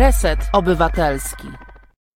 Reset Obywatelski.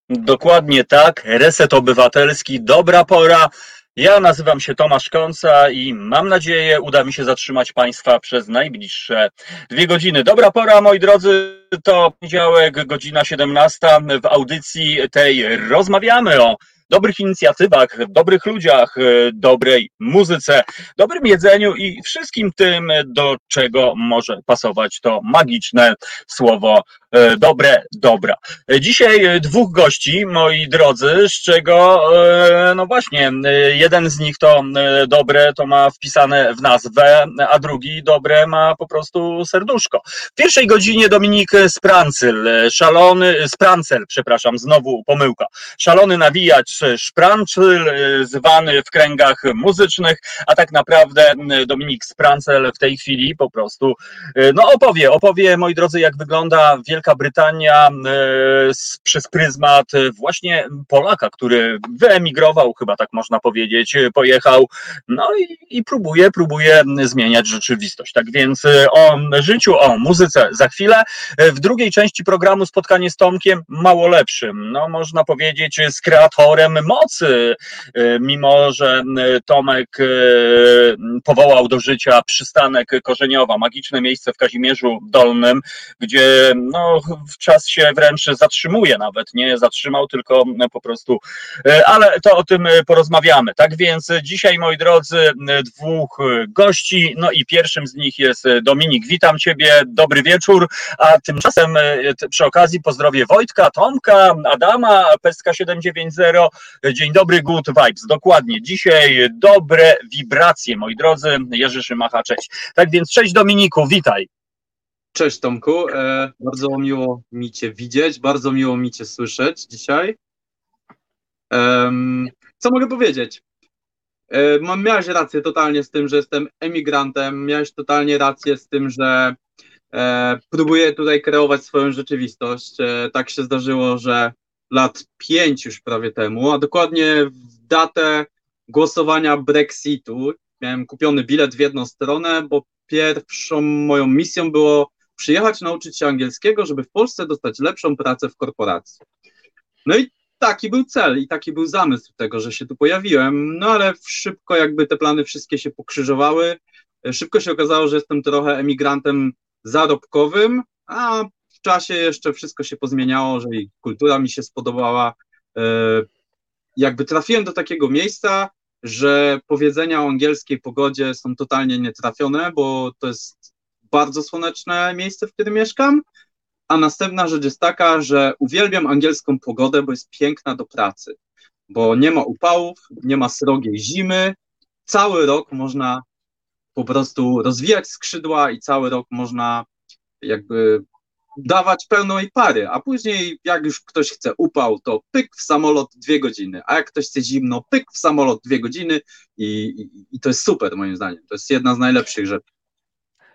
Dokładnie tak, Reset Obywatelski, dobra pora. Ja nazywam się Tomasz Kąca i mam nadzieję uda mi się zatrzymać Państwa przez najbliższe dwie godziny. Dobra pora, moi drodzy, to poniedziałek, godzina 17. W audycji tej rozmawiamy o dobrych inicjatywach, dobrych ludziach, dobrej muzyce, dobrym jedzeniu i wszystkim tym, do czego może pasować to magiczne słowo e, dobre, dobra. Dzisiaj dwóch gości, moi drodzy, z czego, e, no właśnie, jeden z nich to e, dobre, to ma wpisane w nazwę, a drugi dobre ma po prostu serduszko. W pierwszej godzinie Dominik Sprancel, szalony, Sprancel, przepraszam, znowu pomyłka, szalony nawijacz Szprancel, zwany w kręgach muzycznych, a tak naprawdę Dominik Sprancel w tej chwili po prostu, no opowie, opowie, moi drodzy, jak wygląda Wielka Brytania przez pryzmat właśnie Polaka, który wyemigrował, chyba tak można powiedzieć, pojechał, no i, i próbuje, próbuje zmieniać rzeczywistość. Tak więc o życiu, o muzyce za chwilę. W drugiej części programu spotkanie z Tomkiem mało lepszym, no można powiedzieć z kreatorem mocy, mimo że Tomek powołał do życia przystanek Korzeniowa, magiczne miejsce w Kazimierzu Dolnym, gdzie no, czas się wręcz zatrzymuje nawet, nie zatrzymał, tylko po prostu, ale to o tym porozmawiamy. Tak więc dzisiaj, moi drodzy, dwóch gości, no i pierwszym z nich jest Dominik. Witam Ciebie, dobry wieczór, a tymczasem przy okazji pozdrowię Wojtka, Tomka, Adama, Pestka 790. Dzień dobry, good vibes. Dokładnie. Dzisiaj dobre wibracje, moi drodzy. Jerzy Szymacha, cześć. Tak więc cześć Dominiku, witaj. Cześć Tomku, e, bardzo miło mi Cię widzieć, bardzo miło mi Cię słyszeć dzisiaj. Co mogę powiedzieć? E, miałeś rację totalnie z tym, że jestem emigrantem, miałeś totalnie rację z tym, że e, próbuję tutaj kreować swoją rzeczywistość. E, tak się zdarzyło, że lat pięć już prawie temu, a dokładnie w datę głosowania Brexitu miałem kupiony bilet w jedną stronę, bo pierwszą moją misją było przyjechać nauczyć się angielskiego, żeby w Polsce dostać lepszą pracę w korporacji. No i taki był cel i taki był zamysł tego, że się tu pojawiłem, no ale szybko jakby te plany wszystkie się pokrzyżowały. Szybko się okazało, że jestem trochę emigrantem zarobkowym, a czasie jeszcze wszystko się pozmieniało, że i kultura mi się spodobała. Jakby trafiłem do takiego miejsca, że powiedzenia o angielskiej pogodzie są totalnie nietrafione, bo to jest bardzo słoneczne miejsce, w którym mieszkam. A następna rzecz jest taka, że uwielbiam angielską pogodę, bo jest piękna do pracy, bo nie ma upałów, nie ma srogiej zimy. Cały rok można po prostu rozwijać skrzydła i cały rok można jakby dawać pełnej pary, a później jak już ktoś chce upał, to pyk w samolot dwie godziny, a jak ktoś chce zimno, pyk w samolot dwie godziny i, i, i to jest super moim zdaniem. To jest jedna z najlepszych rzeczy.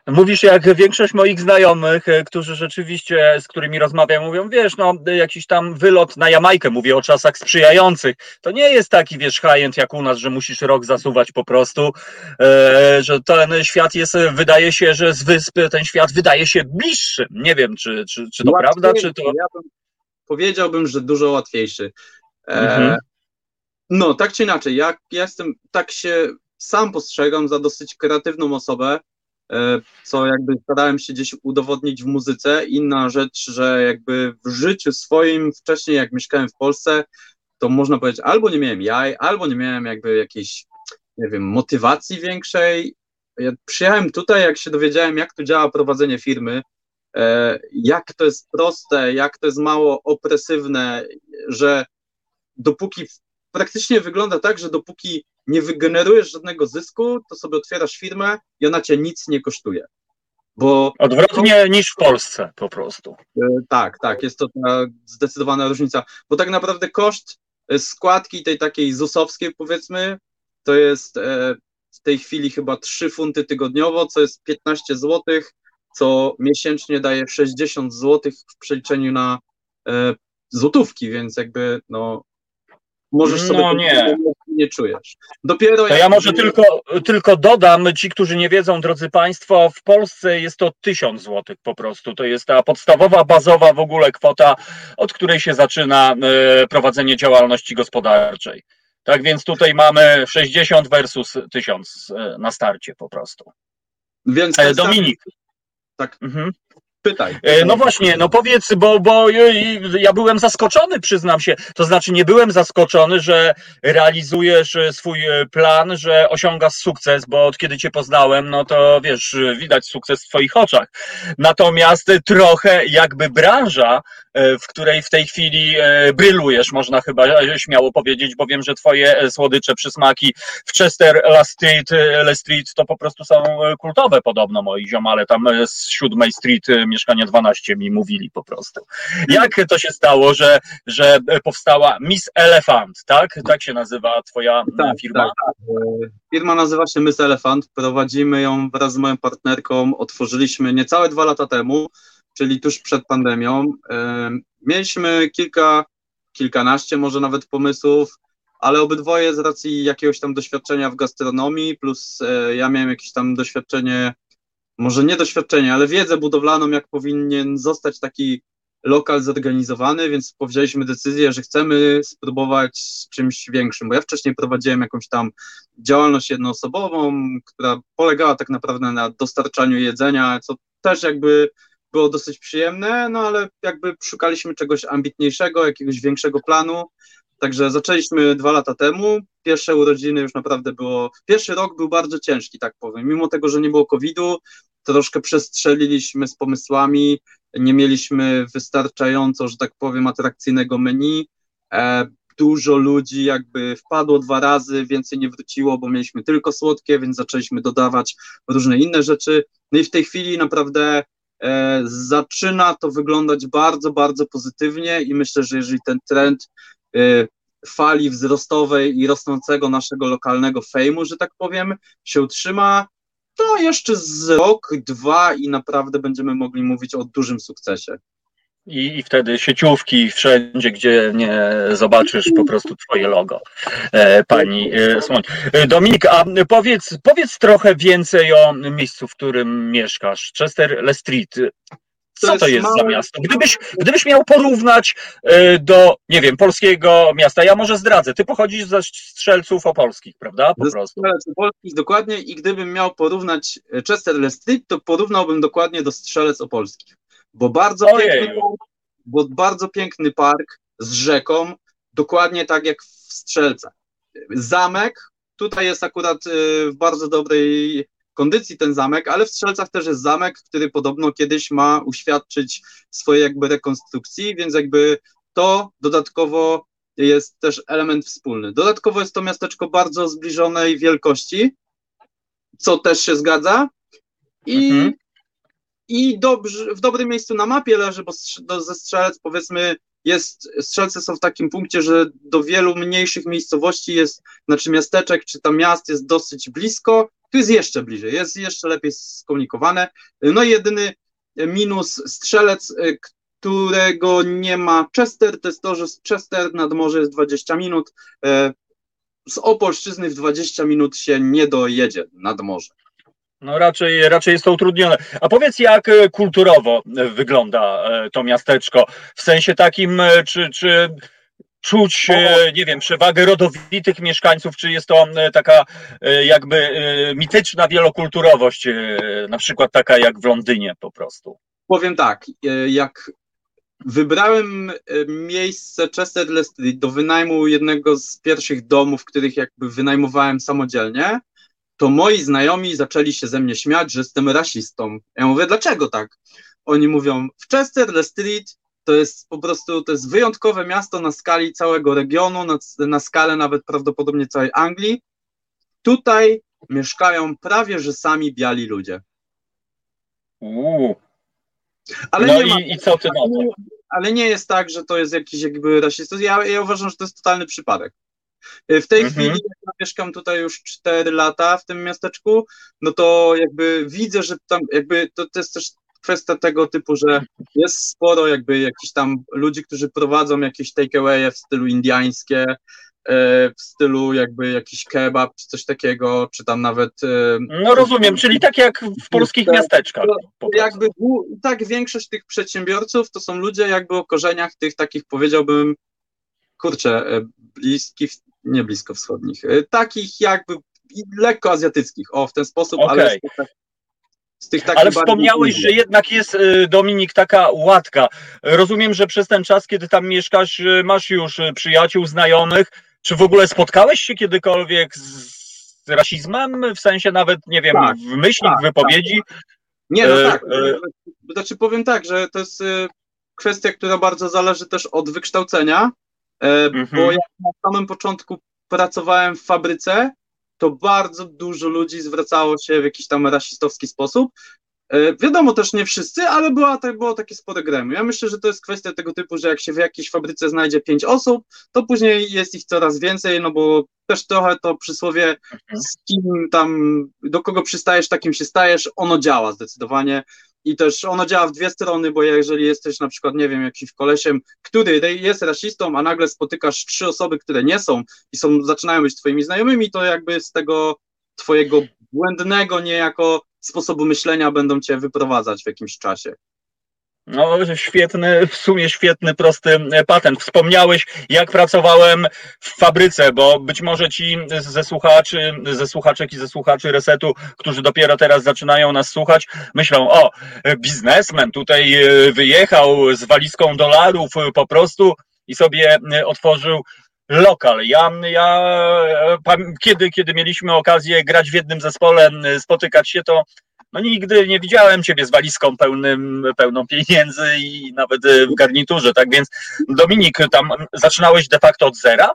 Mówisz jak większość moich znajomych, e, którzy rzeczywiście, z którymi rozmawiam, mówią, wiesz, no jakiś tam wylot na Jamajkę, mówię o czasach sprzyjających. To nie jest taki, wiesz, high-end jak u nas, że musisz rok zasuwać po prostu, e, że ten świat jest, wydaje się, że z wyspy ten świat wydaje się bliższy. Nie wiem, czy, czy, czy to prawda, czy to... Ja bym, powiedziałbym, że dużo łatwiejszy. E, mhm. No, tak czy inaczej, ja, ja jestem, tak się sam postrzegam za dosyć kreatywną osobę, co jakby starałem się gdzieś udowodnić w muzyce. Inna rzecz, że jakby w życiu swoim, wcześniej jak mieszkałem w Polsce, to można powiedzieć, albo nie miałem jaj, albo nie miałem jakby jakiejś, nie wiem, motywacji większej. Ja przyjechałem tutaj, jak się dowiedziałem, jak tu działa prowadzenie firmy, e, jak to jest proste, jak to jest mało opresywne, że dopóki praktycznie wygląda tak, że dopóki nie wygenerujesz żadnego zysku, to sobie otwierasz firmę i ona cię nic nie kosztuje. Bo Odwrotnie to, niż w Polsce po prostu. E, tak, tak, jest to ta zdecydowana różnica, bo tak naprawdę koszt e, składki tej takiej ZUS-owskiej powiedzmy, to jest e, w tej chwili chyba 3 funty tygodniowo, co jest 15 zł, co miesięcznie daje 60 zł w przeliczeniu na złotówki, więc jakby no możesz sobie no, nie nie czujesz. Dopiero To ja może tylko, tylko dodam, ci, którzy nie wiedzą, drodzy Państwo, w Polsce jest to 1000 zł po prostu. To jest ta podstawowa, bazowa w ogóle kwota, od której się zaczyna e, prowadzenie działalności gospodarczej. Tak więc tutaj mamy 60 versus 1000 e, na starcie po prostu. Więc E, Dominik. Tak. Mhm. Pytaj. E, No właśnie, no powiedz, bo, bo ja byłem zaskoczony, przyznam się. To znaczy, nie byłem zaskoczony, że realizujesz e, swój e, plan, że osiągasz sukces, bo od kiedy Cię poznałem, no to wiesz, widać sukces w Twoich oczach. Natomiast trochę jakby branża, w której w tej chwili brylujesz, można chyba śmiało powiedzieć, bo wiem, że Twoje słodycze, przysmaki w Chester La Street, to po prostu są kultowe podobno moi ziomale tam z siódmej Street mieszkania 12 mi mówili po prostu. Jak to się stało, że, że powstała Miss Elephant, tak? Tak się nazywa twoja e, Tak, firma? tak, Firma nazywa się Miss Elephant. Prowadzimy ją wraz z moją partnerką. Otworzyliśmy niecałe dwa lata temu, czyli tuż przed pandemią. Mieliśmy kilka, kilkanaście może nawet pomysłów, ale obydwoje z racji jakiegoś tam doświadczenia w gastronomii, plus e, ja miałem jakieś tam doświadczenie, może nie doświadczenie, ale wiedzę budowlaną, jak powinien zostać taki lokal zorganizowany, więc powzięliśmy decyzję, że chcemy spróbować z czymś większym, bo ja wcześniej prowadziłem jakąś tam działalność jednoosobową, która polegała tak naprawdę na dostarczaniu jedzenia, co też jakby było dosyć przyjemne, no ale jakby szukaliśmy czegoś ambitniejszego, jakiegoś większego planu, także zaczęliśmy dwa lata temu, pierwsze urodziny już naprawdę było, pierwszy rok był bardzo ciężki, tak powiem, mimo tego, że nie było COVID-u, troszkę przestrzeliliśmy z pomysłami, nie mieliśmy wystarczająco, że tak powiem, atrakcyjnego menu. E, dużo ludzi jakby wpadło dwa razy, więcej nie wróciło, bo mieliśmy tylko słodkie, więc zaczęliśmy dodawać różne inne rzeczy. No i w tej chwili naprawdę e, zaczyna to wyglądać bardzo, bardzo pozytywnie i myślę, że jeżeli ten trend e, fali wzrostowej i rosnącego naszego lokalnego fejmu, że tak powiem, się utrzyma, to jeszcze z rok, dwa i naprawdę będziemy mogli mówić o dużym sukcesie. I, I wtedy sieciówki wszędzie, gdzie nie zobaczysz po prostu twoje logo, e, pani e, Słoń. E, Dominik, a powiedz, powiedz trochę więcej o miejscu, w którym mieszkasz. Chester Le Street. Co To to jest za miasto? Gdybyś, gdybyś miał porównać e, do, nie wiem, polskiego miasta, ja może zdradzę, ty pochodzisz ze strzelców opolskich, prawda? Po Ze prostu. Strzelec Opolskich dokładnie i gdybym miał porównać Chester Le Street, to porównałbym dokładnie do Strzelec Opolskich, bo bardzo piękny, bo bardzo piękny park z rzeką, dokładnie tak jak w Strzelcach. Zamek, tutaj jest akurat y, w bardzo dobrej kondycji ten zamek, ale w Strzelcach też jest zamek, który podobno kiedyś ma uświadczyć swoje jakby rekonstrukcji, więc jakby to dodatkowo jest też element wspólny. Dodatkowo jest to miasteczko bardzo zbliżonej wielkości, co też się zgadza. I, Mhm. i dobrze, w dobrym miejscu na mapie leży, bo ze strzelec powiedzmy jest, strzelce są w takim punkcie, że do wielu mniejszych miejscowości jest, znaczy miasteczek czy tam miast jest dosyć blisko, tu jest jeszcze bliżej, jest jeszcze lepiej skomunikowane. No i jedyny minus strzelec, y, którego nie ma Chester, to jest to, że Chester nad morze jest 20 minut, e, z Opolszczyzny w 20 minut się nie dojedzie nad morze. No raczej, raczej jest to utrudnione. A powiedz, jak e, kulturowo e, wygląda e, to miasteczko? W sensie takim, e, czy, czy czuć, e, nie wiem, przewagę rodowitych mieszkańców, czy jest to taka e, jakby e, mityczna wielokulturowość, na przykład taka jak w Londynie po prostu? Powiem tak, jak wybrałem miejsce Chester Le Street do wynajmu jednego z pierwszych domów, których jakby wynajmowałem samodzielnie, to moi znajomi zaczęli się ze mnie śmiać, że jestem rasistą. Ja mówię, dlaczego tak? Oni mówią, w Chester Le Street to jest po prostu, to jest wyjątkowe miasto na skali całego regionu, na, na skalę nawet prawdopodobnie całej Anglii. Tutaj mieszkają prawie że sami biali ludzie. Uuu. Ale no nie ma i, i co ty na to? ale nie jest tak, że to jest jakiś jakby rasistowski. Ja, ja uważam, że to jest totalny przypadek. W tej Mhm. chwili, jak ja mieszkam tutaj już 4 lata w tym miasteczku, no to jakby widzę, że tam jakby to, to jest też kwestia tego typu, że jest sporo jakby jakichś tam ludzi, którzy prowadzą jakieś takeawaye w stylu indiańskie, w stylu jakby jakiś kebab czy coś takiego, czy tam nawet... No rozumiem, czyli tak jak w polskich Tak, miasteczkach. jakby tak większość tych przedsiębiorców to są ludzie jakby o korzeniach tych takich powiedziałbym, kurczę, e, bliskich, nie blisko wschodnich, e, takich jakby lekko azjatyckich, o w ten sposób, ale Ale wspomniałeś, że jednak jest y, Dominik taka łatka. Rozumiem, że przez ten czas, kiedy tam mieszkasz, y, masz już y, przyjaciół, znajomych. Czy w ogóle spotkałeś się kiedykolwiek z rasizmem? W sensie nawet, nie wiem, Tak, w myśli, tak, w wypowiedzi? Nie, no tak. e. Znaczy powiem tak, że to jest kwestia, która bardzo zależy też od wykształcenia, e, Mhm. bo jak na samym początku pracowałem w fabryce, to bardzo dużo ludzi zwracało się w jakiś tam rasistowski sposób. E, Wiadomo też nie wszyscy, ale była, tak, było takie spore gremium. Ja myślę, że to jest kwestia tego typu, że jak się w jakiejś fabryce znajdzie pięć osób, to później jest ich coraz więcej, no bo też trochę to przysłowie z kim tam, do kogo przystajesz, takim się stajesz, ono działa zdecydowanie. I też ono działa w dwie strony, bo jeżeli jesteś na przykład, nie wiem, jakimś kolesiem, który jest rasistą, a nagle spotykasz trzy osoby, które nie są i są, zaczynają być twoimi znajomymi, to jakby z tego twojego błędnego niejako sposobu myślenia będą cię wyprowadzać w jakimś czasie. No, świetny, w sumie świetny, prosty e, patent. Wspomniałeś, jak pracowałem w fabryce, bo być może ci ze słuchaczy, ze słuchaczek i ze słuchaczy resetu, którzy dopiero teraz zaczynają nas słuchać, myślą, o, biznesmen tutaj e, wyjechał z walizką dolarów e, po prostu i sobie otworzył lokal. Ja, ja kiedy, kiedy mieliśmy okazję grać w jednym zespole, spotykać się, to no nigdy nie widziałem ciebie z walizką pełnym, pełną pieniędzy i nawet e, w garniturze, tak więc Dominik, tam zaczynałeś de facto od zera?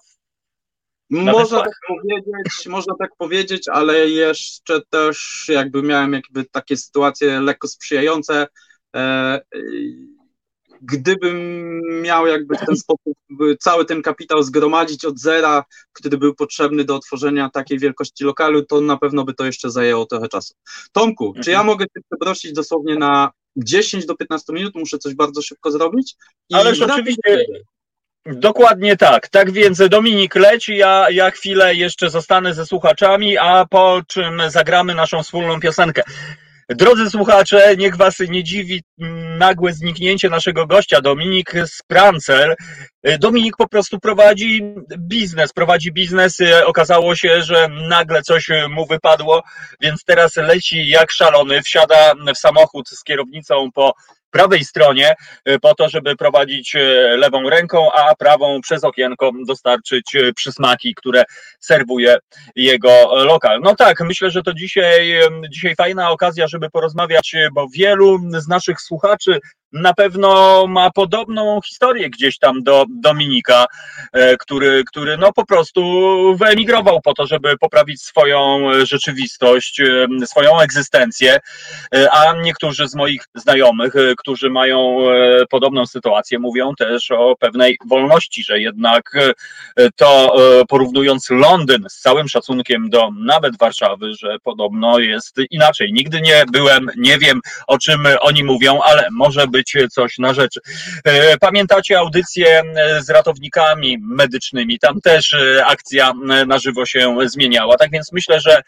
Można wyspach. tak powiedzieć, można tak powiedzieć, ale jeszcze też jakby miałem jakby takie sytuacje lekko sprzyjające. E, y, Gdybym miał jakby w ten sposób cały ten kapitał zgromadzić od zera, który był potrzebny do otworzenia takiej wielkości lokalu, to na pewno by to jeszcze zajęło trochę czasu. Tomku, czy ja Mhm. mogę Cię przeprosić dosłownie na 10 do 15 minut? Muszę coś bardzo szybko zrobić. I Ależ oczywiście-. Dokładnie tak. Tak więc Dominik leci, ja, ja chwilę jeszcze zostanę ze słuchaczami, a po czym zagramy naszą wspólną piosenkę. Drodzy słuchacze, niech was nie dziwi nagłe zniknięcie naszego gościa, Dominik Sprancel. Dominik po prostu prowadzi biznes, prowadzi biznes. Okazało się, że nagle coś mu wypadło, więc teraz leci jak szalony, wsiada w samochód z kierownicą po prawej stronie y, po to, żeby prowadzić y, lewą ręką, a prawą przez okienko dostarczyć y, przysmaki, które serwuje jego lokal. No tak, myślę, że to dzisiaj, dzisiaj fajna okazja, żeby porozmawiać, bo wielu z naszych słuchaczy na pewno ma podobną historię gdzieś tam do Dominika, e, który, który no po prostu wyemigrował po to, żeby poprawić swoją rzeczywistość, e, swoją egzystencję, E, a niektórzy z moich znajomych, którzy mają podobną sytuację, mówią też o pewnej wolności, że jednak to porównując Londyn z całym szacunkiem do nawet Warszawy, że podobno jest inaczej. Nigdy nie byłem, nie wiem o czym oni mówią, ale może być coś na rzeczy. E, Pamiętacie audycję e, z ratownikami medycznymi? Tam też e, akcja na żywo się zmieniała, tak więc myślę, że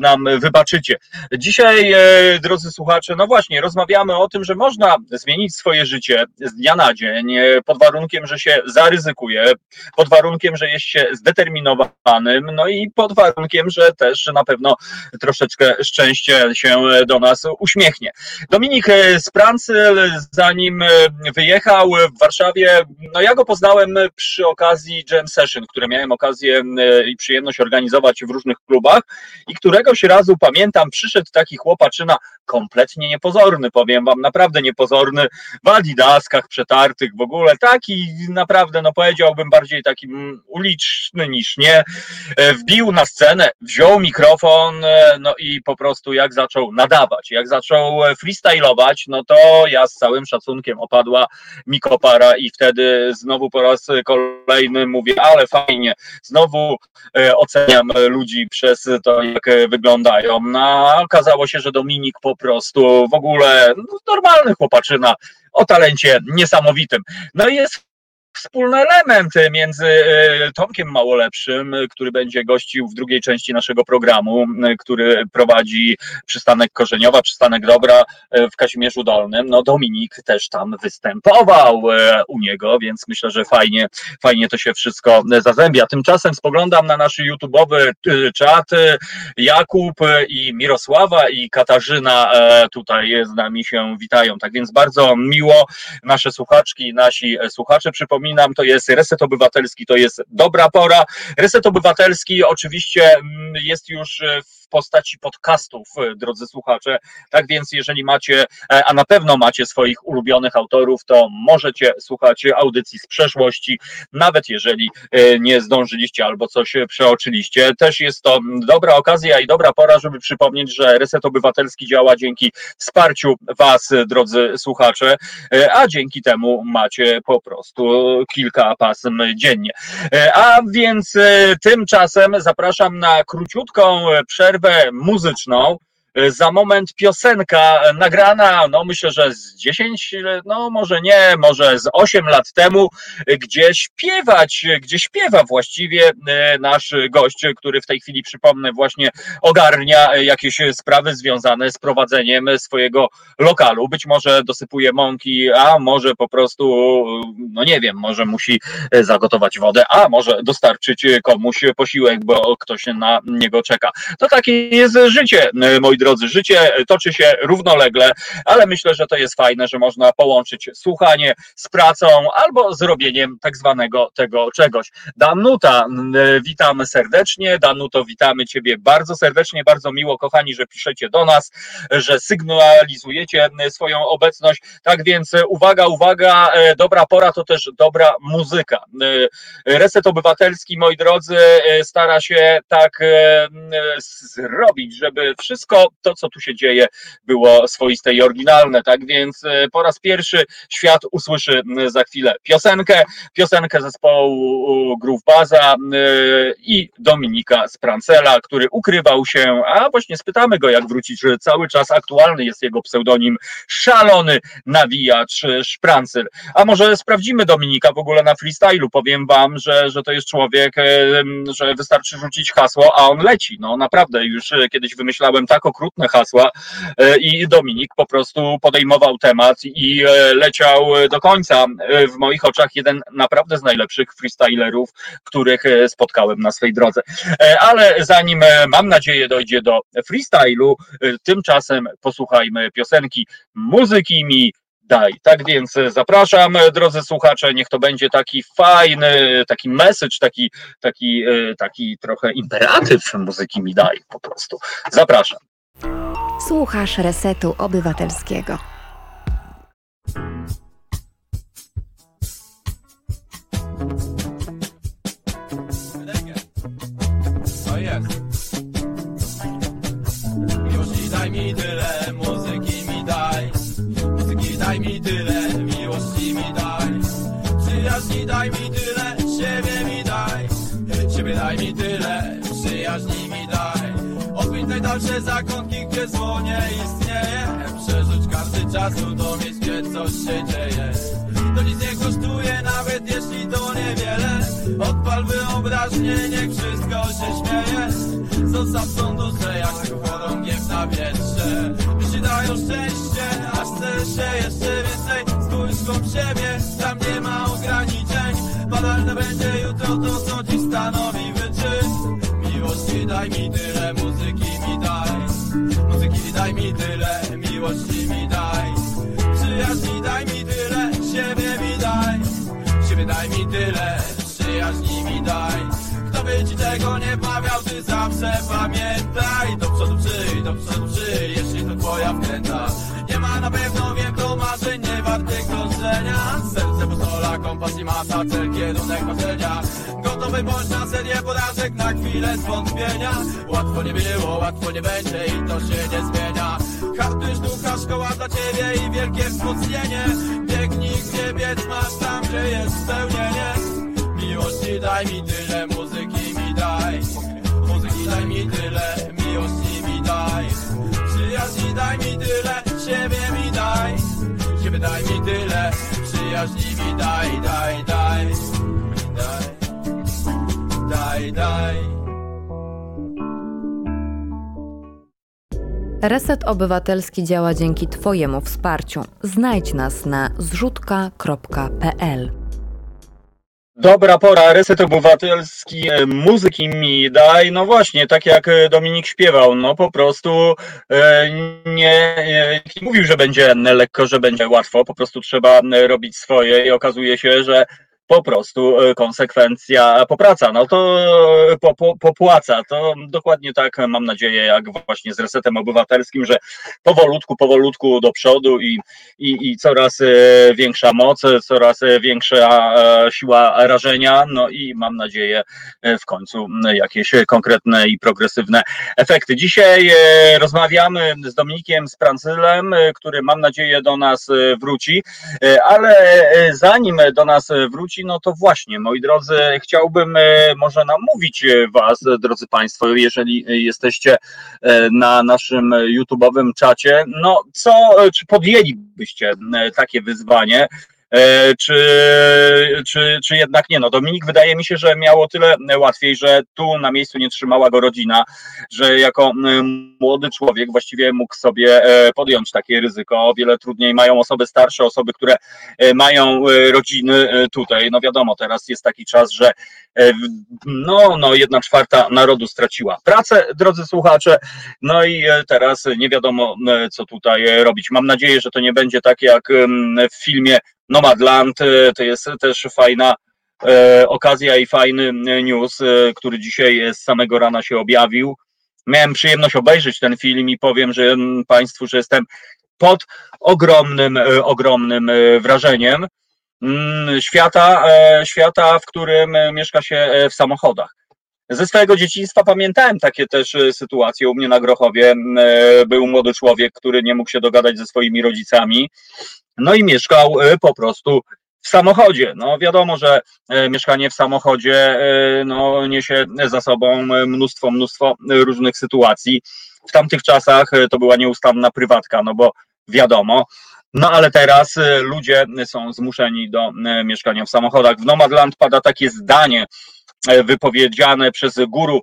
nam wybaczycie. Dzisiaj, drodzy słuchacze, no właśnie, rozmawiamy o tym, że można zmienić swoje życie z dnia na dzień, pod warunkiem, że się zaryzykuje, pod warunkiem, że jest się zdeterminowanym, no i pod warunkiem, że też na pewno troszeczkę szczęście się do nas uśmiechnie. Dominik Sprancel, zanim e, wyjechał w Warszawie, no ja go poznałem przy okazji Jam Session, które miałem okazję e, i przyjemność organizować w różnych klubach i któregoś razu pamiętam, przyszedł taki chłopaczyna kompletnie niepozorny, powiem wam, naprawdę niepozorny, w adidaskach przetartych w ogóle, taki naprawdę, no powiedziałbym bardziej taki mm, uliczny niż nie, E, wbił na scenę, wziął mikrofon, no i po prostu jak zaczął nadawać, jak zaczął freestylować, no to ja z całym szacunkiem opadła mi kopara i wtedy znowu po raz kolejny mówię, ale fajnie, znowu e, oceniam ludzi przez to, jak wyglądają. No, a okazało się, że Dominik po prostu w ogóle no, normalny chłopaczyna o talencie niesamowitym. No i jest wspólny element między e, Tomkiem Małolepszym, który będzie gościł w drugiej części naszego programu, który prowadzi przystanek Korzeniowa, przystanek Dobra w Kazimierzu Dolnym. No Dominik też tam występował u niego, więc myślę, że fajnie, fajnie to się wszystko zazębia. Tymczasem spoglądam na nasz YouTube'owy czat. Jakub i Mirosława i Katarzyna tutaj z nami się witają. Tak więc bardzo miło nasze słuchaczki, nasi słuchacze. Przypominam, to jest Reset Obywatelski, to jest dobra pora. Reset Obywatelski oczywiście mm, jest już w postaci podcastów, e, drodzy słuchacze. Tak więc, jeżeli macie, e, a na pewno macie swoich ulubionych autorów, to możecie słuchać audycji z przeszłości, nawet jeżeli e, nie zdążyliście albo coś przeoczyliście. Też jest to dobra okazja i dobra pora, żeby przypomnieć, że Reset Obywatelski działa dzięki wsparciu Was, drodzy słuchacze, a dzięki temu macie po prostu kilka pasm dziennie. A więc tymczasem zapraszam na króciutką przerwę przerwę muzyczną. E, za moment piosenka nagrana, no myślę, że z 10, no może nie, może z 8 lat temu, gdzie śpiewać, gdzie śpiewa właściwie e, nasz gość, który w tej chwili, przypomnę, właśnie ogarnia jakieś sprawy związane z prowadzeniem swojego lokalu. Być może dosypuje mąki, a może po prostu, no nie wiem, może musi zagotować wodę, a może dostarczyć komuś posiłek, bo ktoś na niego czeka. To takie jest życie, moi drodzy, życie toczy się równolegle, ale myślę, że to jest fajne, że można połączyć słuchanie z pracą albo z robieniem tak zwanego tego czegoś. Danuta, witam serdecznie. Danuto, witamy Ciebie bardzo serdecznie, bardzo miło, kochani, że piszecie do nas, że sygnalizujecie swoją obecność. Tak więc uwaga, uwaga, dobra pora to też dobra muzyka. Reset Obywatelski, moi drodzy, stara się tak zrobić, żeby wszystko to, co tu się dzieje, było swoiste i oryginalne. Tak więc e, po raz pierwszy świat usłyszy za chwilę piosenkę, piosenkę zespołu Groove Baza e, i Dominika Sprancela, który ukrywał się, a właśnie spytamy go, jak wrócić, że cały czas aktualny jest jego pseudonim Szalony Nawijacz Szprancel. A może sprawdzimy Dominika w ogóle na freestylu, powiem wam, że, że to jest człowiek, e, że wystarczy rzucić hasło, a on leci. No naprawdę, już kiedyś wymyślałem tak okrutne hasła e, i Dominik po prostu podejmował temat i e, leciał do końca. E, w moich oczach jeden naprawdę z najlepszych freestylerów, których spotkałem na swej drodze. Ale zanim mam nadzieję dojdzie do freestylu, tymczasem posłuchajmy piosenki muzyki mi daj. Tak więc zapraszam, drodzy słuchacze, niech to będzie taki fajny, taki message, taki, taki, taki trochę imperatyw muzyki mi daj po prostu. Zapraszam. Słuchasz Resetu Obywatelskiego. Daj mi tyle, muzyki mi daj. Daj mi tyle, mi daj. Przyjaźni daj mi tyle, siebie mi daj. Siebie daj mi tyle, Najdalsze zakątki, gdzie zło nie istnieje. Przerzuć karty czasu, dowiedzieć gdzie coś się dzieje. To nic nie kosztuje, nawet jeśli to niewiele. Odpal wyobraźnię, niech wszystko się śmieje. Zostaw duszę jak chorągiew na wietrze. Myśli dają szczęście, aż chce się jeszcze więcej. Spójrz w siebie, tam nie ma ograniczeń. Banalne będzie jutro to, co dziś stanowi wyczyn Miłości daj mi tyle, muzyki mi daj. Muzyki daj mi tyle, miłości mi daj. Przyjaźni daj mi tyle, siebie mi daj. Siebie daj mi tyle, przyjaźni mi daj. Kto by ci tego nie bawiał, ty zawsze pamiętaj. Do przodu przyj, do przodu przyj, jeśli to twoja wkręta. Nie ma na pewno, wiem, to marzeń nie wartych dążenia Serce pozola, kompas i masa, cel, kierunek marzenia Gotowy bądź na serię porażek, na chwilę zwątpienia. Łatwo nie było, łatwo nie będzie i to się nie zmienia. Hartuj ducha, szkoła dla ciebie i wielkie wzmocnienie. Biegnij gdzie biec masz tam, gdzie jest spełnienie. Miłości daj mi tyle, muzyki mi daj. Muzyki daj mi tyle, miłości mi daj. Przyjaźni daj mi tyle, siebie mi daj Siebie daj mi tyle, przyjaźni daj, daj, daj, daj, daj, daj. Reset Obywatelski działa dzięki Twojemu wsparciu. Znajdź nas na zrzutka.pl. Dobra pora, reset obywatelski, e, muzyki mi daj. No właśnie, tak jak e, Dominik śpiewał, no po prostu e, nie, nie mówił, że będzie lekko, że będzie łatwo, po prostu trzeba robić swoje i okazuje się, że po prostu e, konsekwencja popraca, no to e, po, po, popłaca. To dokładnie tak mam nadzieję, jak właśnie z resetem obywatelskim, że powolutku, powolutku do przodu i, i, i coraz e, większa moc, coraz e, większa e, siła rażenia, no i mam nadzieję e, w końcu jakieś konkretne i progresywne efekty. Dzisiaj e, rozmawiamy z Dominikiem Sprancylem, e, który mam nadzieję do nas e, wróci, E, ale e, zanim do nas e, no to właśnie, moi drodzy, chciałbym e, może namówić e, Was, drodzy Państwo, jeżeli jesteście e, na naszym YouTube'owym czacie, no co, czy podjęlibyście takie wyzwanie? E, Czy, czy, czy jednak nie? No, Dominik wydaje mi się, że miało tyle łatwiej, że tu na miejscu nie trzymała go rodzina, że jako młody człowiek właściwie mógł sobie e, podjąć takie ryzyko. O wiele trudniej mają osoby starsze, osoby, które e, mają rodziny tutaj. No wiadomo, teraz jest taki czas, że no, no jedna czwarta narodu straciła pracę, drodzy słuchacze, no i teraz nie wiadomo, co tutaj robić. Mam nadzieję, że to nie będzie tak jak w filmie Nomadland. e, To jest też fajna e, okazja i fajny e, news, który dzisiaj z samego rana się objawił. Miałem przyjemność obejrzeć ten film i powiem, że mm, Państwu, że jestem pod ogromnym, ogromnym wrażeniem mm, świata, świata, w którym mieszka się w samochodach. Ze swojego dzieciństwa pamiętałem takie też sytuacje. U mnie na Grochowie m, e, był młody człowiek, który nie mógł się dogadać ze swoimi rodzicami. No i mieszkał e, po prostu w samochodzie. No wiadomo, że e, mieszkanie w samochodzie e, no, niesie za sobą mnóstwo, mnóstwo różnych sytuacji. W tamtych czasach to była nieustanna prywatka, no bo wiadomo. No ale teraz ludzie są zmuszeni do mieszkania w samochodach. W Nomadland pada takie zdanie wypowiedziane przez guru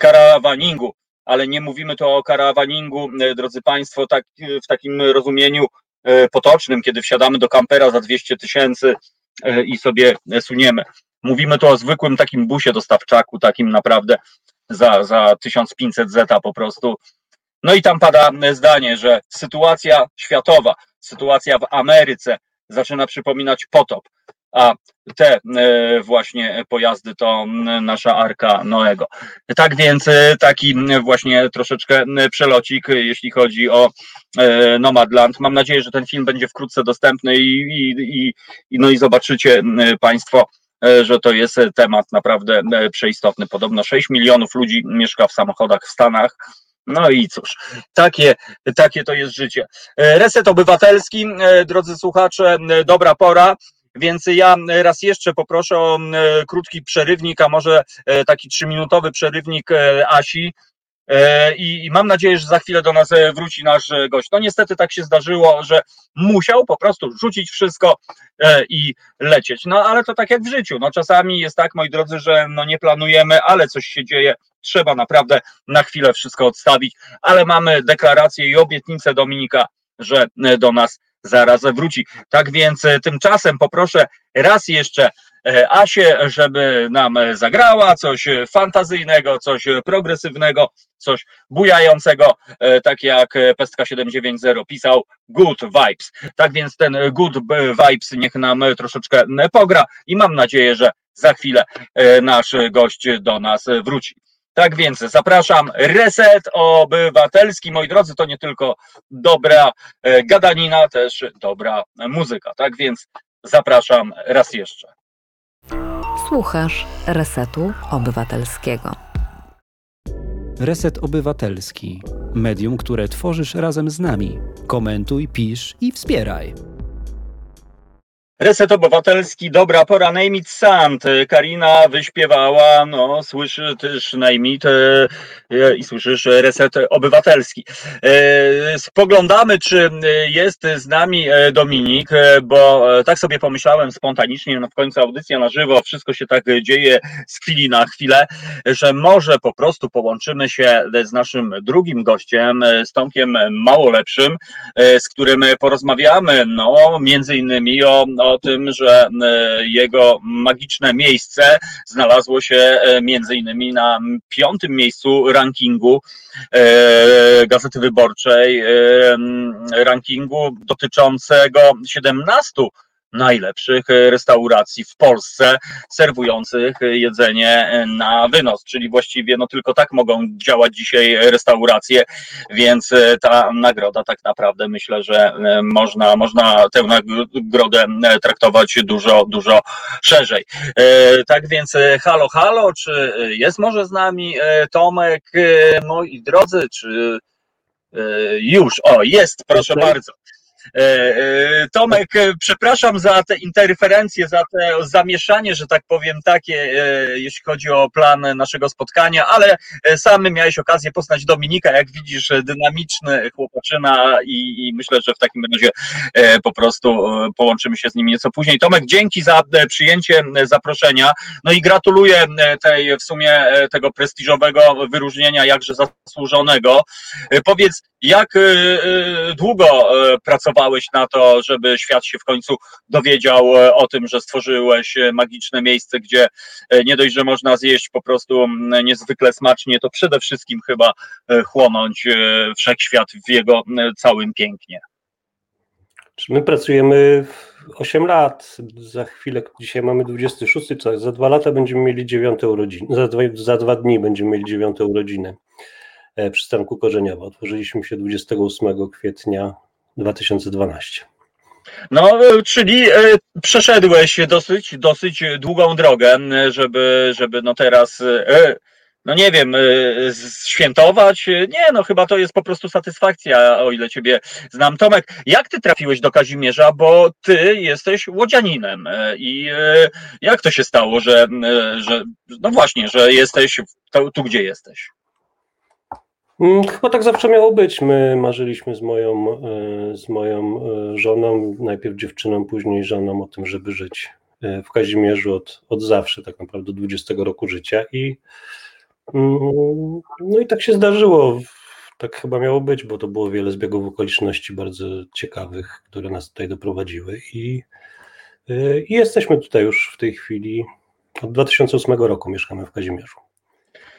karawaningu, ale nie mówimy tu o karawaningu, drodzy Państwo, tak, w takim rozumieniu potocznym, kiedy wsiadamy do kampera za 200 tysięcy e, i sobie suniemy. Mówimy tu o zwykłym takim busie dostawczaku, takim naprawdę za, za 1500 zeta po prostu. No i tam pada zdanie, że sytuacja światowa, sytuacja w Ameryce zaczyna przypominać potop, a te e, właśnie pojazdy to nasza arka Noego. Tak więc e, taki właśnie troszeczkę przelocik, jeśli chodzi o e, Nomadland. Mam nadzieję, że ten film będzie wkrótce dostępny i, i, i, no i zobaczycie Państwo, że to jest temat naprawdę przeistotny. Podobno 6 milionów ludzi mieszka w samochodach w Stanach. No i cóż, takie, takie to jest życie. Reset obywatelski, drodzy słuchacze, dobra pora. Więc ja raz jeszcze poproszę o e, krótki przerywnik, a może e, taki trzyminutowy przerywnik e, Asi. E, I, mam nadzieję, że za chwilę do nas e, wróci nasz e, gość. No niestety tak się zdarzyło, że musiał po prostu rzucić wszystko e, i lecieć. No ale to tak jak w życiu. No czasami jest tak, moi drodzy, że no nie planujemy, ale coś się dzieje. Trzeba naprawdę na chwilę wszystko odstawić, ale mamy deklarację i obietnicę Dominika, że e, do nas zaraz wróci. Tak więc e, tymczasem poproszę raz jeszcze e, Asię, żeby nam e, zagrała coś fantazyjnego, coś progresywnego, coś bujającego, tak jak Pestka 790 pisał, good vibes. Tak więc ten good vibes niech nam troszeczkę pogra i mam nadzieję, że za chwilę nasz gość do nas wróci. Tak więc zapraszam. Reset obywatelski, moi drodzy, to nie tylko dobra e, gadanina, też dobra muzyka. Tak więc zapraszam raz jeszcze. Słuchasz Resetu Obywatelskiego. Reset Obywatelski. Medium, które tworzysz razem z nami. Komentuj, pisz i wspieraj. Reset Obywatelski, dobra pora, name it sand. Karina wyśpiewała, no słyszy też name it e, i słyszysz Reset Obywatelski. E, spoglądamy, czy jest z nami e, Dominik, e, bo e, tak sobie pomyślałem spontanicznie, no w końcu audycja na żywo, wszystko się tak dzieje z chwili na chwilę, że może po prostu połączymy się z naszym drugim gościem, z Tomkiem Małolepszym, z którym porozmawiamy, no między innymi o, o tym, że e, jego magiczne miejsce znalazło się e, między innymi na piątym miejscu rankingu e, Gazety Wyborczej, rankingu dotyczącego 17 najlepszych e, restauracji w Polsce serwujących jedzenie na wynos, czyli właściwie no tylko tak mogą działać dzisiaj restauracje, więc e, ta nagroda tak naprawdę myślę, że e, można, można tę nagrodę e, traktować dużo, dużo szerzej. E, Tak więc e, halo, halo, czy jest może z nami e, Tomek, e, moi drodzy, czy e, już, o jest, proszę bardzo. E, e, Tomek, e, przepraszam za te interferencje, za te zamieszanie, że tak powiem, takie, jeśli chodzi o plan naszego spotkania, ale sam miałeś okazję poznać Dominika, jak widzisz, dynamiczny chłopaczyna i, i myślę, że w takim razie po prostu połączymy się z nim nieco później. Tomek, dzięki za przyjęcie zaproszenia, no i gratuluję tej w sumie tego prestiżowego wyróżnienia, jakże zasłużonego. Powiedz, jak długo e, pracowałeś na to, żeby świat się w końcu dowiedział e, o tym, że stworzyłeś e, magiczne miejsce, gdzie e, nie dość, że można zjeść po prostu niezwykle smacznie, to przede wszystkim chyba chłonąć wszechświat w jego całym pięknie. My pracujemy w 8 lat. Za chwilę, dzisiaj mamy 26, co za dwa lata będziemy mieli dziewiąte urodziny. Za dwa, za dwa dni będziemy mieli dziewiąte urodziny przystanku Korzeniowa. Otworzyliśmy się 28 kwietnia 2012. No, e, czyli e, przeszedłeś dosyć, dosyć długą drogę, żeby, żeby no teraz, e, no nie wiem, świętować. Nie, no chyba to jest po prostu satysfakcja, o ile ciebie znam. Tomek, jak ty trafiłeś do Kazimierza, bo ty jesteś łodzianinem i jak to się stało, że, że no właśnie, że jesteś tu gdzie jesteś? Mm, Chyba tak zawsze miało być. My marzyliśmy z moją, e, z moją e, żoną, najpierw dziewczyną, później żoną, o tym, żeby żyć e, w Kazimierzu od, od zawsze, tak naprawdę 20 roku życia. I, mm, no i tak się zdarzyło. Tak chyba miało być, bo to było wiele zbiegów okoliczności bardzo ciekawych, które nas tutaj doprowadziły. I, i jesteśmy tutaj już w tej chwili. Od 2008 roku mieszkamy w Kazimierzu.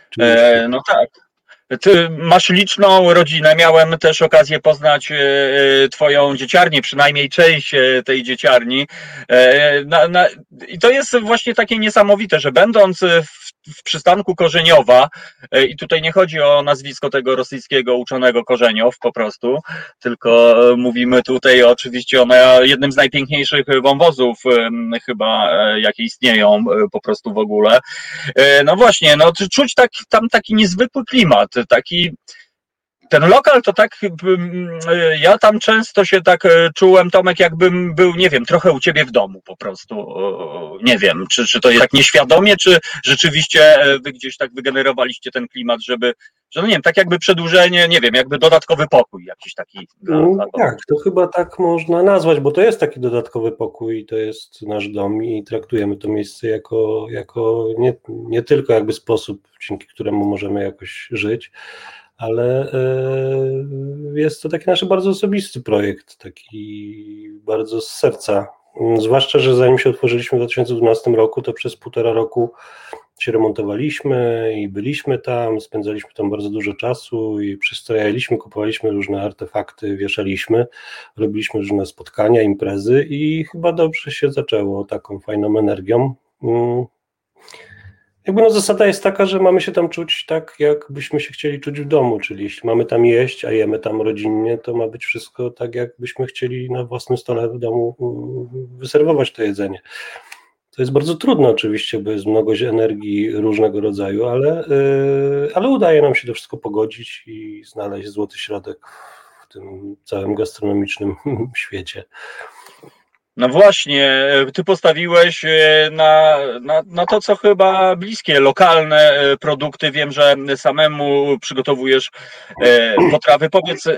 Czyli E, no tak. Ty masz liczną rodzinę. Miałem też okazję poznać e, e, Twoją dzieciarnię, przynajmniej część e, tej dzieciarni. I to jest właśnie takie niesamowite, że będąc w, w przystanku Korzeniowa, e, i tutaj nie chodzi o nazwisko tego rosyjskiego uczonego Korzeniow po prostu, tylko e, mówimy tutaj oczywiście o jednym z najpiękniejszych wąwozów chyba, e, jakie istnieją po prostu w ogóle. No właśnie, no czuć tak, tam taki niezwykły klimat, taki ten lokal to tak, ja tam często się tak e, czułem, Tomek, jakbym był, nie wiem, trochę u ciebie w domu po prostu. Nie wiem, czy, czy to jest tak nieświadomie, czy rzeczywiście e, wy gdzieś tak wygenerowaliście ten klimat, żeby, że no nie wiem, tak jakby przedłużenie, nie wiem, jakby dodatkowy pokój jakiś taki. Dla, Mm, dla Tak, to chyba tak można nazwać, bo to jest taki dodatkowy pokój, to jest nasz dom i traktujemy to miejsce jako, jako nie, nie tylko jakby sposób, dzięki któremu możemy jakoś żyć, ale e, jest to taki nasz bardzo osobisty projekt, taki bardzo z serca. Mm, Zwłaszcza, że zanim się otworzyliśmy w 2012 roku, to przez półtora roku się remontowaliśmy i byliśmy tam, spędzaliśmy tam bardzo dużo czasu i przystrajaliśmy, kupowaliśmy różne artefakty, wieszaliśmy, robiliśmy różne spotkania, imprezy i chyba dobrze się zaczęło taką fajną energią. Jakby no zasada jest taka, że mamy się tam czuć tak, jakbyśmy się chcieli czuć w domu, czyli jeśli mamy tam jeść, a jemy tam rodzinnie, to ma być wszystko tak, jakbyśmy chcieli na własnym stole w domu wyserwować to jedzenie. To jest bardzo trudne oczywiście, bo jest mnogość energii różnego rodzaju, ale, yy, ale udaje nam się to wszystko pogodzić i znaleźć złoty środek w tym całym gastronomicznym świecie. No właśnie, ty postawiłeś e, na, na, na to, co chyba bliskie, lokalne e, produkty. Wiem, że samemu przygotowujesz e, potrawy. Powiedz, e,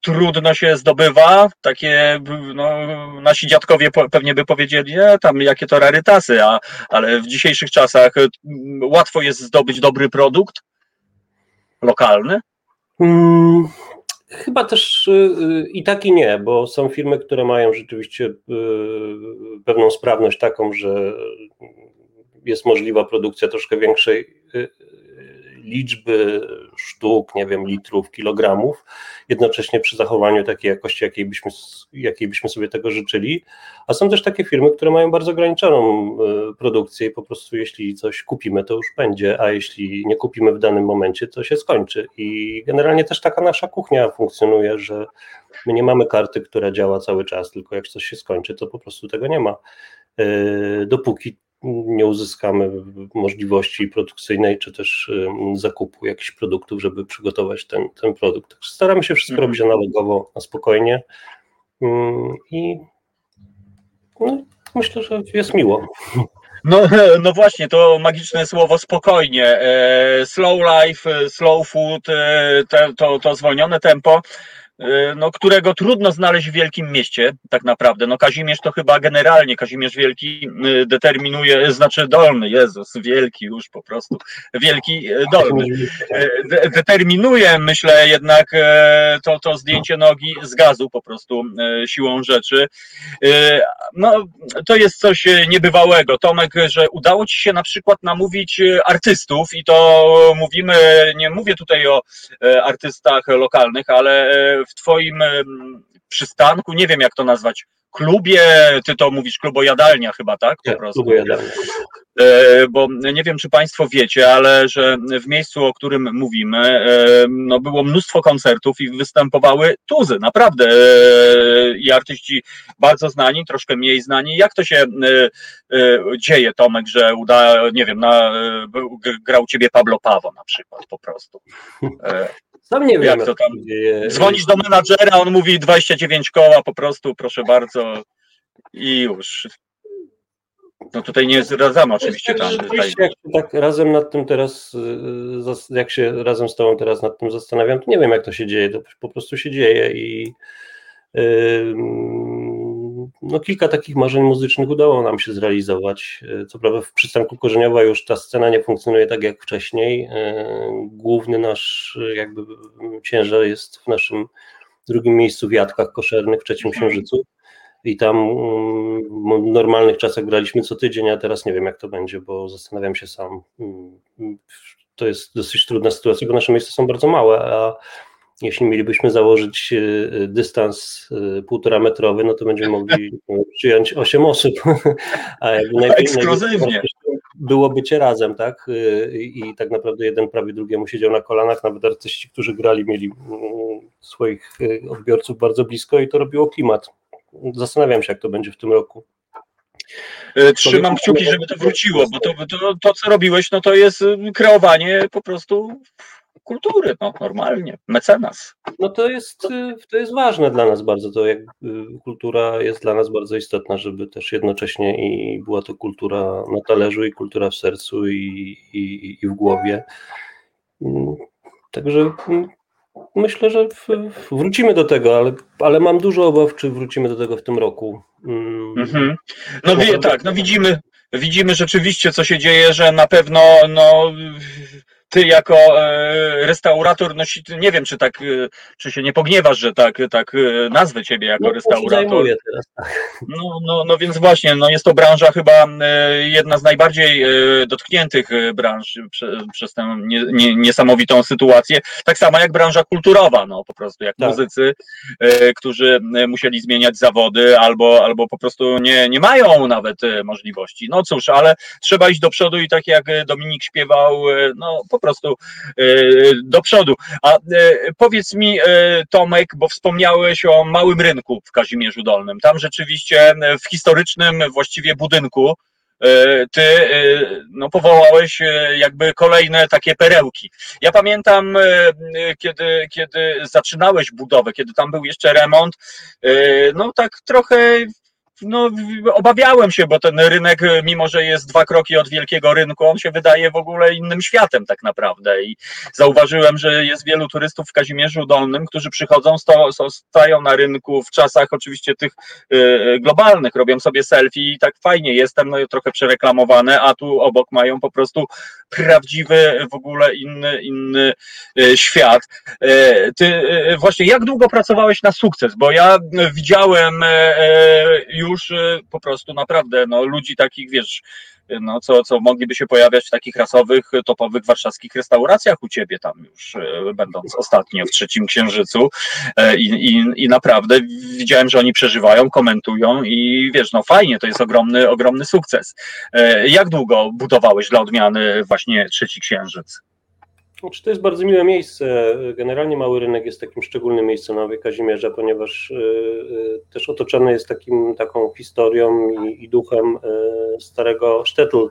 trudno się zdobywa? Takie, no, nasi dziadkowie pewnie by powiedzieli, nie, tam jakie to rarytasy, a, ale w dzisiejszych czasach e, łatwo jest zdobyć dobry produkt lokalny. Chyba też y, y, i tak i nie, bo są firmy, które mają rzeczywiście y, pewną sprawność taką, że jest możliwa produkcja troszkę większej liczby sztuk, nie wiem, litrów, kilogramów, jednocześnie przy zachowaniu takiej jakości, jakiej byśmy, jakiej byśmy sobie tego życzyli. A są też takie firmy, które mają bardzo ograniczoną y, produkcję i po prostu jeśli coś kupimy, to już będzie, a jeśli nie kupimy w danym momencie, to się skończy. I generalnie też taka nasza kuchnia funkcjonuje, że my nie mamy karty, która działa cały czas, tylko jak coś się skończy, to po prostu tego nie ma. Y, Dopóki nie uzyskamy możliwości produkcyjnej, czy też y, zakupu jakichś produktów, żeby przygotować ten, ten produkt. Także Staramy się wszystko Mhm. robić analogowo, na spokojnie Mm, i no, myślę, że jest miło. No, no właśnie, to magiczne słowo spokojnie. E, Slow life, e, slow food, e, te, to, to zwolnione tempo, no, którego trudno znaleźć w wielkim mieście, tak naprawdę. No, Kazimierz to chyba generalnie, Kazimierz Wielki e, determinuje, znaczy dolny, Jezus, wielki już po prostu, wielki, e, dolny. E, de- determinuje, myślę jednak e, to, to zdjęcie nogi z gazu po prostu e, siłą rzeczy. E, No, to jest coś e, niebywałego. Tomek, że udało Ci się na przykład namówić e, artystów i to mówimy, nie mówię tutaj o e, artystach lokalnych, ale e, w Twoim przystanku, nie wiem jak to nazwać, klubie, Ty to mówisz klubojadalnia chyba, tak? Po prostu. E, bo nie wiem, czy Państwo wiecie, ale że w miejscu, o którym mówimy, e, no było mnóstwo koncertów i występowały tuzy, naprawdę. e, I artyści bardzo znani, troszkę mniej znani. Jak to się dzieje, Tomek, że uda, nie wiem, na, grał Ciebie Pablo Pawo na przykład po prostu. Sam nie wiem, Jak to tam? dzieje. Dzwonisz do menadżera, on mówi 29 koła po prostu, proszę bardzo i już. No tutaj nie zdradzamy oczywiście tam. Rzeczywiście, jak się tak razem nad tym teraz, y, jak się razem z Tobą teraz nad tym zastanawiam, to nie wiem, jak to się dzieje. To po prostu się dzieje i ym, no, kilka takich marzeń muzycznych udało nam się zrealizować. Y, Co prawda w przystanku Korzeniowa już ta scena nie funkcjonuje tak jak wcześniej. Y, Główny nasz y, jakby ciężar jest w naszym drugim miejscu w Jadkach Koszernych w Trzecim Księżycu. I tam w normalnych czasach graliśmy co tydzień, a teraz nie wiem jak to będzie, bo zastanawiam się sam. Mm, To jest dosyć trudna sytuacja, bo nasze miejsca są bardzo małe, a jeśli mielibyśmy założyć y, dystans y, półtora metrowy, no to będziemy mogli przyjąć 8 osób. A Ekskluzywnie. Było bycie razem, tak? I tak naprawdę jeden prawie drugiemu siedział na kolanach. Nawet artyści, którzy grali, mieli mm, swoich odbiorców bardzo blisko i to robiło klimat. Zastanawiam się, jak to będzie w tym roku. E, Trzymam kciuki, żeby to wróciło, bo to, to, to co robiłeś, no to jest kreowanie po prostu kultury, no normalnie, mecenas. No to jest, y, to jest ważne dla nas bardzo. To jak y, kultura jest dla nas bardzo istotna, żeby też jednocześnie i była to kultura na talerzu, i kultura w sercu, i, i, i w głowie. Mm, Także mm, myślę, że w, wrócimy do tego, ale, ale mam dużo obaw, czy wrócimy do tego w tym roku. Mm, Mhm. No wie, tak, no widzimy, widzimy rzeczywiście, co się dzieje, że na pewno no, ty jako e, restaurator, no nie wiem, czy tak, e, czy się nie pogniewasz, że tak, tak e, nazwę ciebie jako no, to się restaurator. zajmuję teraz. No, no, no więc właśnie, no jest to branża chyba jedna z najbardziej dotkniętych branż prze, przez tę nie, nie, niesamowitą sytuację. Tak samo jak branża kulturowa, no po prostu jak Tak. muzycy, którzy musieli zmieniać zawody albo, albo po prostu nie, nie mają nawet możliwości. No cóż, ale trzeba iść do przodu i tak jak Dominik śpiewał, no po prostu e, do przodu. A e, powiedz mi, e, Tomek, bo wspomniałeś o małym rynku w Kazimierzu Dolnym. Tam rzeczywiście w historycznym właściwie budynku ty no, powołałeś jakby kolejne takie perełki. Ja pamiętam, kiedy, kiedy zaczynałeś budowę, kiedy tam był jeszcze remont, no tak trochę no, obawiałem się, bo ten rynek, mimo że jest dwa kroki od wielkiego rynku, on się wydaje w ogóle innym światem tak naprawdę. I zauważyłem, że jest wielu turystów w Kazimierzu Dolnym, którzy przychodzą, sto, stają na rynku w czasach oczywiście tych y, globalnych, robią sobie selfie i tak fajnie jestem, no trochę przereklamowane, a tu obok mają po prostu prawdziwy w ogóle inny, inny y, świat. Y, ty y, właśnie jak długo pracowałeś na sukces? Bo ja widziałem już po prostu naprawdę no, ludzi takich, wiesz, no, co, co mogliby się pojawiać w takich rasowych, topowych warszawskich restauracjach u ciebie tam już, będąc ostatnio w trzecim księżycu i, i, i naprawdę widziałem, że oni przeżywają, komentują i wiesz, no fajnie, to jest ogromny, ogromny sukces. Jak długo budowałeś dla odmiany właśnie trzeci księżyc? Znaczy, to jest bardzo miłe miejsce. Generalnie Mały Rynek jest takim szczególnym miejscem na Kazimierza, ponieważ y, y, też otoczony jest takim, taką historią i, i duchem y, starego sztetl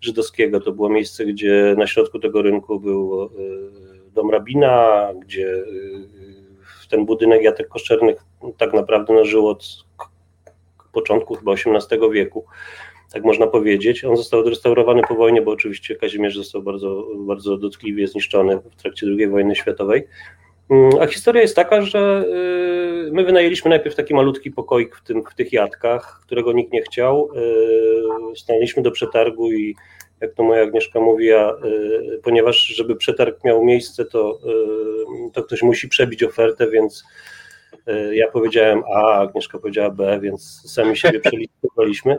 żydowskiego. To było miejsce, gdzie na środku tego rynku był dom rabina, gdzie ten budynek jatek koszernych tak naprawdę należał od początku chyba XVIII wieku tak można powiedzieć. On został odrestaurowany po wojnie, bo oczywiście Kazimierz został bardzo, bardzo dotkliwie zniszczony w trakcie II wojny światowej. Mm, a historia jest taka, że y, my wynajęliśmy najpierw taki malutki pokoik w, tym, w tych jadkach, którego nikt nie chciał. Y, stanęliśmy do przetargu i jak to moja Agnieszka mówiła, y, ponieważ żeby przetarg miał miejsce, to, to ktoś musi przebić ofertę, więc ja powiedziałem A, Agnieszka powiedziała B, więc sami siebie przeliczywaliśmy.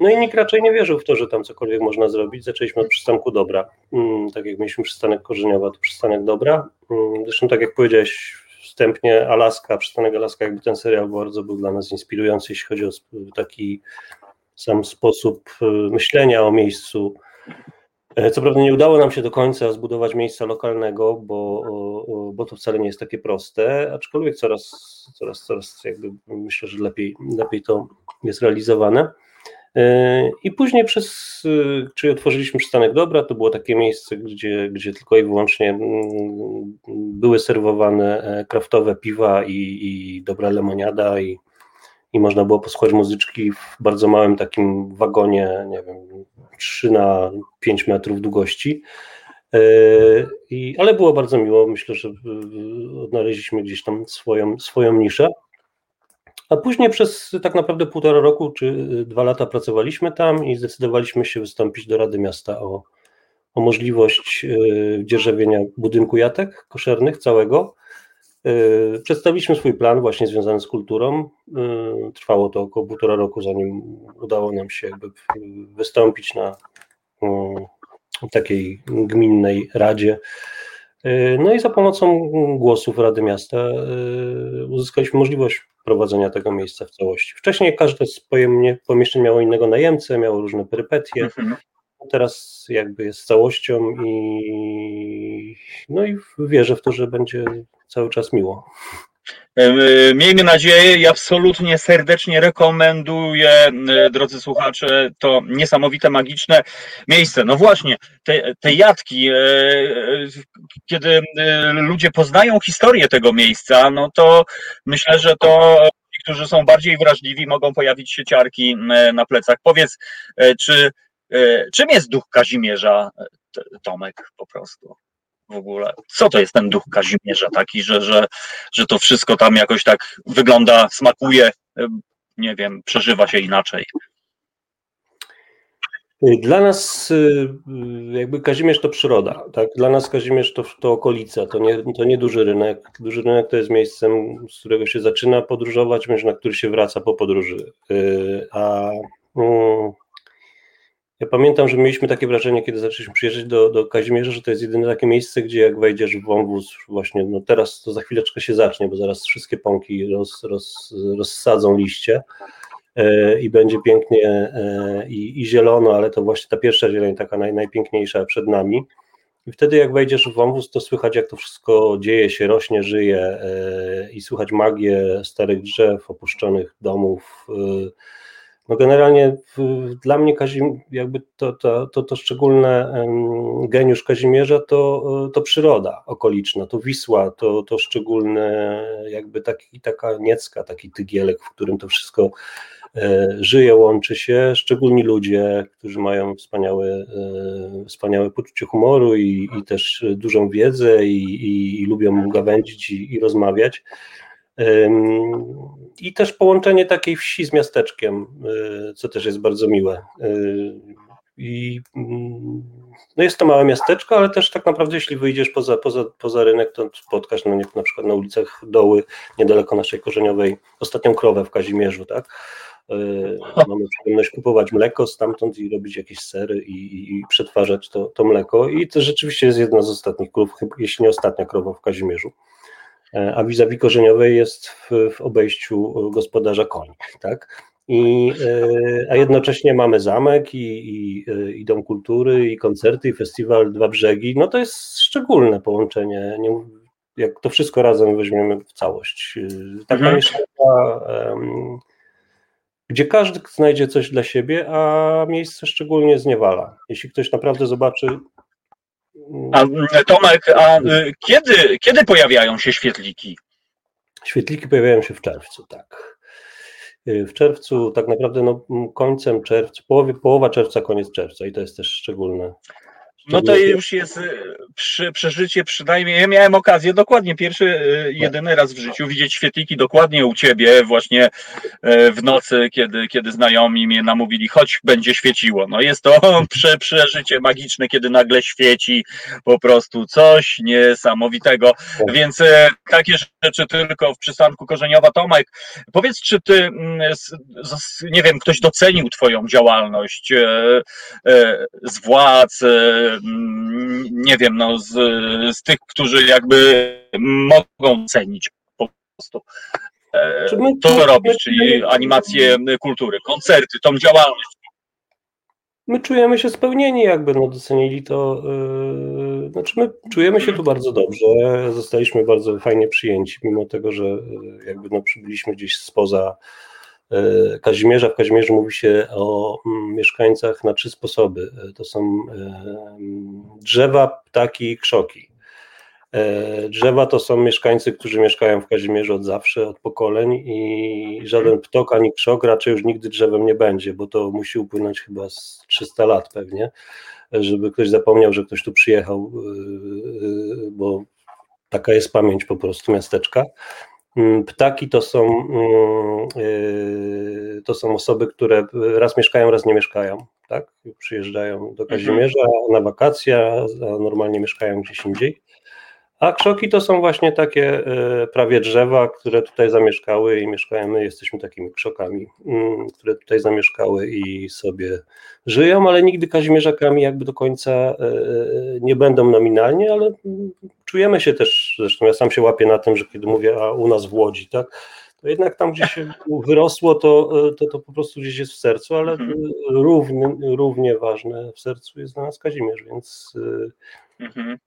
No i nikt raczej nie wierzył w to, że tam cokolwiek można zrobić. Zaczęliśmy od przystanku Dobra. Mm, tak jak mieliśmy przystanek Korzeniowa, to przystanek Dobra. Mm, zresztą tak jak powiedziałeś wstępnie, Alaska, przystanek Alaska, jakby ten serial bardzo był dla nas inspirujący, jeśli chodzi o taki sam sposób y, myślenia o miejscu. E, co prawda nie udało nam się do końca zbudować miejsca lokalnego, bo, bo to wcale nie jest takie proste, aczkolwiek coraz, coraz, coraz jakby myślę, że lepiej, lepiej to jest realizowane. I później przez, czyli otworzyliśmy przystanek Dobra, to było takie miejsce, gdzie, gdzie tylko i wyłącznie mm, były serwowane e, kraftowe piwa i, i dobra lemoniada i, i można było posłuchać muzyczki w bardzo małym takim wagonie, nie wiem, 3 na 5 metrów długości. E, I, ale było bardzo miło, myślę, że odnaleźliśmy gdzieś tam swoją, swoją niszę. A później przez tak naprawdę półtora roku czy y, dwa lata pracowaliśmy tam i zdecydowaliśmy się wystąpić do Rady Miasta o, o możliwość y, dzierżawienia budynku jatek koszernych całego. Y, przedstawiliśmy swój plan właśnie związany z kulturą. Trwało to około półtora roku, zanim udało nam się jakby wystąpić na takiej gminnej radzie no i za pomocą głosów Rady Miasta uzyskaliśmy możliwość prowadzenia tego miejsca w całości. Wcześniej każde z pomieszczeń miało innego najemcę, miało różne perypetie. Mhm. Teraz jakby jest całością i no i wierzę w to, że będzie cały czas miło. Miejmy nadzieję i absolutnie serdecznie rekomenduję, drodzy słuchacze, to niesamowite, magiczne miejsce. No właśnie, te, te jatki, e, kiedy ludzie poznają historię tego miejsca, no to myślę, że to ci, którzy są bardziej wrażliwi, mogą pojawić się ciarki na plecach. Powiedz, e, czy e, czym jest duch Kazimierza, Tomek, po prostu? W ogóle. Co to jest ten duch Kazimierza taki, że, że, że to wszystko tam jakoś tak wygląda, smakuje, nie wiem, przeżywa się inaczej? Dla nas y, jakby Kazimierz to przyroda, tak? Dla nas Kazimierz to, to okolica, to nie, to nie duży rynek. Duży rynek to jest miejscem, z którego się zaczyna podróżować, na który się wraca po podróży. Y, a mm, ja pamiętam, że mieliśmy takie wrażenie, kiedy zaczęliśmy przyjeżdżać do, do Kazimierza, że to jest jedyne takie miejsce, gdzie jak wejdziesz w wąwóz, właśnie, no teraz to za chwileczkę się zacznie, bo zaraz wszystkie pąki roz, roz, rozsadzą liście e, i będzie pięknie e, i, zielono, ale to właśnie ta pierwsza zieleń, taka naj, najpiękniejsza przed nami. I wtedy jak wejdziesz w wąwóz, to słychać jak to wszystko dzieje się, rośnie, żyje e, i słychać magię starych drzew, opuszczonych domów, no generalnie dla mnie Kazim, jakby to, to, to, to szczególne geniusz Kazimierza to, to przyroda okoliczna, to Wisła, to, to szczególne jakby taki, taka Niecka, taki tygielek, w którym to wszystko e, żyje, łączy się, szczególni ludzie, którzy mają wspaniałe, e, wspaniałe poczucie humoru i, i też dużą wiedzę i, i, i lubią gawędzić i, i rozmawiać. I też połączenie takiej wsi z miasteczkiem, co też jest bardzo miłe. I mm, no jest to małe miasteczko, ale też tak naprawdę, jeśli wyjdziesz poza, poza, poza rynek, to spotkasz na, przykład na ulicach Doły, niedaleko naszej korzeniowej, ostatnią krowę w Kazimierzu, tak? E, mamy przyjemność kupować mleko stamtąd i robić jakieś sery i, i przetwarzać to, to mleko. I to rzeczywiście jest jedna z ostatnich krów, jeśli nie ostatnia krowa w Kazimierzu. E, a vis-a-vis korzeniowej jest w, w obejściu gospodarza koń, tak? I, e, a jednocześnie mamy zamek i, i, e, i, Dom Kultury, i koncerty, i festiwal Dwa Brzegi. No to jest szczególne połączenie. Nie, jak to wszystko razem weźmiemy w całość. E, taka mhm. mieszkania, um, gdzie każdy znajdzie coś dla siebie, a miejsce szczególnie zniewala. Jeśli ktoś naprawdę zobaczy. A, Tomek, a kiedy, kiedy pojawiają się świetliki? Świetliki pojawiają się w czerwcu, tak. Y, w czerwcu, tak naprawdę no, końcem czerwca, połowie, połowa czerwca, koniec czerwca i to jest też szczególne, no to już jest y, przy, przeżycie przynajmniej. Ja miałem okazję dokładnie pierwszy, y, jedyny raz w życiu widzieć świetliki dokładnie u ciebie, właśnie y, w nocy, kiedy, kiedy znajomi mnie namówili, choć będzie świeciło. No jest to prze, przeżycie magiczne, kiedy nagle świeci po prostu coś niesamowitego. Więc takie rzeczy tylko w przystanku Korzeniowa. Tomek, powiedz, czy ty, mm, nie wiem, ktoś docenił twoją działalność z władz, nie wiem, no, z, z tych, którzy jakby mogą cenić po prostu e, to, co robisz, czyli animacje kultury, koncerty, tą działalność. My czujemy się spełnieni, jakby no, docenili to. Yy, znaczy, my czujemy się tu bardzo dobrze. Zostaliśmy bardzo fajnie przyjęci, mimo tego, że yy, jakby no, przybyliśmy gdzieś spoza E, Kazimierza. W Kazimierzu mówi się o mm, mieszkańcach na trzy sposoby. E, to są e, drzewa, ptaki i krzoki. Drzewa to są mieszkańcy, którzy mieszkają w Kazimierzu od zawsze, od pokoleń i żaden ptok ani krzok raczej już nigdy drzewem nie będzie, bo to musi upłynąć chyba z 300 lat pewnie, żeby ktoś zapomniał, że ktoś tu przyjechał, bo taka jest pamięć po prostu miasteczka. Mm, ptaki to są, mm, y, to są osoby, które raz mieszkają, raz nie mieszkają. Tak? Przyjeżdżają do mhm. Kazimierza na wakacje, a normalnie mieszkają gdzieś indziej. A krzoki to są właśnie takie y, prawie drzewa, które tutaj zamieszkały i mieszkają. My jesteśmy takimi krzokami, mm, które tutaj zamieszkały i sobie żyją, ale nigdy kazimierzakami jakby do końca y, nie będą nominalnie, ale czujemy się też, zresztą ja sam się łapię na tym, że kiedy mówię, a u nas w Łodzi, tak, to jednak tam, gdzie się wyrosło, to, to, to po prostu gdzieś jest w sercu, ale mhm. równie, równie ważne w sercu jest dla nas Kazimierz, więc mhm.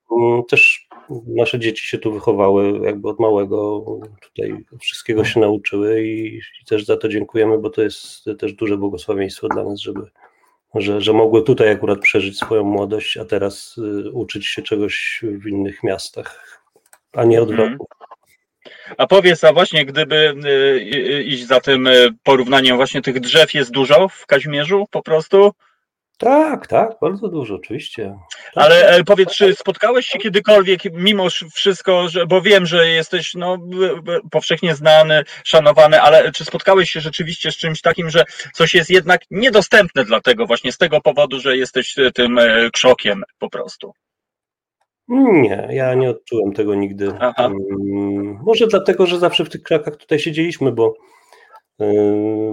Też nasze dzieci się tu wychowały jakby od małego, tutaj wszystkiego się nauczyły i, i też za to dziękujemy, bo to jest też duże błogosławieństwo dla nas, żeby że, że mogły tutaj akurat przeżyć swoją młodość, a teraz y, uczyć się czegoś w innych miastach, a nie odwrotnie. Mhm. A powiedz, a właśnie gdyby y, y, iść za tym y, porównaniem właśnie tych drzew jest dużo w Kazimierzu po prostu? Tak, tak, bardzo dużo, oczywiście. Tak. Ale e, powiedz, czy spotkałeś się kiedykolwiek, mimo wszystko, że, bo wiem, że jesteś no, powszechnie znany, szanowany, ale czy spotkałeś się rzeczywiście z czymś takim, że coś jest jednak niedostępne dla tego, właśnie z tego powodu, że jesteś e, tym e, krzokiem po prostu? Nie, ja nie odczułem tego nigdy. Aha. Mm, może dlatego, że zawsze w tych krakach tutaj siedzieliśmy, bo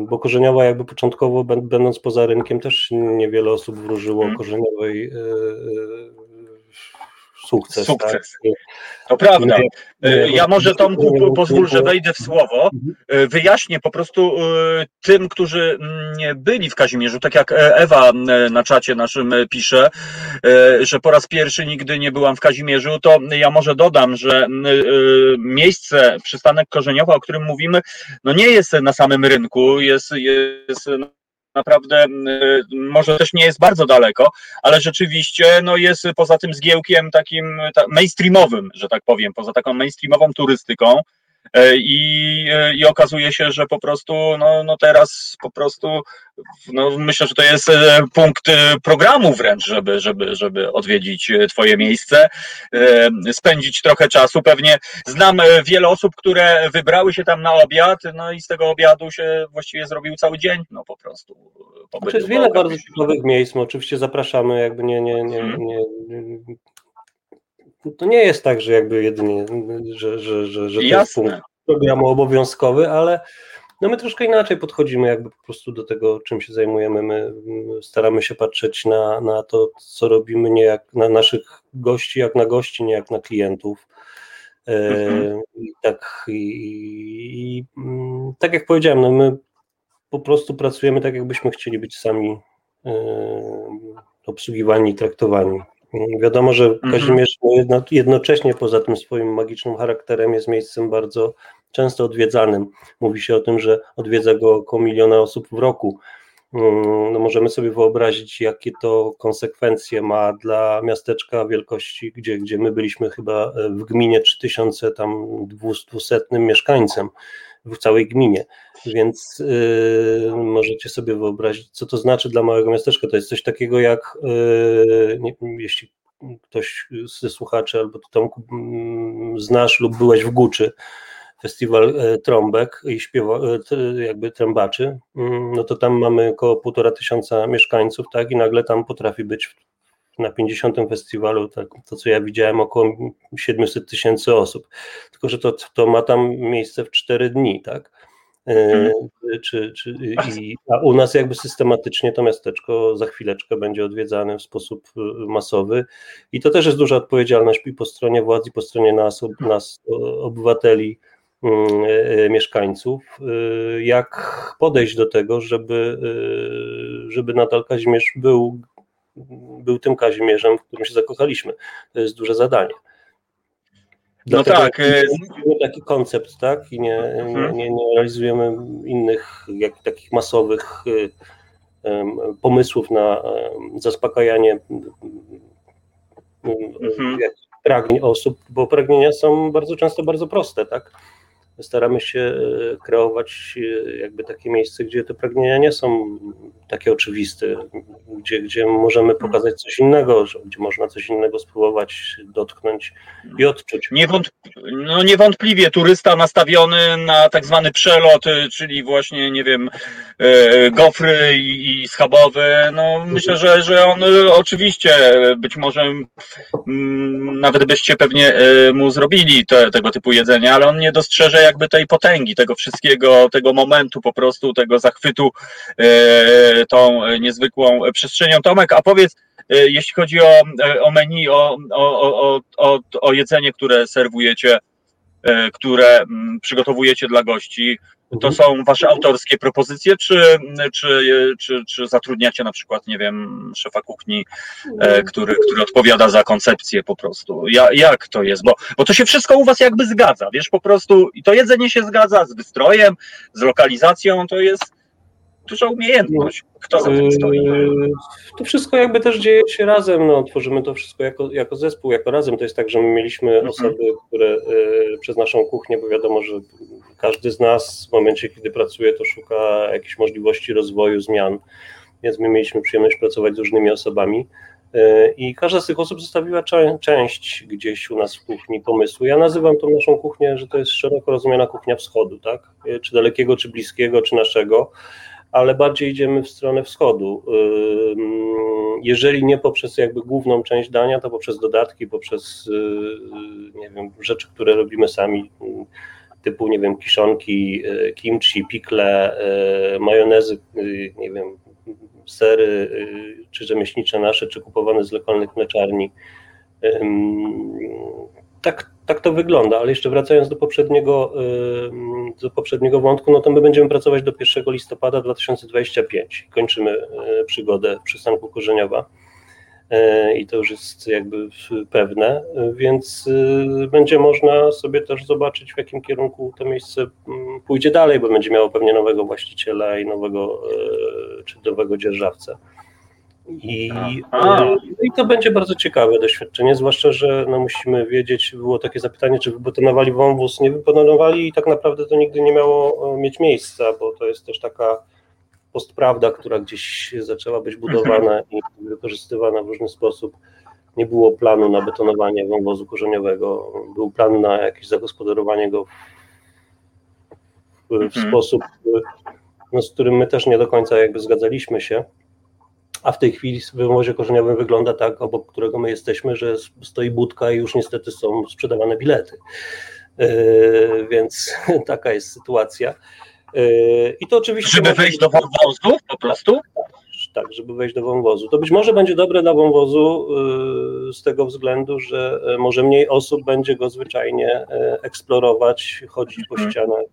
bo korzeniowa jakby początkowo będąc poza rynkiem też niewiele osób wróżyło hmm. korzeniowej yy, yy, sukces. Sukces. Tak? To prawda. Ja może Tomku pozwól, że wejdę w słowo. Mhm. Wyjaśnię po prostu tym, którzy mm, byli w Kazimierzu, tak jak Ewa na czacie naszym pisze, że po raz pierwszy nigdy nie byłam w Kazimierzu, to ja może dodam, że miejsce, przystanek Korzeniowa, o którym mówimy, no nie jest na samym rynku, jest, jest naprawdę może też nie jest bardzo daleko, ale rzeczywiście no jest poza tym zgiełkiem takim mainstreamowym, że tak powiem, poza taką mainstreamową turystyką, I, e, I okazuje się, że po prostu, no, no teraz po prostu, no myślę, że to jest e, punkt programu wręcz, żeby, żeby, żeby odwiedzić Twoje miejsce, spędzić trochę czasu. Pewnie znam wiele osób, które wybrały się tam na obiad, no i z tego obiadu się właściwie zrobił cały dzień, no po prostu. Znaczy jest wiele bardzo ciekawych miejsc, my oczywiście zapraszamy, jakby nie, nie, nie, mhm. nie, nie to nie jest tak, że jakby jedynie, że, że, że, że to jest punkt programu obowiązkowy, ale no my troszkę inaczej podchodzimy jakby po prostu do tego, czym się zajmujemy. My staramy się patrzeć na, na to, co robimy, nie jak na naszych gości, jak na gości, nie jak na klientów. E, mhm. I tak, i, i, mm, tak jak powiedziałem, no my po prostu pracujemy tak, jakbyśmy chcieli być sami e, obsługiwani i traktowani. Wiadomo, że mhm. Kazimierz jedno, jednocześnie poza tym swoim magicznym charakterem jest miejscem bardzo często odwiedzanym. Mówi się o tym, że odwiedza go około miliona osób w roku. Mm, no możemy sobie wyobrazić, jakie to konsekwencje ma dla miasteczka wielkości, gdzie, gdzie my byliśmy chyba w gminie 3000 tam 200 mieszkańcem w całej gminie. Więc yy, możecie sobie wyobrazić, co to znaczy dla małego miasteczka. To jest coś takiego jak, yy, nie, jeśli ktoś ze słuchaczy albo to Tomku mm, znasz lub byłeś w Guczy, festiwal e, trąbek i śpiewa, e, jakby trębaczy, mm, no to tam mamy około półtora tysiąca mieszkańców, tak, i nagle tam potrafi być na 50. festiwalu, tak, to co ja widziałem, około 700 tysięcy osób. Tylko, że to, to ma tam miejsce w 4 dni, tak? Hmm. Czy, czy, i, a u nas jakby systematycznie to miasteczko za chwileczkę będzie odwiedzane w sposób e, masowy i to też jest duża odpowiedzialność i po stronie władz, i po stronie nas, nas obywateli, mm, mieszkańców, jak podejść do tego, żeby, żeby nadal Kazimierz był był tym Kazimierzem, w którym się zakochaliśmy. To jest duże zadanie. No Dlatego no tak. Taki koncept, tak? I nie, mhm. nie, nie realizujemy innych jak, takich masowych um, pomysłów na um, zaspokajanie mhm. pragnień osób, bo pragnienia są bardzo często bardzo proste, tak? Staramy się e, kreować e, jakby takie miejsce, gdzie te pragnienia nie są takie oczywiste, gdzie, gdzie możemy pokazać coś innego, gdzie można coś innego spróbować dotknąć i odczuć. Niewątp no niewątpliwie turysta nastawiony na tak zwany przelot, e, czyli właśnie, nie wiem, gofry i, i schabowe, no myślę, że, że on oczywiście być może nawet byście pewnie mu zrobili te, tego typu jedzenie, ale on nie dostrzeże jakby tej potęgi, tego wszystkiego, tego momentu po prostu, tego zachwytu e, tą niezwykłą przestrzenią. Tomek, a powiedz, e, jeśli chodzi o, o menu, o, o, o, o jedzenie, które serwujecie, e, które mm, przygotowujecie dla gości, to mhm. są wasze autorskie propozycje, czy, czy, czy, czy zatrudniacie na przykład, nie wiem, szefa kuchni, e, który, który odpowiada za koncepcję po prostu? Ja, jak to jest? Bo, bo to się wszystko u was jakby zgadza, wiesz, po prostu i to jedzenie się zgadza z wystrojem, z lokalizacją, to jest duża umiejętność. Kto za tym stoi? To wszystko jakby też dzieje się razem, no, tworzymy to wszystko jako, jako zespół, jako razem. To jest tak, że my mieliśmy mhm. osoby, które y, przez naszą kuchnię, bo wiadomo, że każdy z nas w momencie, kiedy pracuje, to szuka jakichś możliwości rozwoju, zmian, więc my mieliśmy przyjemność pracować z różnymi osobami. Y, I każda z tych osób zostawiła część gdzieś u nas w kuchni pomysłu. Ja nazywam tą naszą kuchnię, że to jest szeroko rozumiana kuchnia wschodu, tak? Y, czy dalekiego, czy bliskiego, czy naszego ale bardziej idziemy w stronę wschodu. Jeżeli nie poprzez jakby główną część dania, to poprzez dodatki, poprzez y, nie wiem, rzeczy, które robimy sami, typu nie wiem, kiszonki, y, kimchi, pikle, y, majonezy, nie wiem, sery, czy rzemieślnicze nasze, czy kupowane z lokalnych mleczarni. Tak, tak to wygląda, ale jeszcze wracając do poprzedniego, do poprzedniego wątku, no to my będziemy pracować do 1 listopada 2025. Kończymy przygodę w przystanku Korzeniowa i to już jest jakby pewne, więc będzie można sobie też zobaczyć, w jakim kierunku to miejsce pójdzie dalej, bo będzie miało pewnie nowego właściciela i nowego czy nowego dzierżawcę. I, e, I to będzie bardzo ciekawe doświadczenie, zwłaszcza, że no musimy wiedzieć, było takie zapytanie, czy wybetonowali wąwóz, nie wybetonowali i tak naprawdę to nigdy nie miało e, mieć miejsca, bo to jest też taka postprawda, która gdzieś zaczęła być budowana i wykorzystywana w różny sposób. Nie było planu na betonowanie wąwozu korzeniowego, był plan na jakieś zagospodarowanie go w, w, w Mhm. sposób, no, z którym my też nie do końca jakby zgadzaliśmy się. A w tej chwili w wąwozie korzeniowym wygląda tak, obok którego my jesteśmy, że stoi budka i już niestety są sprzedawane bilety. Yy, więc taka jest sytuacja. Yy, I to oczywiście. Żeby wejść do wąwozu po prostu? Tak, żeby wejść do wąwozu. To być może będzie dobre dla wąwozu yy, z tego względu, że yy, może mniej osób będzie go zwyczajnie yy, eksplorować, chodzić po Mhm. ścianach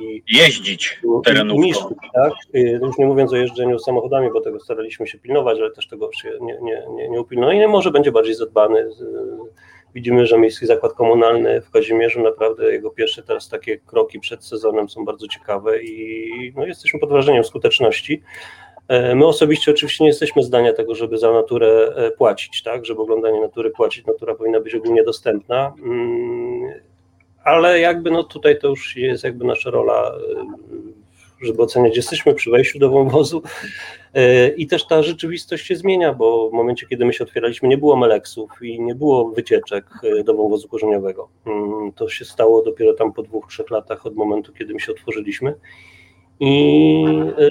i Jeździć terenówką. tak? Już nie mówiąc o jeżdżeniu samochodami, bo tego staraliśmy się pilnować, ale też tego się nie, nie, nie, nie upilnujemy. I może będzie bardziej zadbany. Widzimy, że Miejski Zakład Komunalny w Kazimierzu naprawdę jego pierwsze teraz takie kroki przed sezonem są bardzo ciekawe i no, jesteśmy pod wrażeniem skuteczności. E, My osobiście oczywiście nie jesteśmy zdania tego, żeby za naturę e, płacić, tak, żeby oglądanie natury płacić, natura powinna być ogólnie dostępna, mm, ale jakby no tutaj to już jest jakby nasza rola, e, żeby oceniać, jesteśmy przy wejściu do wąwozu i też ta rzeczywistość się zmienia, bo w momencie, kiedy my się otwieraliśmy, nie było meleksów i nie było wycieczek do wąwozu korzeniowego. Mm, To się stało dopiero tam po dwóch, trzech latach od momentu, kiedy my się otworzyliśmy. I, yy,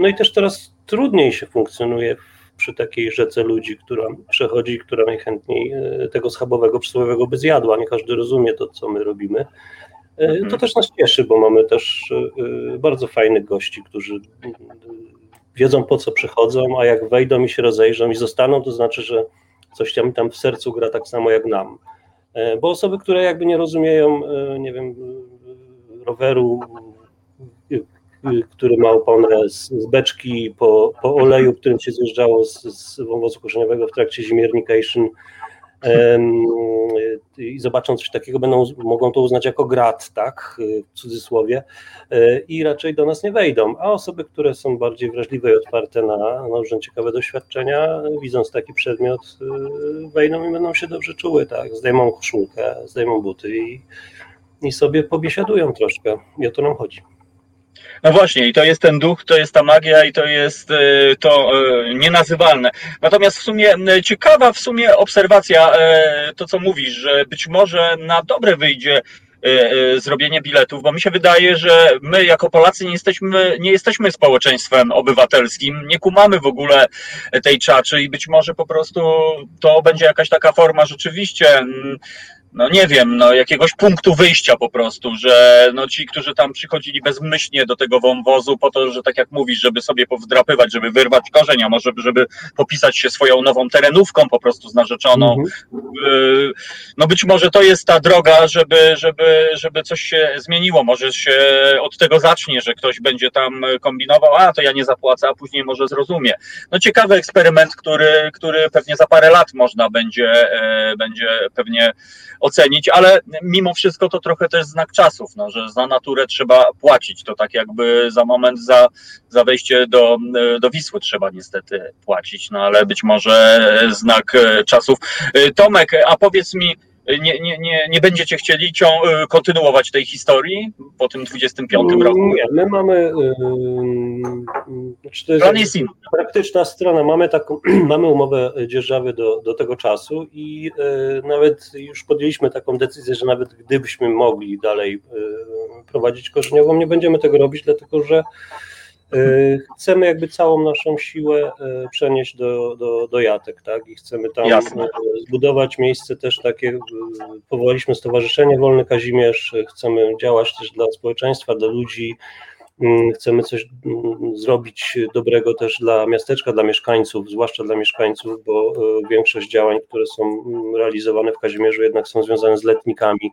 no i też teraz trudniej się funkcjonuje przy takiej rzece ludzi, która przechodzi, która najchętniej yy, tego schabowego przysłowiowego by zjadła. Nie każdy rozumie to, co my robimy. Mhm. To też nas cieszy, bo mamy też bardzo fajnych gości, którzy wiedzą po co przychodzą, a jak wejdą i się rozejrzą i zostaną, to znaczy, że coś tam, tam w sercu gra tak samo jak nam. Yy, Bo osoby, które jakby nie rozumieją, nie wiem, roweru, który ma oponę z, z beczki po, po oleju, którym się zjeżdżało z, z wąwozu korzeniowego w trakcie zimiernication em, i zobaczą coś takiego, będą, mogą to uznać jako grat, tak, w cudzysłowie, e, i raczej do nas nie wejdą, a osoby, które są bardziej wrażliwe i otwarte na, na różne ciekawe doświadczenia, widząc taki przedmiot, wejdą i będą się dobrze czuły, tak, zdejmą koszulkę, zdejmą buty i, i sobie pobiesiadują troszkę. I o to nam chodzi. No właśnie, i to jest ten duch, to jest ta magia i to jest e, to e, nienazywalne. Natomiast w sumie e, ciekawa w sumie obserwacja, to co mówisz, że być może na dobre wyjdzie zrobienie biletów, bo mi się wydaje, że my jako Polacy nie jesteśmy, nie jesteśmy społeczeństwem obywatelskim, nie kumamy w ogóle tej czaczy i być może po prostu to będzie jakaś taka forma rzeczywiście mm, no nie wiem, no jakiegoś punktu wyjścia po prostu, że no ci, którzy tam przychodzili bezmyślnie do tego wąwozu po to, że tak jak mówisz, żeby sobie powdrapywać, żeby wyrwać korzeń, a może żeby popisać się swoją nową terenówką po prostu z narzeczoną, Mhm. Yy, no być może to jest ta droga, żeby, żeby, żeby coś się zmieniło. Może się od tego zacznie, że ktoś będzie tam kombinował, a to ja nie zapłacę, a później może zrozumie. No ciekawy eksperyment, który, który pewnie za parę lat można będzie, e, będzie pewnie ocenić, ale mimo wszystko to trochę też znak czasów, no, że za naturę trzeba płacić. To tak jakby za moment za, za wejście do, do Wisły trzeba niestety płacić, no ale być może znak czasów. Tomek, a powiedz mi, nie, nie, nie, nie będziecie chcieli cią, e, kontynuować tej historii po tym 25 roku? Nie, my mamy. Yy, jest Plan jest inny. praktyczna strona. Mamy taką, mamy umowę dzierżawy do, do tego czasu i e, nawet już podjęliśmy taką decyzję, że nawet gdybyśmy mogli dalej e, prowadzić korzeniową, nie będziemy tego robić, dlatego że chcemy jakby całą naszą siłę e, przenieść do, do, do jatek, tak? I chcemy tam Jasne. e, zbudować miejsce też takie, e, powołaliśmy Stowarzyszenie Wolny Kazimierz, e, chcemy działać też dla społeczeństwa, dla ludzi, Mm, Chcemy coś mm, zrobić dobrego też dla miasteczka, dla mieszkańców, zwłaszcza dla mieszkańców, bo e, większość działań, które są mm, realizowane w Kazimierzu, jednak są związane z letnikami,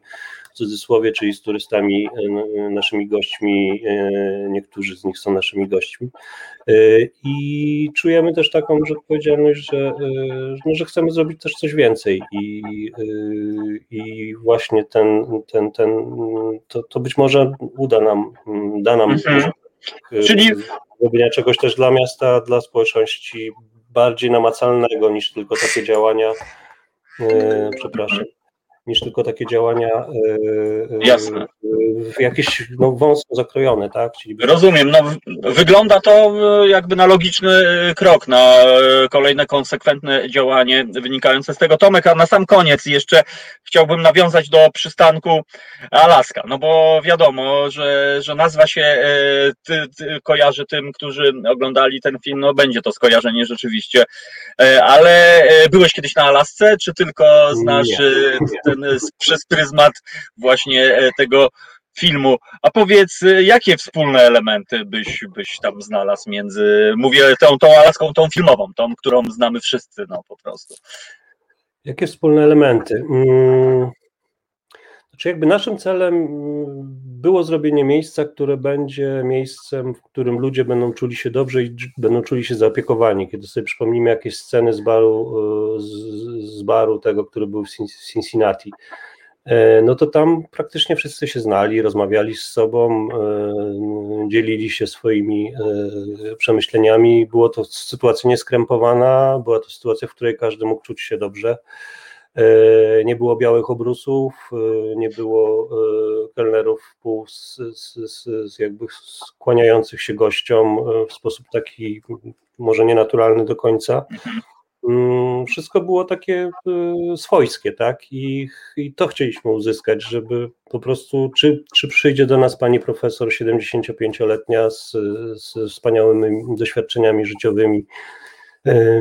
cudzysłowie, czyli z turystami, e, n- naszymi gośćmi. e, Niektórzy z nich są naszymi gośćmi. E, I czujemy też taką że odpowiedzialność, że, e, no, że chcemy zrobić też coś więcej. I, e, i właśnie ten, ten, ten to, to być może uda nam, da nam Mhm. e, Czyli- zrobienia czegoś też dla miasta, dla społeczności bardziej namacalnego niż tylko takie działania, e, przepraszam, niż tylko takie działania e, e, Jasne. w jakieś no, wąsko zakrojone, tak? Rozumiem. No, wygląda to e, jakby na logiczny krok, na kolejne konsekwentne działanie wynikające z tego. Tomek, a na sam koniec jeszcze chciałbym nawiązać do przystanku Alaska, no bo wiadomo, że, że nazwa się ty, ty, kojarzy tym, którzy oglądali ten film, no będzie to skojarzenie rzeczywiście, ale byłeś kiedyś na Alasce, czy tylko znasz Nie. E, e, przez pryzmat właśnie e, tego filmu. A powiedz, y, jakie wspólne elementy byś, byś tam znalazł między, mówię tą, tą Alaską, tą filmową, tą, którą znamy wszyscy, no po prostu. Jakie wspólne elementy? Mm, Znaczy, jakby naszym celem mm, było zrobienie miejsca, które będzie miejscem, w którym ludzie będą czuli się dobrze i będą czuli się zaopiekowani. Kiedy sobie przypomnimy jakieś sceny z baru, e, z, z baru tego, który był w Cin- w Cincinnati, e, no to tam praktycznie wszyscy się znali, rozmawiali z sobą, e, dzielili się swoimi przemyśleniami. Było to sytuacja nieskrępowana, była to sytuacja, w której każdy mógł czuć się dobrze. E, Nie było białych obrusów, e, nie było e, kelnerów pół z, z, z, jakby skłaniających się gościom w sposób taki może nienaturalny do końca. Mm, Wszystko było takie swojskie, tak? I, I to chcieliśmy uzyskać, żeby po prostu, czy, czy przyjdzie do nas pani profesor 75-letnia z, z wspaniałymi doświadczeniami życiowymi,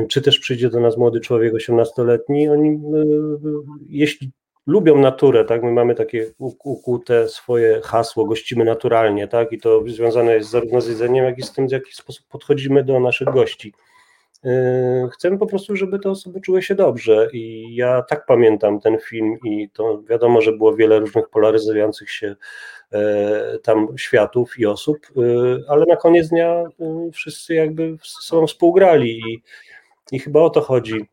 czy też przyjdzie do nas młody człowiek 18-letni, oni e, jeśli lubią naturę, tak, my mamy takie ukute swoje hasło, gościmy naturalnie, tak, i to związane jest zarówno z jedzeniem, jak i z tym, w jaki sposób podchodzimy do naszych gości. E, Chcemy po prostu, żeby te osoby czuły się dobrze i ja tak pamiętam ten film i to wiadomo, że było wiele różnych polaryzujących się e, tam światów i osób, e, ale na koniec dnia e, wszyscy jakby z sobą współgrali i, i chyba o to chodzi,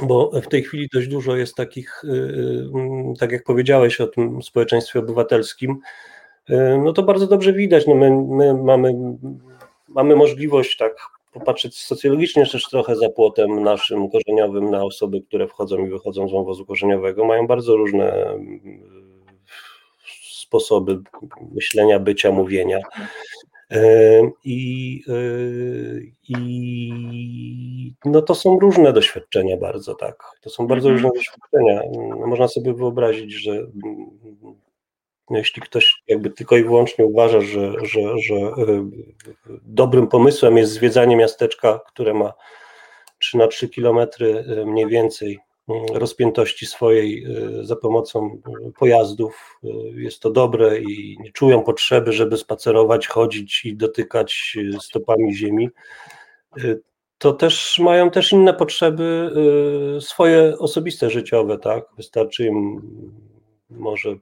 bo w tej chwili dość dużo jest takich, e, tak jak powiedziałeś o tym społeczeństwie obywatelskim, e, no to bardzo dobrze widać, no my, my mamy, mamy możliwość tak popatrzeć socjologicznie też trochę za płotem naszym korzeniowym na osoby, które wchodzą i wychodzą z wąwozu korzeniowego, mają bardzo różne sposoby myślenia, bycia, mówienia. E, I, e, I no to są różne doświadczenia bardzo, tak. To są bardzo Mhm. różne doświadczenia. Można sobie wyobrazić, że no jeśli ktoś jakby tylko i wyłącznie uważa, że, że, że e, dobrym pomysłem jest zwiedzanie miasteczka, które ma 3 na 3 kilometry mniej więcej rozpiętości swojej e, za pomocą e, pojazdów. e, Jest to dobre i nie czują potrzeby, żeby spacerować, chodzić i dotykać e, stopami ziemi. E, To też mają też inne potrzeby e, swoje osobiste, życiowe, tak? Wystarczy im może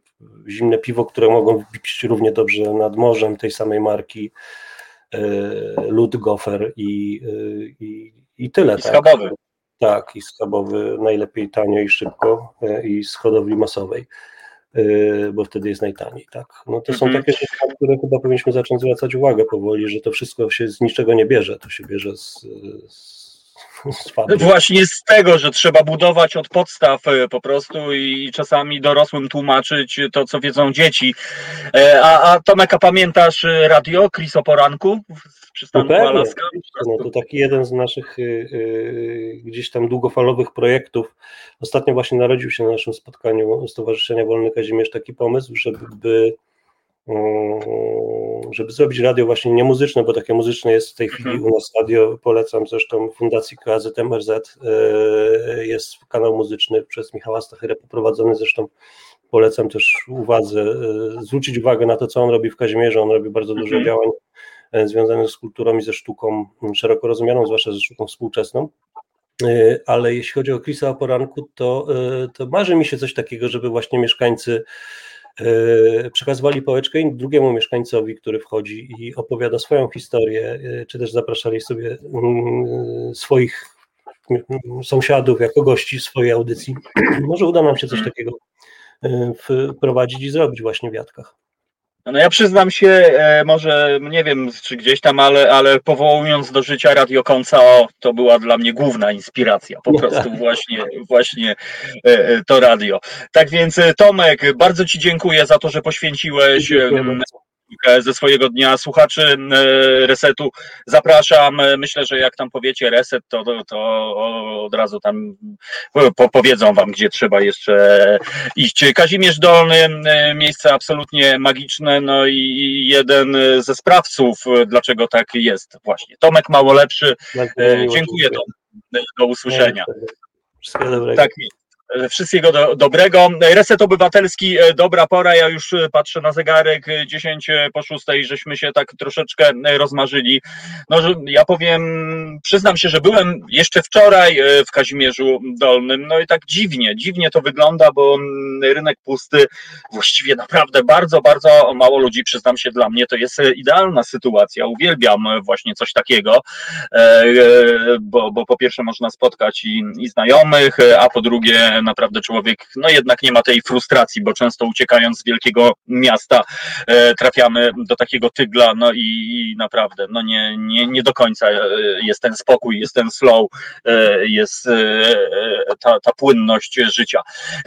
zimne piwo, które mogą pić równie dobrze nad morzem tej samej marki, e, lód gofer i, e, i, i tyle. I tak? schabowy. Tak, i schabowy najlepiej tanio i szybko e, i z hodowli masowej, e, bo wtedy jest najtaniej, tak. No to są Mhm. takie rzeczy, na które chyba powinniśmy zacząć zwracać uwagę powoli, że to wszystko się z niczego nie bierze, to się bierze z, z, Właśnie z tego, że trzeba budować od podstaw e, po prostu i czasami dorosłym tłumaczyć to, co wiedzą dzieci. E, A, a Tomek, a pamiętasz e, radio Chris o poranku w No przystanku pewnie, Alaska? no to taki jeden z naszych gdzieś tam długofalowych projektów. Ostatnio właśnie narodził się na naszym spotkaniu Stowarzyszenia Wolny Kazimierz taki pomysł, żeby, żeby zrobić radio właśnie nie muzyczne, bo takie muzyczne jest w tej chwili Mhm. u nas radio, polecam zresztą Fundacji KZMRZ, y, jest kanał muzyczny przez Michała Stachyrę poprowadzony, zresztą polecam też uwadze, y, zwrócić uwagę na to, co on robi w Kazimierzu, on robi bardzo dużo Mhm. działań e, związanych z kulturą i ze sztuką m, szeroko rozumianą, zwłaszcza ze sztuką współczesną. E, Ale jeśli chodzi o Chrisa o poranku, to, e, to marzy mi się coś takiego, żeby właśnie mieszkańcy e, przekazywali pałeczkę drugiemu mieszkańcowi, który wchodzi i opowiada swoją historię, e, czy też zapraszali sobie mm, swoich mm, sąsiadów jako gości swojej audycji. Może uda nam się coś takiego e, wprowadzić i zrobić właśnie w Jatkach. No ja przyznam się, e, może nie wiem czy gdzieś tam, ale, ale powołując do życia Radio Konca, to była dla mnie główna inspiracja. Po prostu właśnie, właśnie e, e, to radio. Tak więc Tomek, bardzo Ci dziękuję za to, że poświęciłeś Ze swojego dnia słuchaczy e, Resetu. Zapraszam. E, Myślę, że jak tam powiecie Reset, to, to, to od razu tam po, powiedzą wam, gdzie trzeba jeszcze iść. Kazimierz Dolny, e, miejsce absolutnie magiczne, no i jeden ze sprawców, e, dlaczego tak jest właśnie. Tomek Mało Lepszy, Bardzo e, miło, dziękuję Tom. Do usłyszenia. Wszystkiego dobrego. Tak, e, wszystkiego do, dobrego. Reset Obywatelski, e, dobra pora. Ja już e, patrzę na zegarek, e, 10 po 6, żeśmy się tak troszeczkę e, rozmarzyli. No, ja powiem, przyznam się, że byłem jeszcze wczoraj e, w Kazimierzu Dolnym, no i tak dziwnie, dziwnie to wygląda, bo mm, rynek pusty, właściwie naprawdę bardzo, bardzo mało ludzi, przyznam się, dla mnie to jest e, idealna sytuacja. Uwielbiam e, właśnie coś takiego, e, e, bo, bo po pierwsze można spotkać i, i znajomych, e, a po drugie naprawdę człowiek, no jednak nie ma tej frustracji, bo często uciekając z wielkiego miasta e, trafiamy do takiego tygla, no i, i naprawdę, no nie, nie, nie do końca e, jest ten spokój, jest ten flow, e, jest ta, ta płynność życia.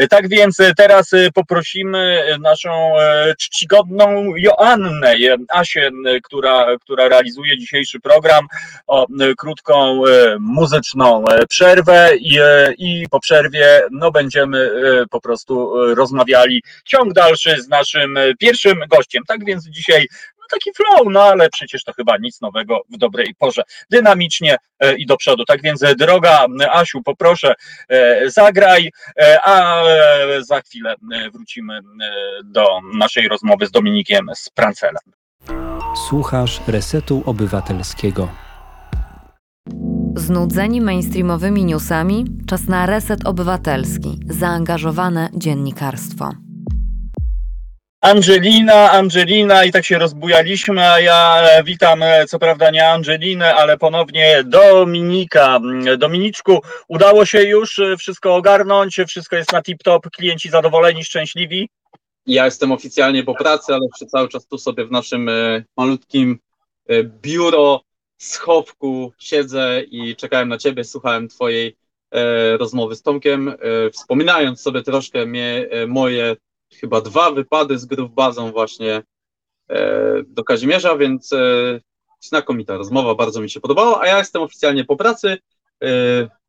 Tak więc teraz poprosimy naszą czcigodną Joannę, Asię, która, która realizuje dzisiejszy program, o krótką muzyczną przerwę i, i po przerwie no, będziemy e, po prostu e, rozmawiali ciąg dalszy z naszym e, pierwszym gościem. Tak więc dzisiaj no, taki flow, no ale przecież to chyba nic nowego w dobrej porze. Dynamicznie i do przodu. Tak więc droga Asiu, poproszę zagraj, a za chwilę wrócimy do naszej rozmowy z Dominikiem Sprancelem. Słuchasz Resetu Obywatelskiego. Znudzeni mainstreamowymi newsami? Czas na reset obywatelski, zaangażowane dziennikarstwo. Angelina, Angelina i tak się rozbujaliśmy, a ja e, witam e, co prawda nie Angelinę, ale ponownie Dominika. Mm, Dominiczku, udało się już e, wszystko ogarnąć, wszystko jest na tip-top, klienci zadowoleni, szczęśliwi? Ja jestem oficjalnie po pracy, ale jeszcze cały czas tu sobie w naszym malutkim biuro, schowku siedzę i czekałem na ciebie, słuchałem twojej e, rozmowy z Tomkiem, e, wspominając sobie troszkę mnie, e, moje chyba dwa wypady z gry bazą właśnie e, do Kazimierza, więc e, znakomita rozmowa, bardzo mi się podobała, a ja jestem oficjalnie po pracy.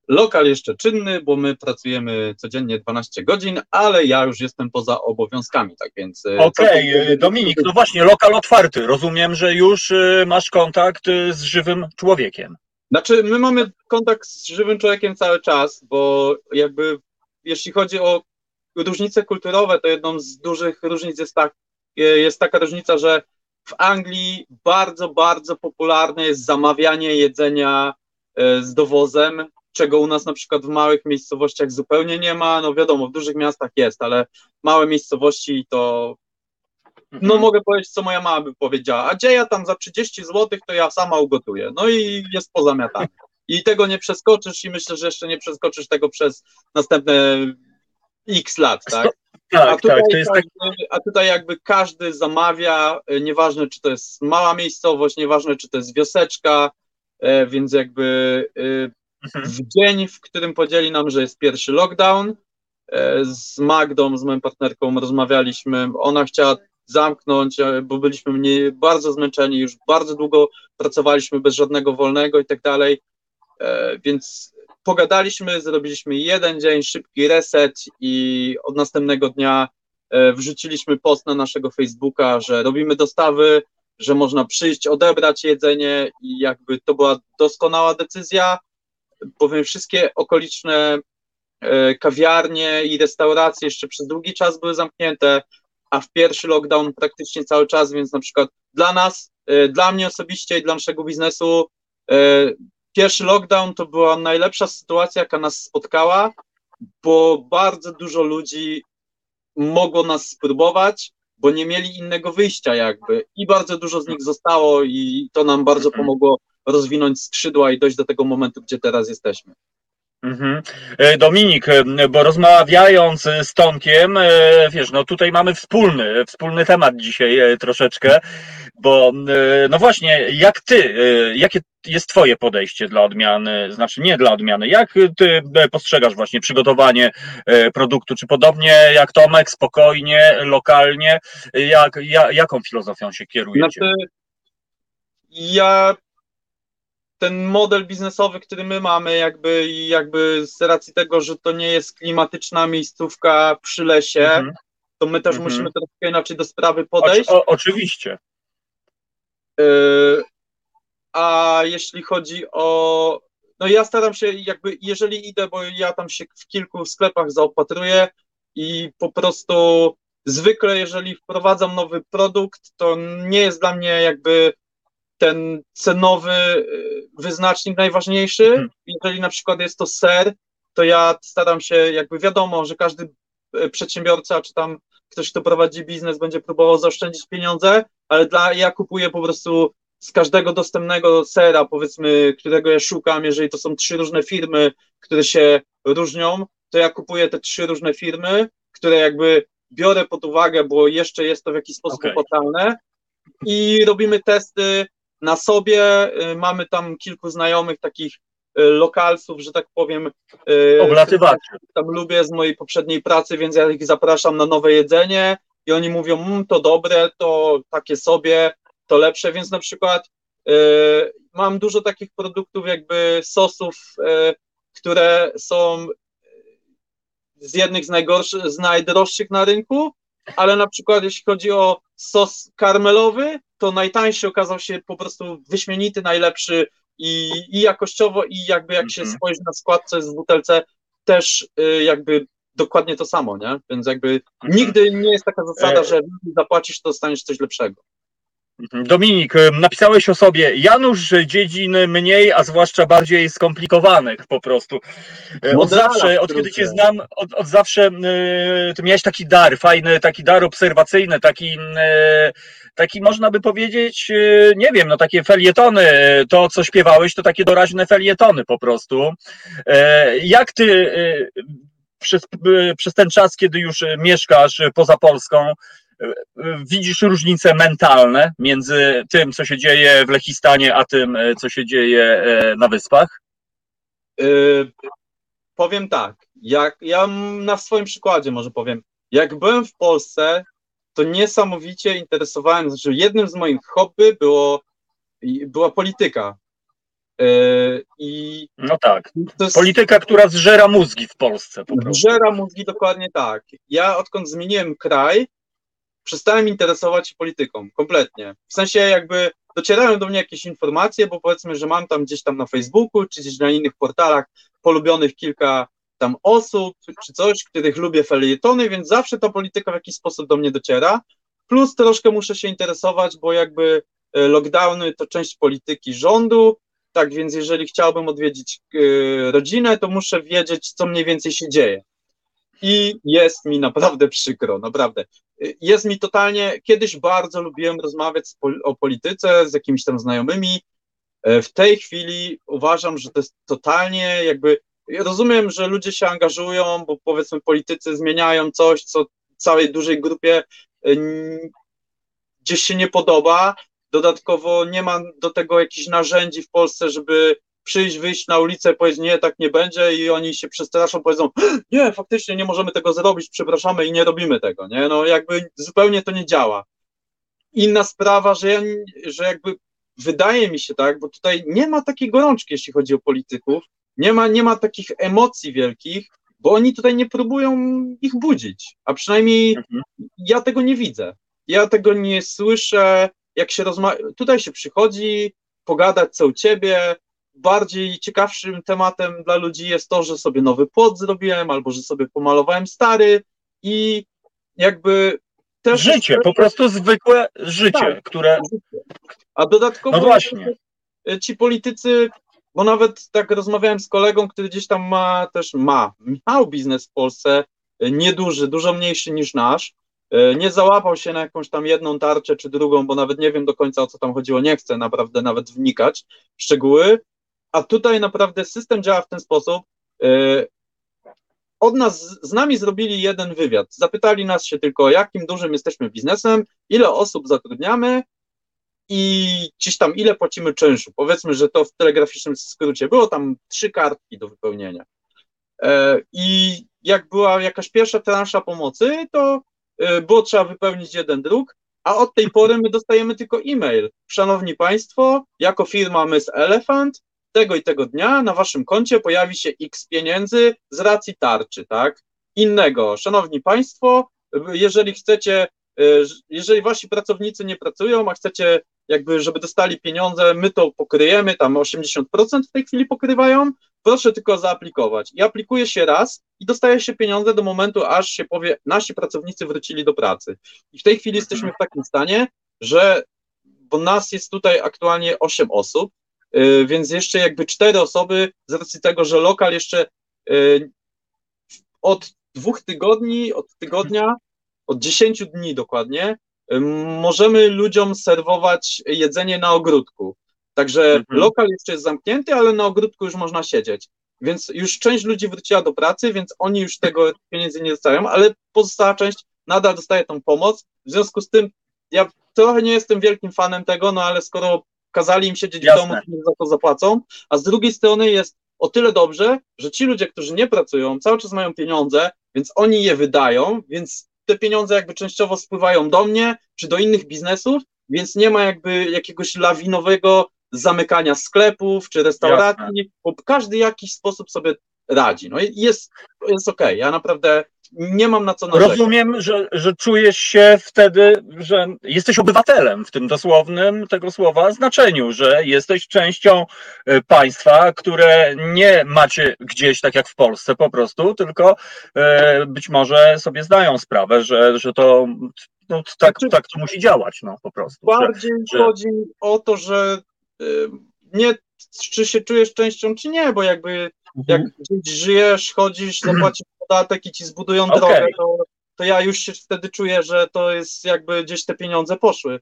Lokal jeszcze czynny, bo my pracujemy codziennie 12 godzin, ale ja już jestem poza obowiązkami, tak więc. e, Okej, e, Dominik, no właśnie, lokal otwarty. Rozumiem, że już e, masz kontakt e, z żywym człowiekiem. Znaczy, my mamy kontakt z żywym człowiekiem cały czas, bo jakby jeśli chodzi o różnice kulturowe, to jedną z dużych różnic jest, tak, jest taka różnica, że w Anglii bardzo, bardzo popularne jest zamawianie jedzenia z dowozem, czego u nas na przykład w małych miejscowościach zupełnie nie ma. No wiadomo, w dużych miastach jest, ale małe miejscowości to no mogę powiedzieć, co moja mama by powiedziała, a gdzie ja tam za 30 zł, to ja sama ugotuję. No i jest pozamiatane. I tego nie przeskoczysz i myślę, że jeszcze nie przeskoczysz tego przez następne x lat, tak? a, Tak, tutaj tak, to jest tak. każdy, a tutaj jakby każdy zamawia, e, nieważne czy to jest mała miejscowość, nieważne czy to jest wioseczka, e, więc jakby e, Mhm. W dzień, w którym podzieli nam, że jest pierwszy lockdown, e, z Magdą, z moją partnerką rozmawialiśmy, ona chciała zamknąć, e, bo byliśmy mniej, bardzo zmęczeni, już bardzo długo pracowaliśmy bez żadnego wolnego i tak dalej, E, więc pogadaliśmy, zrobiliśmy jeden dzień, szybki reset i od następnego dnia wrzuciliśmy post na naszego Facebooka, że robimy dostawy, że można przyjść, odebrać jedzenie i jakby to była doskonała decyzja, bowiem wszystkie okoliczne e, kawiarnie i restauracje jeszcze przez długi czas były zamknięte, a w pierwszy lockdown praktycznie cały czas, więc na przykład dla nas, e, dla mnie osobiście i dla naszego biznesu e, pierwszy lockdown to była najlepsza sytuacja, jaka nas spotkała, bo bardzo dużo ludzi mogło nas spróbować, bo nie mieli innego wyjścia jakby i bardzo dużo z nich zostało i to nam bardzo Mhm. pomogło rozwinąć skrzydła i dojść do tego momentu, gdzie teraz jesteśmy. Mhm. E, Dominik, e, bo rozmawiając z Tomkiem, e, wiesz, no tutaj mamy wspólny, wspólny temat dzisiaj e, troszeczkę, bo e, no właśnie, jak ty, e, jakie jest twoje podejście dla odmiany, znaczy nie dla odmiany, jak ty e, postrzegasz właśnie przygotowanie produktu, czy podobnie jak Tomek, spokojnie, lokalnie, jak, ja, jaką filozofią się kierujecie? Znaczy, ja ten model biznesowy, który my mamy, jakby, jakby z racji tego, że to nie jest klimatyczna miejscówka przy lesie, Mhm. to my też Mhm. musimy troszkę inaczej do sprawy podejść. o, oczywiście. Yy, A jeśli chodzi o. No ja staram się, jakby, jeżeli idę, bo ja tam się w kilku sklepach zaopatruję i po prostu zwykle, jeżeli wprowadzam nowy produkt, to nie jest dla mnie jakby ten cenowy yy, wyznacznik najważniejszy. Mhm. Jeżeli na przykład jest to ser, to ja staram się, jakby wiadomo, że każdy yy, przedsiębiorca, czy tam ktoś, kto prowadzi biznes, będzie próbował zaoszczędzić pieniądze, ale dla, ja kupuję po prostu z każdego dostępnego sera, powiedzmy, którego ja szukam, jeżeli to są trzy różne firmy, które się różnią, to ja kupuję te trzy różne firmy, które jakby biorę pod uwagę, bo jeszcze jest to w jakiś sposób opłacalne i robimy testy na sobie. y, Mamy tam kilku znajomych takich y, lokalsów, że tak powiem. y, Oblatywaczy. tam lubię z mojej poprzedniej pracy, więc ja ich zapraszam na nowe jedzenie i oni mówią, mmm, to dobre, to takie sobie, to lepsze, więc na przykład y, mam dużo takich produktów, jakby sosów, y, które są z jednych z najgorszych, z najdroższych na rynku, ale na przykład jeśli chodzi o sos karmelowy, to najtańszy okazał się po prostu wyśmienity, najlepszy i, i jakościowo, i jakby jak się Mhm. spojrzy na skład, co jest w butelce, też y, jakby dokładnie to samo, nie? Więc jakby nigdy nie jest taka zasada, E- że zapłacisz, to dostaniesz coś lepszego. Mhm. Dominik, em, napisałeś o sobie Janusz dziedzin mniej, a zwłaszcza bardziej skomplikowanych po prostu. E, Od Modela zawsze, od kiedy cię znam, od, od zawsze e, ty miałeś taki dar, fajny, taki dar obserwacyjny, taki, e, taki można by powiedzieć, e, nie wiem, no takie felietony, e, to co śpiewałeś, to takie doraźne felietony po prostu. E, Jak ty e, przez, e, przez ten czas, kiedy już e, mieszkasz e, poza Polską, widzisz różnice mentalne między tym, co się dzieje w Lechistanie, a tym, co się dzieje na wyspach? Y, powiem tak, jak ja na swoim przykładzie może powiem, jak byłem w Polsce, to niesamowicie interesowałem, znaczy jednym z moich hobby było, była polityka. Y, I No tak. jest, Polityka, która zżera mózgi w Polsce po prostu. Żera mózgi dokładnie tak. Ja odkąd zmieniłem kraj, przestałem interesować się polityką, kompletnie. W sensie jakby docierają do mnie jakieś informacje, bo powiedzmy, że mam tam gdzieś tam na Facebooku, czy gdzieś na innych portalach polubionych kilka tam osób, czy coś, których lubię felietony, więc zawsze ta polityka w jakiś sposób do mnie dociera. Plus troszkę muszę się interesować, bo jakby e, lockdowny to część polityki rządu, tak więc jeżeli chciałbym odwiedzić e, rodzinę, to muszę wiedzieć, co mniej więcej się dzieje. I jest mi naprawdę przykro, naprawdę. Y, Jest mi totalnie, kiedyś bardzo lubiłem rozmawiać o polityce z jakimiś tam znajomymi. E, W tej chwili uważam, że to jest totalnie jakby. ja Rozumiem, że ludzie się angażują, bo powiedzmy politycy zmieniają coś, co całej dużej grupie y, gdzieś się nie podoba. Dodatkowo nie ma do tego jakichś narzędzi w Polsce, żeby przyjść, wyjść na ulicę, powiedzieć nie, tak nie będzie i oni się przestraszą, powiedzą nie, faktycznie nie możemy tego zrobić, przepraszamy i nie robimy tego, nie, no jakby zupełnie to nie działa. Inna sprawa, że, ja, że jakby wydaje mi się tak, bo tutaj nie ma takiej gorączki, jeśli chodzi o polityków, nie ma, nie ma takich emocji wielkich, bo oni tutaj nie próbują ich budzić, a przynajmniej Mhm. ja tego nie widzę. Ja tego nie słyszę, jak się rozmawia, tutaj się przychodzi, pogadać co u ciebie, bardziej ciekawszym tematem dla ludzi jest to, że sobie nowy płot zrobiłem, albo że sobie pomalowałem stary i jakby też Życie, po prostu zwykłe życie, Tak. które. A dodatkowo No właśnie. ci politycy, bo nawet tak rozmawiałem z kolegą, który gdzieś tam ma też ma, miał biznes w Polsce, e, nieduży, dużo mniejszy niż nasz. E, Nie załapał się na jakąś tam jedną tarczę czy drugą, bo nawet nie wiem do końca o co tam chodziło, nie chcę naprawdę nawet wnikać w szczegóły. A tutaj naprawdę system działa w ten sposób, e, od nas, z nami zrobili jeden wywiad. Zapytali nas się tylko, jakim dużym jesteśmy biznesem, ile osób zatrudniamy i gdzieś tam ile płacimy czynszu. Powiedzmy, że to w telegraficznym skrócie było tam trzy kartki do wypełnienia. E, I jak była jakaś pierwsza transza pomocy, to było trzeba wypełnić jeden druk, a od tej pory my dostajemy tylko e-mail. Szanowni Państwo, jako firma Miss Elephant, tego i tego dnia na Waszym koncie pojawi się x pieniędzy z racji tarczy, tak? Innego. Szanowni Państwo, jeżeli chcecie, e, jeżeli Wasi pracownicy nie pracują, a chcecie jakby, żeby dostali pieniądze, my to pokryjemy, tam 80% w tej chwili pokrywają, proszę tylko zaaplikować. I aplikuje się raz i dostaje się pieniądze do momentu, aż się powie, nasi pracownicy wrócili do pracy. I w tej chwili jesteśmy w takim stanie, że, bo nas jest tutaj aktualnie 8 osób, yy, więc jeszcze jakby 4 osoby, z racji tego, że lokal jeszcze yy, od dwóch tygodni, od tygodnia, od 10 dni dokładnie, yy, możemy ludziom serwować jedzenie na ogródku. Także mhm. lokal jeszcze jest zamknięty, ale na ogródku już można siedzieć. Więc już część ludzi wróciła do pracy, więc oni już tego pieniędzy nie dostają, ale pozostała część nadal dostaje tą pomoc. W związku z tym ja trochę nie jestem wielkim fanem tego, no ale skoro kazali im siedzieć Jasne. w domu, to za to zapłacą. A z drugiej strony jest o tyle dobrze, że ci ludzie, którzy nie pracują, cały czas mają pieniądze, więc oni je wydają, więc te pieniądze jakby częściowo spływają do mnie czy do innych biznesów, więc nie ma jakby jakiegoś lawinowego zamykania sklepów czy restauracji, Jasne. bo każdy w jakiś sposób sobie radzi. No jest, jest okej, okay. ja naprawdę nie mam na co narzekać. Rozumiem, że, że czujesz się wtedy, że jesteś obywatelem w tym dosłownym tego słowa znaczeniu, że jesteś częścią e, państwa, które nie macie gdzieś tak jak w Polsce po prostu, tylko e, być może sobie zdają sprawę, że, że to no, tak, znaczy, tak to musi działać, no po prostu. Bardziej że, chodzi o to, że nie czy się czujesz częścią, czy nie, bo jakby mhm. jak gdzieś żyjesz, chodzisz, zapłacisz podatek i ci zbudują okay. drogę, to, to ja już się wtedy czuję, że to jest jakby gdzieś te pieniądze poszły.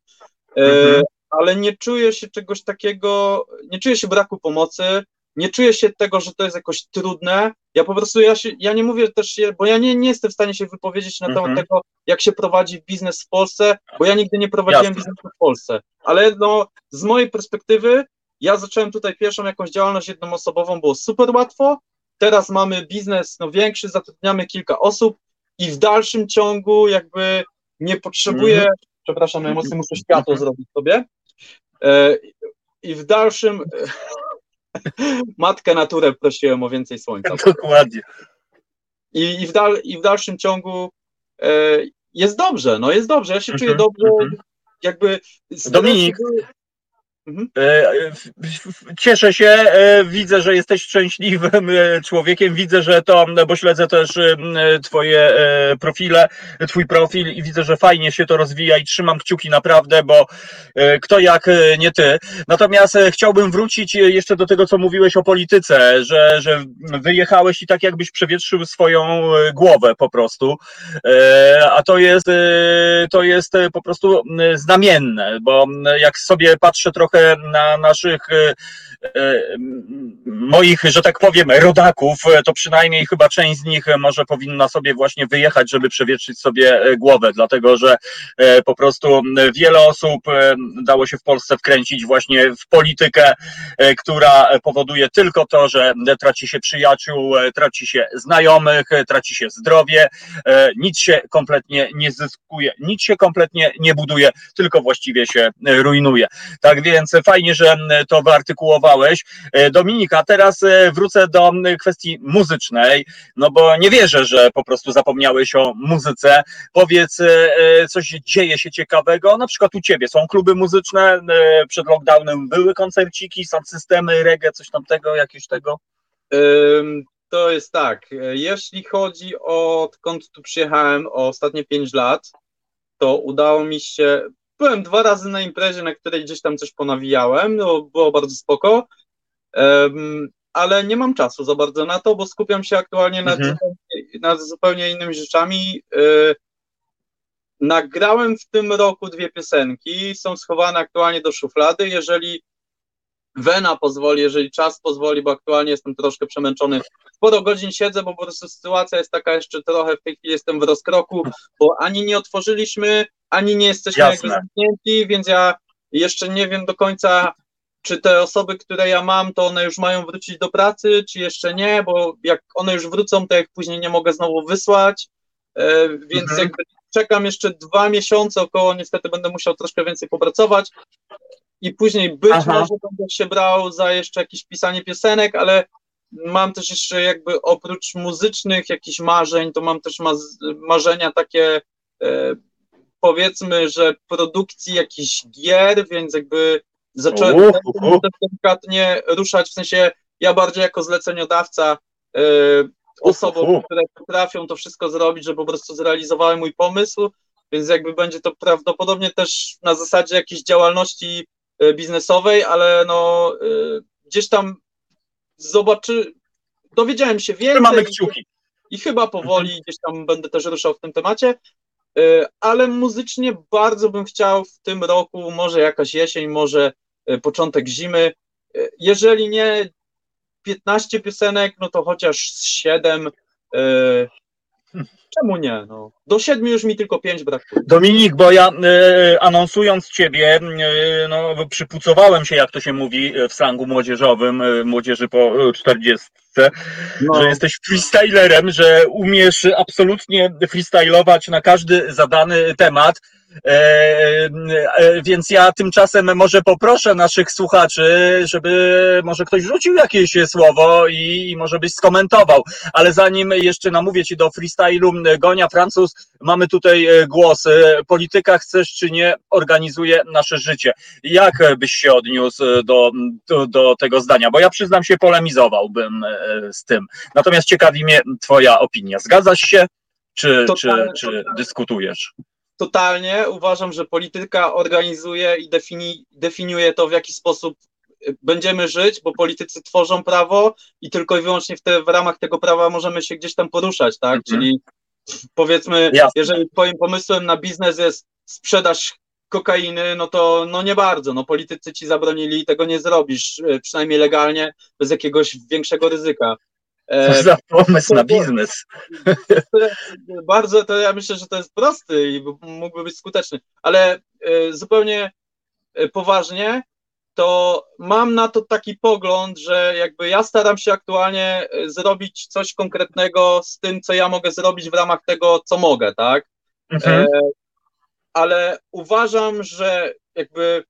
E, mhm. ale nie czuję się czegoś takiego, nie czuję się braku pomocy, nie czuję się tego, że to jest jakoś trudne. Ja po prostu, ja, się, ja nie mówię też, bo ja nie, nie jestem w stanie się wypowiedzieć na temat mhm. tego, jak się prowadzi biznes w Polsce, bo ja nigdy nie prowadziłem Jasne. biznesu w Polsce. Ale no, z mojej perspektywy, ja zacząłem tutaj pierwszą jakąś działalność jednoosobową, było super łatwo. Teraz mamy biznes no, większy, zatrudniamy kilka osób i w dalszym ciągu jakby nie potrzebuję, mhm. przepraszam, najmocniej muszę światło zrobić sobie. E, I w dalszym Matkę naturę prosiłem o więcej słońca. Dokładnie. I, i, w, dal, i w dalszym ciągu e, jest dobrze, no jest dobrze, ja się czuję mhm, dobrze, mhm. jakby... Dominik, Mhm. E, cieszę się, e, widzę, że jesteś szczęśliwym e, człowiekiem, widzę, że to, bo śledzę też twoje profile, twój profil i widzę, że fajnie się to rozwija i trzymam kciuki naprawdę, bo kto jak nie ty. Natomiast chciałbym wrócić jeszcze do tego, co mówiłeś o polityce, że, że wyjechałeś i tak jakbyś przewietrzył swoją głowę po prostu, a to jest, to jest po prostu znamienne, bo jak sobie patrzę trochę na naszych e, e, moich, że tak powiem, rodaków, to przynajmniej chyba część z nich może powinna sobie właśnie wyjechać, żeby przewietrzyć sobie e, głowę, dlatego że po prostu wiele osób dało się w Polsce wkręcić właśnie w politykę, która powoduje tylko to, że traci się przyjaciół, traci się znajomych, traci się zdrowie, nic się kompletnie nie zyskuje, nic się kompletnie nie buduje, tylko właściwie się rujnuje. Tak więc więc fajnie, że to wyartykułowałeś. E, Dominika, teraz e, wrócę do kwestii muzycznej, no bo nie wierzę, że po prostu zapomniałeś o muzyce. Powiedz, e, coś dzieje się ciekawego, na przykład u Ciebie są kluby muzyczne, przed lockdownem były koncerciki, są systemy, reggae, coś tamtego, jakieś tego? To jest tak, jeśli chodzi o odkąd tu przyjechałem, o ostatnie 5 lat, to udało mi się, byłem dwa razy na imprezie, na której gdzieś tam coś ponawijałem, no, było bardzo spoko, um, ale nie mam czasu za bardzo na to, bo skupiam się aktualnie nad, mhm. zupełnie, nad zupełnie innymi rzeczami. Y, nagrałem w tym roku dwie piosenki, są schowane aktualnie do szuflady. Jeżeli wena pozwoli, jeżeli czas pozwoli, bo aktualnie jestem troszkę przemęczony. Sporo godzin siedzę, bo po prostu sytuacja jest taka jeszcze trochę, w tej chwili jestem w rozkroku, bo ani nie otworzyliśmy, ani nie jesteśmy zamknięci, więc ja jeszcze nie wiem do końca, czy te osoby, które ja mam, to one już mają wrócić do pracy, czy jeszcze nie, bo jak one już wrócą, to jak później nie mogę znowu wysłać, e, więc Mhm. jakby czekam jeszcze dwa miesiące około, niestety będę musiał troszkę więcej popracować i później być Aha. może będę się brał za jeszcze jakieś pisanie piosenek, ale mam też jeszcze jakby oprócz muzycznych jakichś marzeń, to mam też marzenia takie e, powiedzmy, że produkcji jakichś gier, więc jakby zacząłem Uhu, uhu. też delikatnie ruszać, w sensie ja bardziej jako zleceniodawca e, osobom, które potrafią to wszystko zrobić, że po prostu zrealizowałem mój pomysł, więc jakby będzie to prawdopodobnie też na zasadzie jakiejś działalności biznesowej, ale no e, gdzieś tam zobaczy, dowiedziałem się więcej Trzymamy kciuki. i chyba powoli gdzieś tam będę też ruszał w tym temacie, E, ale muzycznie bardzo bym chciał w tym roku, może jakaś jesień, może e, początek zimy, E, jeżeli nie 15 piosenek, no to chociaż z 7. Czemu nie? No. Do 7 już mi tylko 5 brakuje. Dominik, bo ja e, anonsując ciebie, e, no, przypucowałem się, jak to się mówi e, w slangu młodzieżowym, młodzieży po e, 40, No, że jesteś freestylerem, że umiesz absolutnie freestylować na każdy zadany temat. E, e, więc ja tymczasem może poproszę naszych słuchaczy, żeby może ktoś rzucił jakieś słowo i, i może byś skomentował. Ale zanim jeszcze namówię ci do freestylu, Gonia Francuz, mamy tutaj e, głos. Polityka chcesz czy nie, organizuje nasze życie. Jak byś się odniósł do, do, do tego zdania? Bo ja przyznam się, polemizowałbym z tym. Natomiast ciekawi mnie twoja opinia. Zgadzasz się? Czy, czy, Totalnie. czy dyskutujesz? Totalnie uważam, że polityka organizuje i defini, definiuje to, w jaki sposób y, będziemy żyć, bo politycy tworzą prawo i tylko i wyłącznie w, te, w ramach tego prawa możemy się gdzieś tam poruszać, tak? Mhm. Czyli powiedzmy, Jasne. jeżeli twoim pomysłem na biznes jest sprzedaż kokainy, no to no nie bardzo. No politycy ci zabronili i tego nie zrobisz, y, przynajmniej legalnie, bez jakiegoś większego ryzyka. E, Co za pomysł na biznes? bardzo, to ja myślę, że to jest prosty i mógłby być skuteczny, ale e, zupełnie e, poważnie, to mam na to taki pogląd, że jakby ja staram się aktualnie e, zrobić coś konkretnego z tym, co ja mogę zrobić w ramach tego, co mogę, tak? Mhm. E, ale uważam, że jakby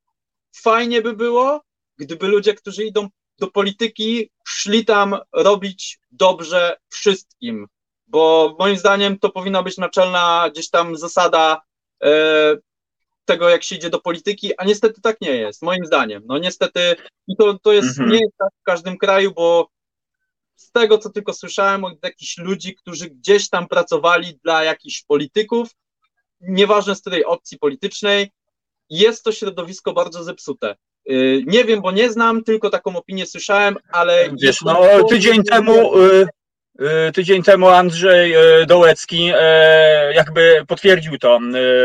fajnie by było, gdyby ludzie, którzy idą do polityki, szli tam robić dobrze wszystkim, bo moim zdaniem to powinna być naczelna gdzieś tam zasada e, tego, jak się idzie do polityki, a niestety tak nie jest, moim zdaniem. No niestety, i to, to jest, Mhm. nie jest tak w każdym kraju, bo z tego, co tylko słyszałem od jakichś ludzi, którzy gdzieś tam pracowali dla jakichś polityków, nieważne z której opcji politycznej, jest to środowisko bardzo zepsute. Yy, Nie wiem, bo nie znam, tylko taką opinię słyszałem, ale. Wiesz, no to- tydzień temu, y, y, tydzień temu Andrzej y, Dołecki jakby potwierdził to,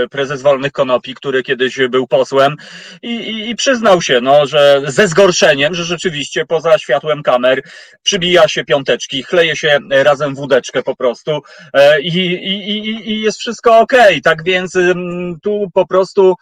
y, prezes Wolnych Konopi, który kiedyś był posłem i, i, i przyznał się, no, że ze zgorszeniem, że rzeczywiście poza światłem kamer przybija się piąteczki, chleje się razem wódeczkę po prostu e, i, i, i, jest wszystko okej, tak więc ym, tu po prostu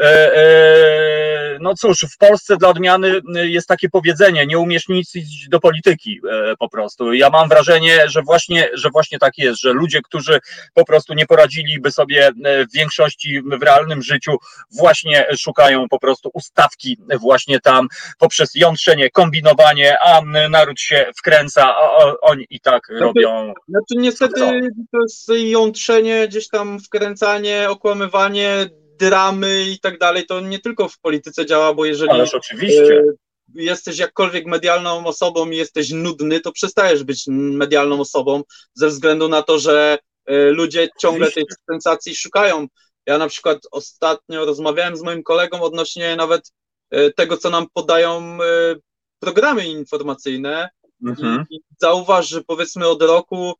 E, e, No cóż, w Polsce dla odmiany jest takie powiedzenie, nie umiesz nic iść do polityki e, po prostu. Ja mam wrażenie, że właśnie, że właśnie tak jest, że ludzie, którzy po prostu nie poradziliby sobie e, w większości w realnym życiu, właśnie szukają po prostu ustawki właśnie tam poprzez jątrzenie, kombinowanie, a naród się wkręca, a oni i tak robią. Znaczy, niestety to jest jątrzenie, gdzieś tam wkręcanie, okłamywanie, dramy i tak dalej. To nie tylko w polityce działa, bo jeżeli. Ależ oczywiście. e, jesteś jakkolwiek medialną osobą i jesteś nudny, to przestajesz być medialną osobą ze względu na to, że e, ludzie ciągle tej sensacji szukają. Ja na przykład ostatnio rozmawiałem z moim kolegą odnośnie nawet e, tego, co nam podają programy informacyjne Mhm. i, zauważ, że powiedzmy od roku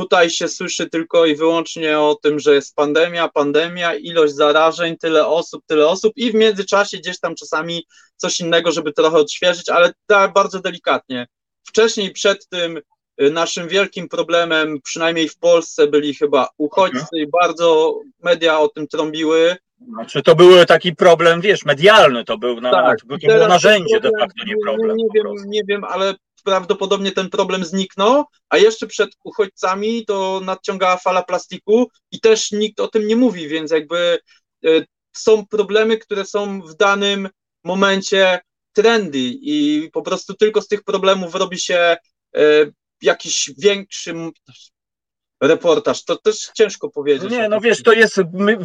tutaj się słyszy tylko i wyłącznie o tym, że jest pandemia, pandemia, ilość zarażeń, tyle osób, tyle osób i w międzyczasie gdzieś tam czasami coś innego, żeby trochę odświeżyć, ale tak bardzo delikatnie. Wcześniej przed tym y, naszym wielkim problemem, przynajmniej w Polsce, byli chyba uchodźcy i bardzo media o tym trąbiły. Znaczy to był taki problem, wiesz, medialny, to, był na, Tak, to i było narzędzie de facto, nie problem. Nie, po wiem, nie wiem, ale prawdopodobnie ten problem zniknął, a jeszcze przed uchodźcami to nadciągała fala plastiku i też nikt o tym nie mówi, więc jakby e, są problemy, które są w danym momencie trendy i po prostu tylko z tych problemów robi się e, jakiś większy reportaż. To też ciężko powiedzieć. Nie, no wiesz, to jest, my,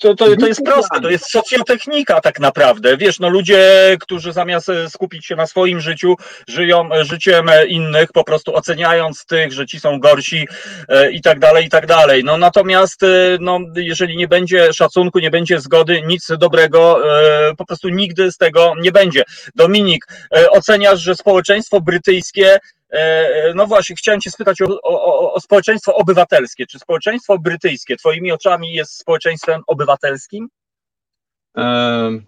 to, to, to jest proste, to jest socjotechnika tak naprawdę. Wiesz, no ludzie, którzy zamiast e, skupić się na swoim życiu, żyją e, życiem e, innych, po prostu oceniając tych, że ci są gorsi e, i tak dalej, i tak dalej. No natomiast, no, jeżeli nie będzie szacunku, nie będzie zgody, nic dobrego e, po prostu nigdy z tego nie będzie. Dominik, e, oceniasz, że społeczeństwo brytyjskie No właśnie, chciałem Cię spytać o, o, o społeczeństwo obywatelskie. Czy społeczeństwo brytyjskie Twoimi oczami jest społeczeństwem obywatelskim? Em,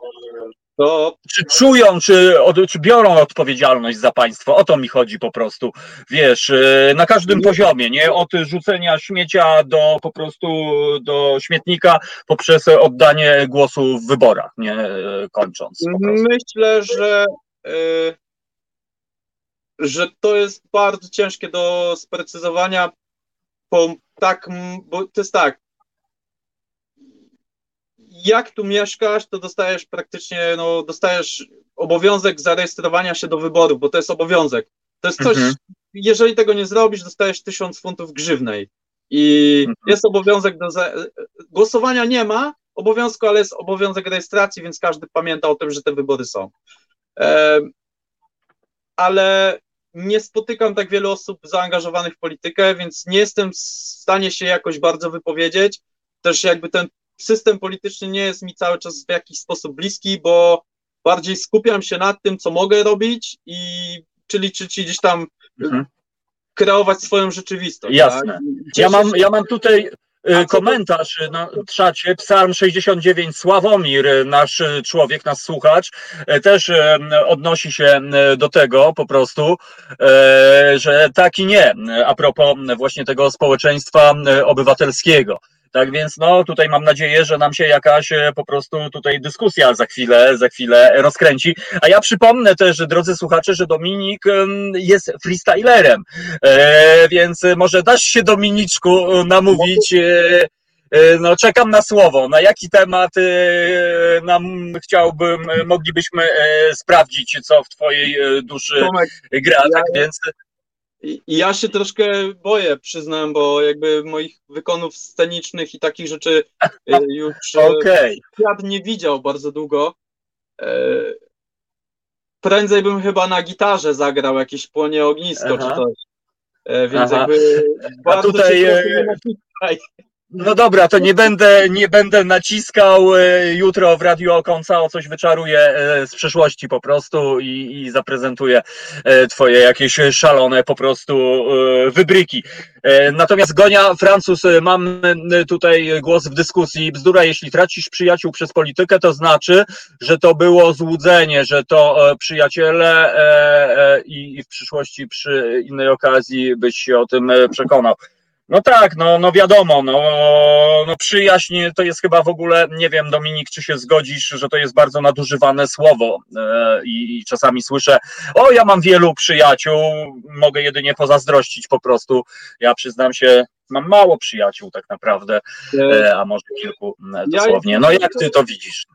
to Czy czują, czy, od, czy biorą odpowiedzialność za państwo? O to mi chodzi po prostu. Wiesz, e, na każdym poziomie, nie? Od rzucenia śmiecia do po prostu do śmietnika poprzez oddanie głosu w wyborach, nie e, kończąc. Myślę, że, y, że to jest bardzo ciężkie do sprecyzowania. Po, tak, bo to jest tak. Jak tu mieszkasz, to dostajesz praktycznie, no, dostajesz obowiązek zarejestrowania się do wyborów, bo to jest obowiązek. To jest coś, Mhm. jeżeli tego nie zrobisz, dostajesz tysiąc funtów grzywnej. I Mhm. jest obowiązek do. Za... Głosowania nie ma obowiązku, ale jest obowiązek rejestracji, więc każdy pamięta o tym, że te wybory są. Em, Ale nie spotykam tak wielu osób zaangażowanych w politykę, więc nie jestem w stanie się jakoś bardzo wypowiedzieć. Też jakby ten system polityczny nie jest mi cały czas w jakiś sposób bliski, bo bardziej skupiam się nad tym, co mogę robić i czyli czy, czy gdzieś tam Mhm. kreować swoją rzeczywistość. Jasne. Tak? Ja mam, ja mam tutaj komentarz na czacie, Psalm 69, Sławomir, e, nasz e, człowiek, nasz słuchacz, e, też e, odnosi się e, do tego po prostu, e, że tak i nie, e, a propos właśnie tego społeczeństwa e, obywatelskiego. Tak więc no tutaj mam nadzieję, że nam się jakaś e, po prostu tutaj dyskusja za chwilę, za chwilę rozkręci. A ja przypomnę też, drodzy słuchacze, że Dominik jest freestylerem, e, więc może dasz się Dominiczku e, namówić. No czekam na słowo. Na jaki temat nam chciałbym, moglibyśmy sprawdzić, co w twojej duszy gra, tak więc I i ja się troszkę boję, przyznam, bo jakby moich wykonów scenicznych i takich rzeczy y, już e, okej. świat nie widział bardzo długo. E, Prędzej bym chyba na gitarze zagrał jakieś płonie ognisko Aha. czy coś. E, Więc Aha. jakby bardzo tutaj, się No dobra, to nie będę, nie będę naciskał e, jutro w Radio Okonca o coś wyczaruję e, z przeszłości po prostu i, i zaprezentuję e, twoje jakieś szalone po prostu wybryki. Natomiast Gonia Francuz, mam tutaj głos w dyskusji. Bzdura, jeśli tracisz przyjaciół przez politykę, to znaczy, że to było złudzenie, że to przyjaciele i w przyszłości przy innej okazji byś się o tym przekonał. No tak, no, no wiadomo, no, no przyjaźń to jest chyba w ogóle, nie wiem Dominik, czy się zgodzisz, że to jest bardzo nadużywane słowo e, i, i czasami słyszę, o ja mam wielu przyjaciół, mogę jedynie pozazdrościć po prostu, ja przyznam się, mam mało przyjaciół tak naprawdę, E, e, a może kilku dosłownie, no jak ty to widzisz?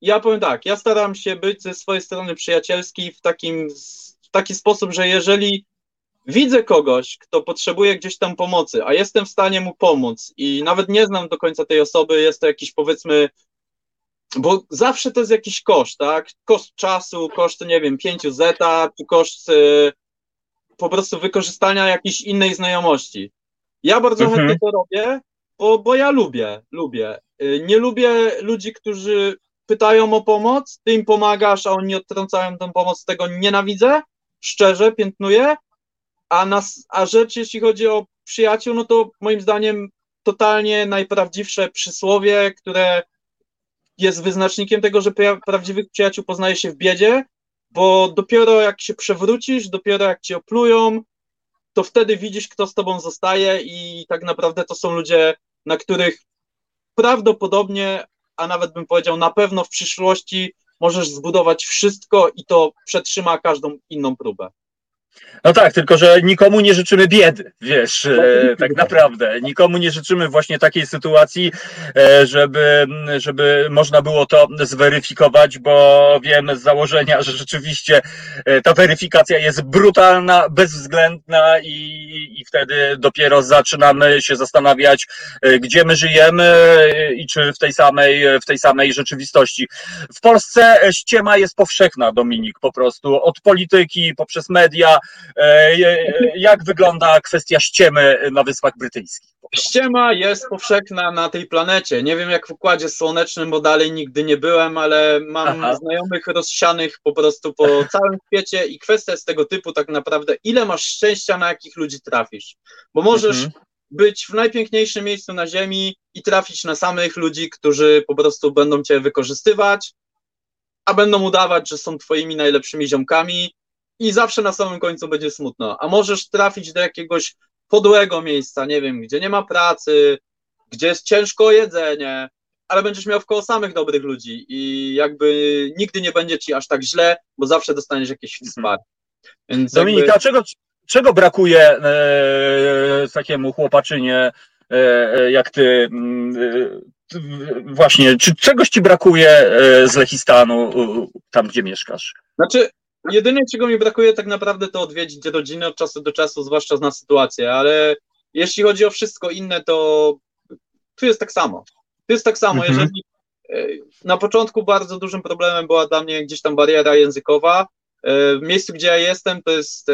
Ja powiem tak, ja staram się być ze swojej strony przyjacielski w takim w taki sposób, że jeżeli widzę kogoś, kto potrzebuje gdzieś tam pomocy, a jestem w stanie mu pomóc i nawet nie znam do końca tej osoby, jest to jakiś powiedzmy, bo zawsze to jest jakiś koszt, tak? Koszt czasu, koszt, nie wiem, 5 zeta, czy koszt y, po prostu wykorzystania jakiejś innej znajomości. Ja bardzo Mhm. chętnie to robię, bo, bo ja lubię, lubię. Y, Nie lubię ludzi, którzy pytają o pomoc, ty im pomagasz, a oni odtrącają tę pomoc, tego nienawidzę, szczerze, piętnuję, a, nas, a rzecz, jeśli chodzi o przyjaciół, no to moim zdaniem totalnie najprawdziwsze przysłowie, które jest wyznacznikiem tego, że pra- prawdziwych przyjaciół poznaje się w biedzie, bo dopiero jak się przewrócisz, dopiero jak cię oplują, to wtedy widzisz, kto z tobą zostaje i tak naprawdę to są ludzie, na których prawdopodobnie, a nawet bym powiedział na pewno w przyszłości możesz zbudować wszystko i to przetrzyma każdą inną próbę. No tak, tylko że nikomu nie życzymy biedy, wiesz, e, tak naprawdę. Nikomu nie życzymy właśnie takiej sytuacji, e, żeby, żeby można było to zweryfikować, bo wiem z założenia, że rzeczywiście e, ta weryfikacja jest brutalna, bezwzględna i, i wtedy dopiero zaczynamy się zastanawiać, gdzie my żyjemy i czy w tej samej, w tej samej rzeczywistości. W Polsce ściema jest powszechna, Dominik, po prostu, od polityki poprzez media, Jak wygląda kwestia ściemy na Wyspach Brytyjskich? Ściema jest powszechna na tej planecie. Nie wiem jak w Układzie Słonecznym, bo dalej nigdy nie byłem, ale mam Aha. znajomych rozsianych po prostu po całym świecie i kwestia jest tego typu tak naprawdę, ile masz szczęścia, na jakich ludzi trafisz. Bo możesz Mhm. być w najpiękniejszym miejscu na Ziemi i trafić na samych ludzi, którzy po prostu będą cię wykorzystywać, a będą udawać, że są twoimi najlepszymi ziomkami i zawsze na samym końcu będzie smutno. A możesz trafić do jakiegoś podłego miejsca, nie wiem, gdzie nie ma pracy, gdzie jest ciężko jedzenie, ale będziesz miał wkoło samych dobrych ludzi i jakby nigdy nie będzie ci aż tak źle, bo zawsze dostaniesz jakieś wsparcie. Więc jakby- Dominika, czego, czego brakuje e, takiemu chłopaczynie e, e, jak ty? mm, e, właśnie, czy czegoś ci brakuje e, z Lechistanu, tam gdzie mieszkasz? Znaczy, jedyne czego mi brakuje tak naprawdę to odwiedzić rodzinę od czasu do czasu, zwłaszcza na sytuację, ale jeśli chodzi o wszystko inne, to tu jest tak samo. Tu jest tak samo, Mhm. jeżeli e, na początku bardzo dużym problemem była dla mnie gdzieś tam bariera językowa. E, W miejscu, gdzie ja jestem, to jest e,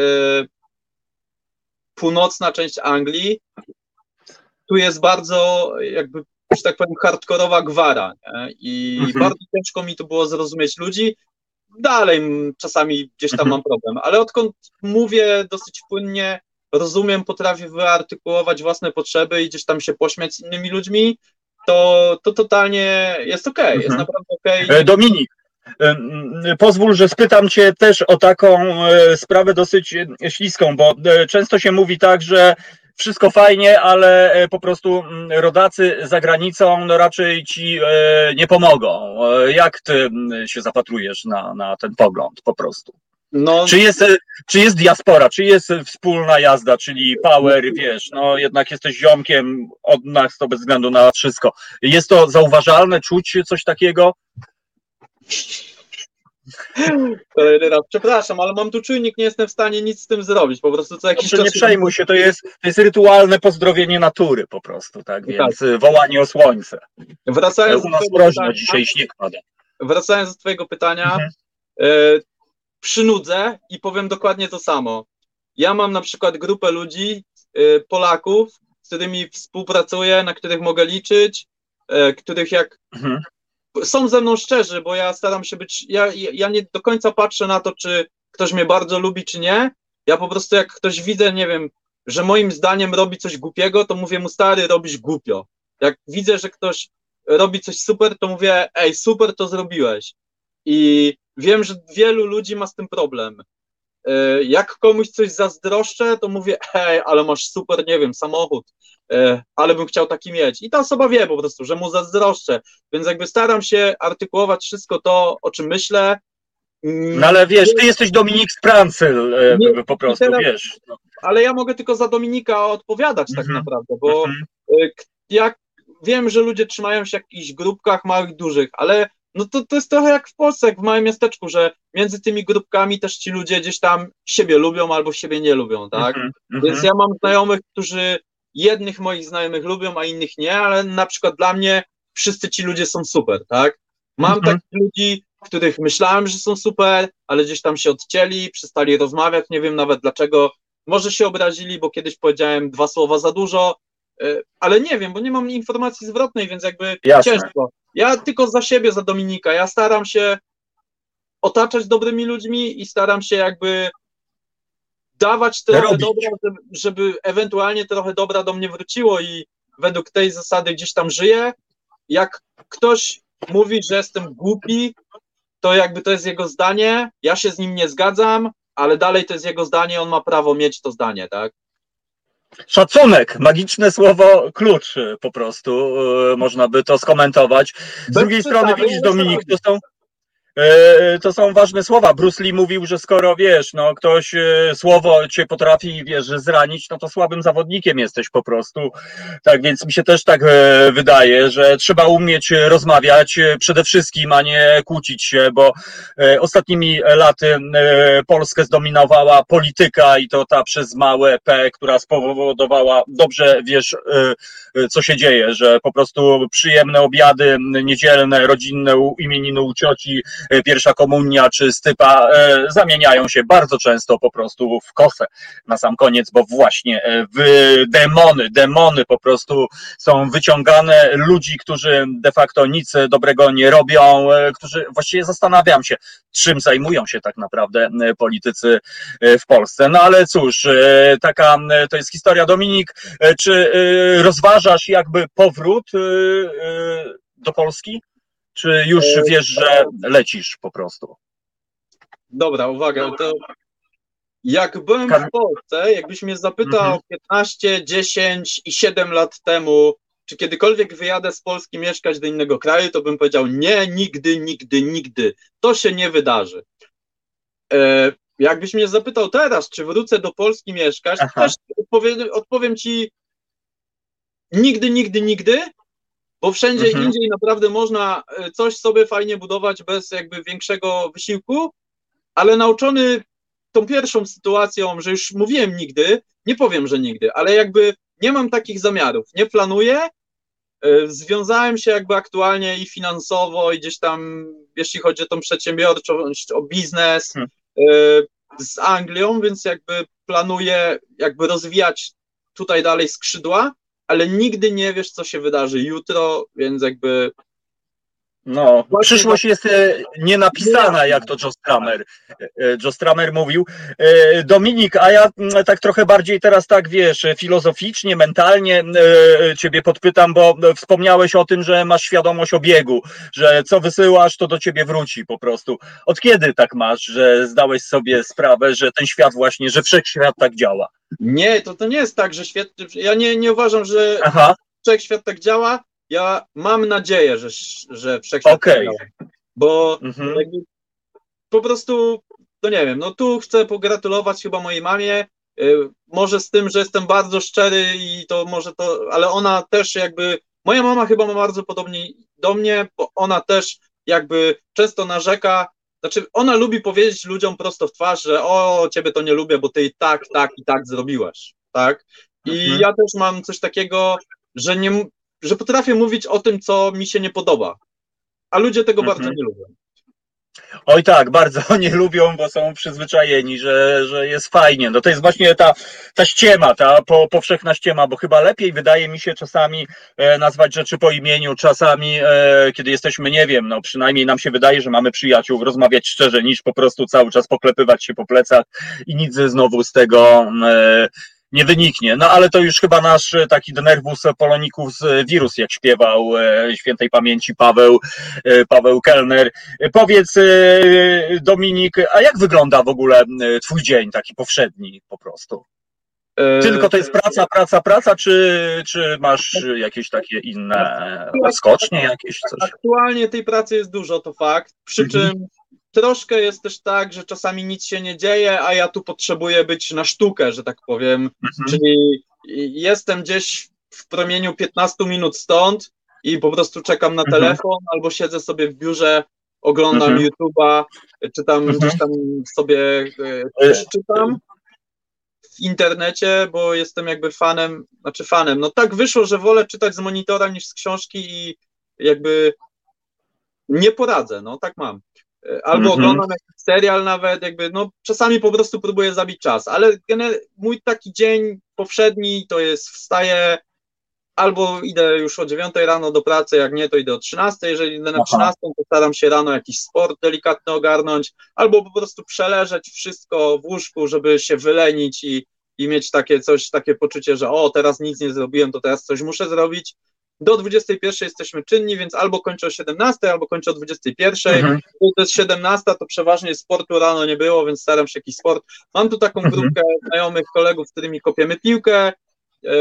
północna część Anglii. Tu jest bardzo, jakby, że tak powiem, hardkorowa gwara nie? i Mhm. bardzo ciężko mi tu było zrozumieć ludzi. Dalej czasami gdzieś tam Mhm. mam problem, ale odkąd mówię dosyć płynnie, rozumiem, potrafię wyartykułować własne potrzeby i gdzieś tam się pośmiać z innymi ludźmi, to, to totalnie jest okej, jest Mhm. naprawdę okej. Dominik, e, m, pozwól, że spytam Cię też o taką e, sprawę dosyć e, śliską, bo często się mówi tak, że wszystko fajnie, ale e, po prostu m, rodacy za granicą no raczej Ci e, nie pomogą. E, Jak Ty m, się zapatrujesz na, na ten pogląd po prostu? No, Czy jest, czy jest diaspora, czy jest wspólna jazda, czyli power, wiesz, no jednak jesteś ziomkiem od nas, to bez względu na wszystko. Jest to zauważalne, czuć coś takiego? Kolejny raz, przepraszam, ale mam tu czujnik, nie jestem w stanie nic z tym zrobić, po prostu co jakiś Dobrze, nie czas... przejmuj się, to jest, to jest rytualne pozdrowienie natury po prostu, tak, Tak. więc e, wołanie o słońce. Wracając U nas mroźno dzisiaj, śnieg pada. wracając do twojego pytania, Mhm. e, przynudzę i powiem dokładnie to samo. Ja mam na przykład grupę ludzi, e, Polaków, z którymi współpracuję, na których mogę liczyć, e, których jak Mhm. Są ze mną szczerzy, bo ja staram się być, ja, ja nie do końca patrzę na to, czy ktoś mnie bardzo lubi, czy nie. Ja po prostu jak ktoś widzę, nie wiem, że moim zdaniem robi coś głupiego, to mówię mu, stary, robisz głupio. Jak widzę, że ktoś robi coś super, to mówię, ej, super to zrobiłeś. I wiem, że wielu ludzi ma z tym problem. E, Jak komuś coś zazdroszczę, to mówię, hej, ale masz super, nie wiem, samochód, e, ale bym chciał taki mieć. I ta osoba wie po prostu, że mu zazdroszczę. Więc jakby staram się artykułować wszystko to, o czym myślę. Mm, No ale wiesz, ty jesteś Dominik Sprancel e, Nie, po prostu, teraz- wiesz. No. Ale ja mogę tylko za Dominika odpowiadać tak Mhm. naprawdę, bo e, k- jak wiem, że ludzie trzymają się w jakichś grupkach małych, dużych, ale no to, to jest trochę jak w Polsce, jak w małym miasteczku, że między tymi grupkami też ci ludzie gdzieś tam siebie lubią albo siebie nie lubią, tak? Mhm. Więc Mhm. ja mam znajomych, którzy jednych moich znajomych lubią, a innych nie, ale na przykład dla mnie wszyscy ci ludzie są super, tak? Mam Mhm. takich ludzi, których myślałem, że są super, ale gdzieś tam się odcięli, przestali rozmawiać, nie wiem nawet dlaczego. Może się obrazili, bo kiedyś powiedziałem dwa słowa za dużo, ale nie wiem, bo nie mam informacji zwrotnej, więc jakby Jasne. ciężko. Ja tylko za siebie, za Dominika, ja staram się otaczać dobrymi ludźmi i staram się jakby dawać trochę Robić. dobra, żeby, żeby ewentualnie trochę dobra do mnie wróciło i według tej zasady gdzieś tam żyję. Jak ktoś mówi, że jestem głupi, to jakby to jest jego zdanie, ja się z nim nie zgadzam, ale dalej to jest jego zdanie, on ma prawo mieć to zdanie, tak? Szacunek, magiczne słowo klucz y, po prostu, y, można by to skomentować. Z Bez drugiej strony widzisz Dominik, to są to są ważne słowa. Bruce Lee mówił, że skoro wiesz, no ktoś y, słowo cię potrafi, wiesz, zranić, no to słabym zawodnikiem jesteś po prostu. Tak więc mi się też tak e, wydaje, że trzeba umieć rozmawiać e, przede wszystkim, a nie kłócić się, bo e, ostatnimi laty e, Polskę zdominowała polityka i to ta przez małe P, która spowodowała, dobrze wiesz, e, e, co się dzieje, że po prostu przyjemne obiady niedzielne, rodzinne, imieniny u cioci, e, pierwsza komunia czy stypa e, zamieniają się bardzo często po prostu w kosę na sam koniec, bo właśnie e, w demony, demony po prostu są wyciągane ludzi, którzy de facto nic dobrego nie robią, e, którzy właściwie zastanawiam się, czym zajmują się tak naprawdę e, politycy e, w Polsce. No ale cóż, e, taka e, to jest historia. Dominik, e, czy e, rozważasz jakby powrót e, e, do Polski? Czy już wiesz, że lecisz po prostu? Dobra, uwaga, to jak byłem w Polsce, jakbyś mnie zapytał Mhm. 15, 10 i 7 lat temu, czy kiedykolwiek wyjadę z Polski mieszkać do innego kraju, to bym powiedział nie, nigdy, nigdy, nigdy. To się nie wydarzy. E, jakbyś mnie zapytał teraz, czy wrócę do Polski mieszkać, to Aha. też odpowiem, odpowiem ci nigdy, nigdy, nigdy, bo wszędzie Mhm. indziej naprawdę można e, coś sobie fajnie budować bez jakby większego wysiłku, ale nauczony tą pierwszą sytuacją, że już mówiłem nigdy, nie powiem, że nigdy, ale jakby nie mam takich zamiarów, nie planuję. E, Związałem się jakby aktualnie i finansowo, i gdzieś tam, jeśli chodzi o tą przedsiębiorczość, o biznes Hmm. e, z Anglią, więc jakby planuję jakby rozwijać tutaj dalej skrzydła, ale nigdy nie wiesz, co się wydarzy jutro, więc jakby No, przyszłość jest e, nienapisana, jak to Joe Stramer, e, Joe Stramer mówił. E, Dominik, a ja mm, tak trochę bardziej teraz tak, wiesz, filozoficznie, mentalnie ciebie podpytam, bo wspomniałeś o tym, że masz świadomość obiegu, że co wysyłasz, to do ciebie wróci po prostu. Od kiedy tak masz, że zdałeś sobie sprawę, że ten świat właśnie, że wszechświat tak działa? nie, to, to nie jest tak, że świetnie, ja nie, nie uważam, że Aha, wszechświat tak działa. Ja mam nadzieję, że, że wszechświat działa. Bo mhm. po prostu, no nie wiem, no tu chcę pogratulować chyba mojej mamie. y, Może z tym, że jestem bardzo szczery i to może to, ale ona też jakby, moja mama chyba ma bardzo podobnie do mnie, bo ona też jakby często narzeka, znaczy ona lubi powiedzieć ludziom prosto w twarz, że o, ciebie to nie lubię, bo ty i tak, tak i tak zrobiłeś, tak? I Mhm. ja też mam coś takiego, że nie, że potrafię mówić o tym, co mi się nie podoba, a ludzie tego Mhm. bardzo nie lubią. Oj tak, bardzo nie lubią, bo są przyzwyczajeni, że, że jest fajnie. No to jest właśnie ta, ta ściema, ta po, powszechna ściema, bo chyba lepiej wydaje mi się czasami e, nazwać rzeczy po imieniu, czasami e, kiedy jesteśmy, nie wiem, no przynajmniej nam się wydaje, że mamy przyjaciół, rozmawiać szczerze, niż po prostu cały czas poklepywać się po plecach i nic znowu z tego e, nie wyniknie. No ale to już chyba nasz e, taki denerwus polonikus e, wirus, jak śpiewał e, świętej pamięci Paweł, Paweł Kellner. Powiedz, Dominik, a jak wygląda w ogóle Twój dzień taki powszedni po prostu? Tylko to jest praca, praca, praca, czy, czy masz jakieś takie inne skocznie jakieś coś? Aktualnie tej pracy jest dużo, to fakt. Przy Mhm. czym troszkę jest też tak, że czasami nic się nie dzieje, a ja tu potrzebuję być na sztukę, że tak powiem. Mhm. Czyli jestem gdzieś w promieniu 15 minut stąd i po prostu czekam na Mhm. telefon albo siedzę sobie w biurze, oglądam Mhm. YouTube'a, czy tam Mhm. gdzieś tam sobie e, E, coś czytam w internecie, bo jestem jakby fanem, znaczy fanem. No tak wyszło, że wolę czytać z monitora niż z książki i jakby nie poradzę, no tak mam. Albo Mhm. oglądam jakiś serial nawet, jakby, no czasami po prostu próbuję zabić czas, ale mój taki dzień powszedni to jest wstaję, albo idę już o 9 rano do pracy, jak nie, to idę o 13. Jeżeli idę na Aha. 13, to staram się rano jakiś sport delikatny ogarnąć, albo po prostu przeleżeć wszystko w łóżku, żeby się wylenić i, i mieć takie coś, takie poczucie, że o, teraz nic nie zrobiłem, to teraz coś muszę zrobić. Do 21 jesteśmy czynni, więc albo kończę o 17, albo kończę o 21. Mhm. To jest 17, to przeważnie sportu rano nie było, więc staram się jakiś sport. Mam tu taką Mhm. grupkę znajomych, kolegów, z którymi kopiemy piłkę. E,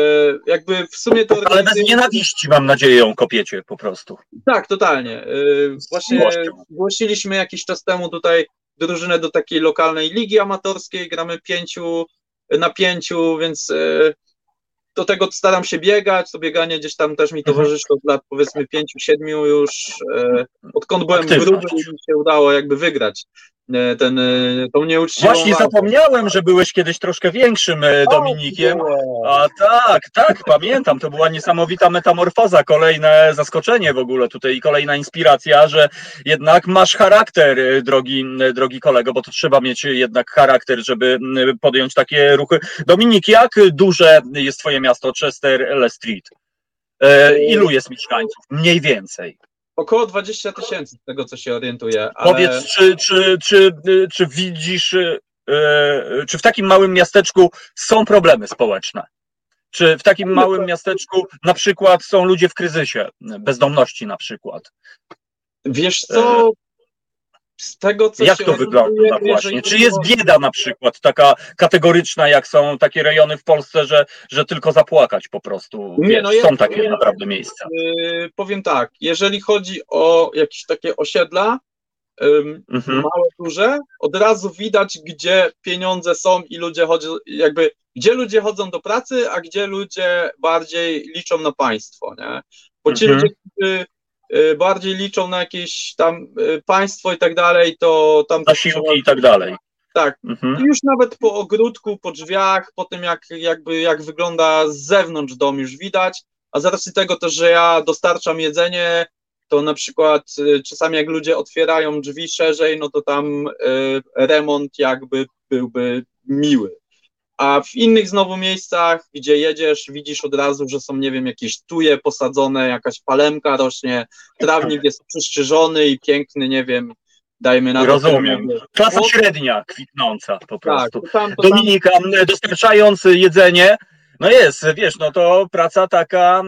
Jakby w sumie to Ale bez nienawiści mam nadzieję ją kopiecie po prostu. tak, totalnie. Yy, Właśnie miłością. zgłosiliśmy jakiś czas temu tutaj drużynę do takiej lokalnej ligi amatorskiej, gramy pięciu na pięciu, więc yy, do tego staram się biegać, to bieganie gdzieś tam też mi Mhm. towarzyszy od lat powiedzmy pięciu, siedmiu już, yy, odkąd byłem Aktywność. gruby i mi się udało jakby wygrać ten, yy, tą nieuczciwą Właśnie walkę. zapomniałem, że byłeś kiedyś troszkę większym e, Dominikiem. A tak, tak, pamiętam. To była niesamowita metamorfoza, kolejne zaskoczenie w ogóle tutaj i kolejna inspiracja, że jednak masz charakter, e, drogi, e, drogi kolego, bo to trzeba mieć jednak charakter, żeby podjąć takie ruchy. Dominik, jak duże jest twoje miasto Chester Le Street? E, ilu jest mieszkańców? Mniej więcej. Około 20 tysięcy z tego, co się orientuję. Ale... Powiedz, czy, czy, czy, czy widzisz, y, czy w takim małym miasteczku są problemy społeczne? Czy w takim małym miasteczku na przykład są ludzie w kryzysie, bezdomności na przykład? Wiesz co, z tego co Jak to wygląda właśnie? Czy jest bieda na przykład taka kategoryczna, jak są takie rejony w Polsce, że, że tylko zapłakać po prostu? Nie, Wiesz, no jest- są takie jest- naprawdę miejsca. Yy, powiem tak, jeżeli chodzi o jakieś takie osiedla, ym, Mhm. małe, duże, od razu widać, gdzie pieniądze są i ludzie chodzą, jakby, gdzie ludzie chodzą do pracy, a gdzie ludzie bardziej liczą na państwo, nie? Bo ci Mhm. ludzie, którzy bardziej liczą na jakieś tam y, państwo i tak dalej, to tam Zasiłki i tak dalej. tak, Mhm. już nawet po ogródku, po drzwiach, po tym jak, jakby, jak wygląda z zewnątrz dom już widać, a z racji tego też, że ja dostarczam jedzenie, to na przykład y, czasami jak ludzie otwierają drzwi szerzej, no to tam y, remont jakby byłby miły. A w innych znowu miejscach, gdzie jedziesz, widzisz od razu, że są, nie wiem, jakieś tuje posadzone, jakaś palemka rośnie, trawnik jest przystrzyżony i piękny, nie wiem, dajmy na to. Rozumiem. Klasa średnia kwitnąca po Tak, prostu. to tam, to tam, Dominika, m, dostarczając jedzenie, no jest, wiesz, no to praca taka,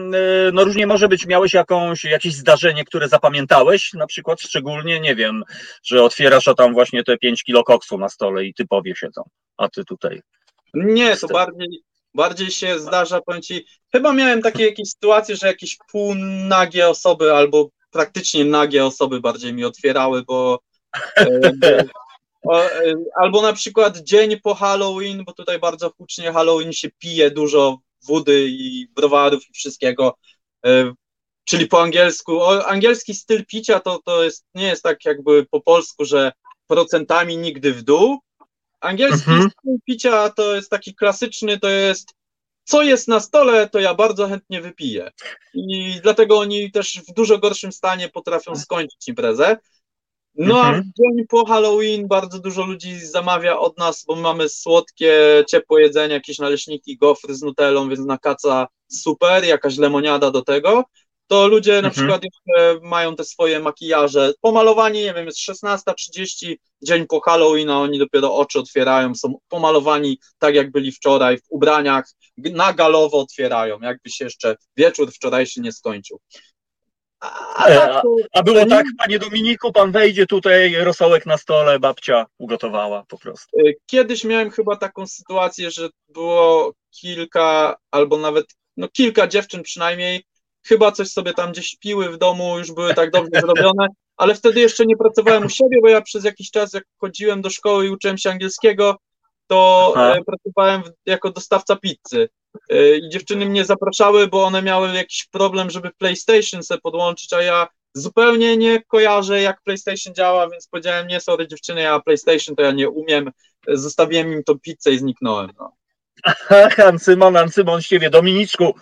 y, no różnie może być, miałeś jakąś, jakieś zdarzenie, które zapamiętałeś, na przykład szczególnie, nie wiem, że otwierasz, a tam właśnie te 5 kilo koksu na stole i typowie siedzą, a ty tutaj. Nie, to bardziej, bardziej się zdarza, powiem ci, chyba miałem takie jakieś sytuacje, że jakieś półnagie osoby albo praktycznie nagie osoby bardziej mi otwierały, bo e, e, albo na przykład dzień po Halloween, bo tutaj bardzo hucznie Halloween się pije dużo wody i browarów i wszystkiego, e, czyli po angielsku, o, angielski styl picia to, to jest, nie jest tak jakby po polsku, że procentami nigdy w dół, Angielski Mhm. picia to jest taki klasyczny, to jest co jest na stole, to ja bardzo chętnie wypiję. I dlatego oni też w dużo gorszym stanie potrafią skończyć imprezę. No a w Mhm. dzień po Halloween bardzo dużo ludzi zamawia od nas, bo mamy słodkie, ciepłe jedzenie, jakieś naleśniki, gofry z nutellą, więc na kaca super, jakaś lemoniada do tego. To ludzie na Mhm. przykład jeszcze mają te swoje makijaże pomalowani, nie wiem, jest 16.30, dzień po Halloween, a oni dopiero oczy otwierają, są pomalowani tak jak byli wczoraj, w ubraniach, na galowo otwierają, jakby się jeszcze wieczór wczorajszy nie skończył. A, a E, tak A było tak, panie Dominiku, pan wejdzie tutaj, rosołek na stole, babcia ugotowała po prostu. y, kiedyś miałem chyba taką sytuację, że było kilka, albo nawet no kilka dziewczyn przynajmniej, chyba coś sobie tam gdzieś piły w domu, już były tak dobrze zrobione, ale wtedy jeszcze nie pracowałem u siebie, bo ja przez jakiś czas, jak chodziłem do szkoły i uczyłem się angielskiego, to Aha. e, pracowałem jako dostawca pizzy. E, I dziewczyny mnie zapraszały, bo one miały jakiś problem, żeby PlayStation sobie podłączyć, a ja zupełnie nie kojarzę, jak PlayStation działa, więc powiedziałem, nie, sorry dziewczyny, ja PlayStation to ja nie umiem. E, Zostawiłem im tą pizzę i zniknąłem. No. Ach, Ancymon, Ancymon z ciebie. Dominiczku,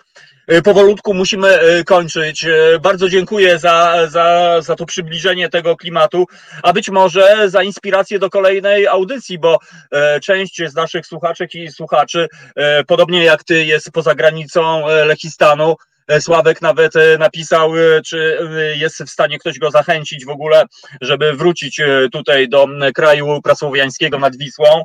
y, powolutku musimy y, kończyć. Y, Bardzo dziękuję za, za, za to przybliżenie tego klimatu, a być może za inspirację do kolejnej audycji, bo część z naszych słuchaczek i słuchaczy, podobnie jak ty, jest poza granicą Lechistanu. Sławek nawet napisał, czy jest w stanie ktoś go zachęcić w ogóle, żeby wrócić tutaj do kraju prasłowiańskiego nad Wisłą.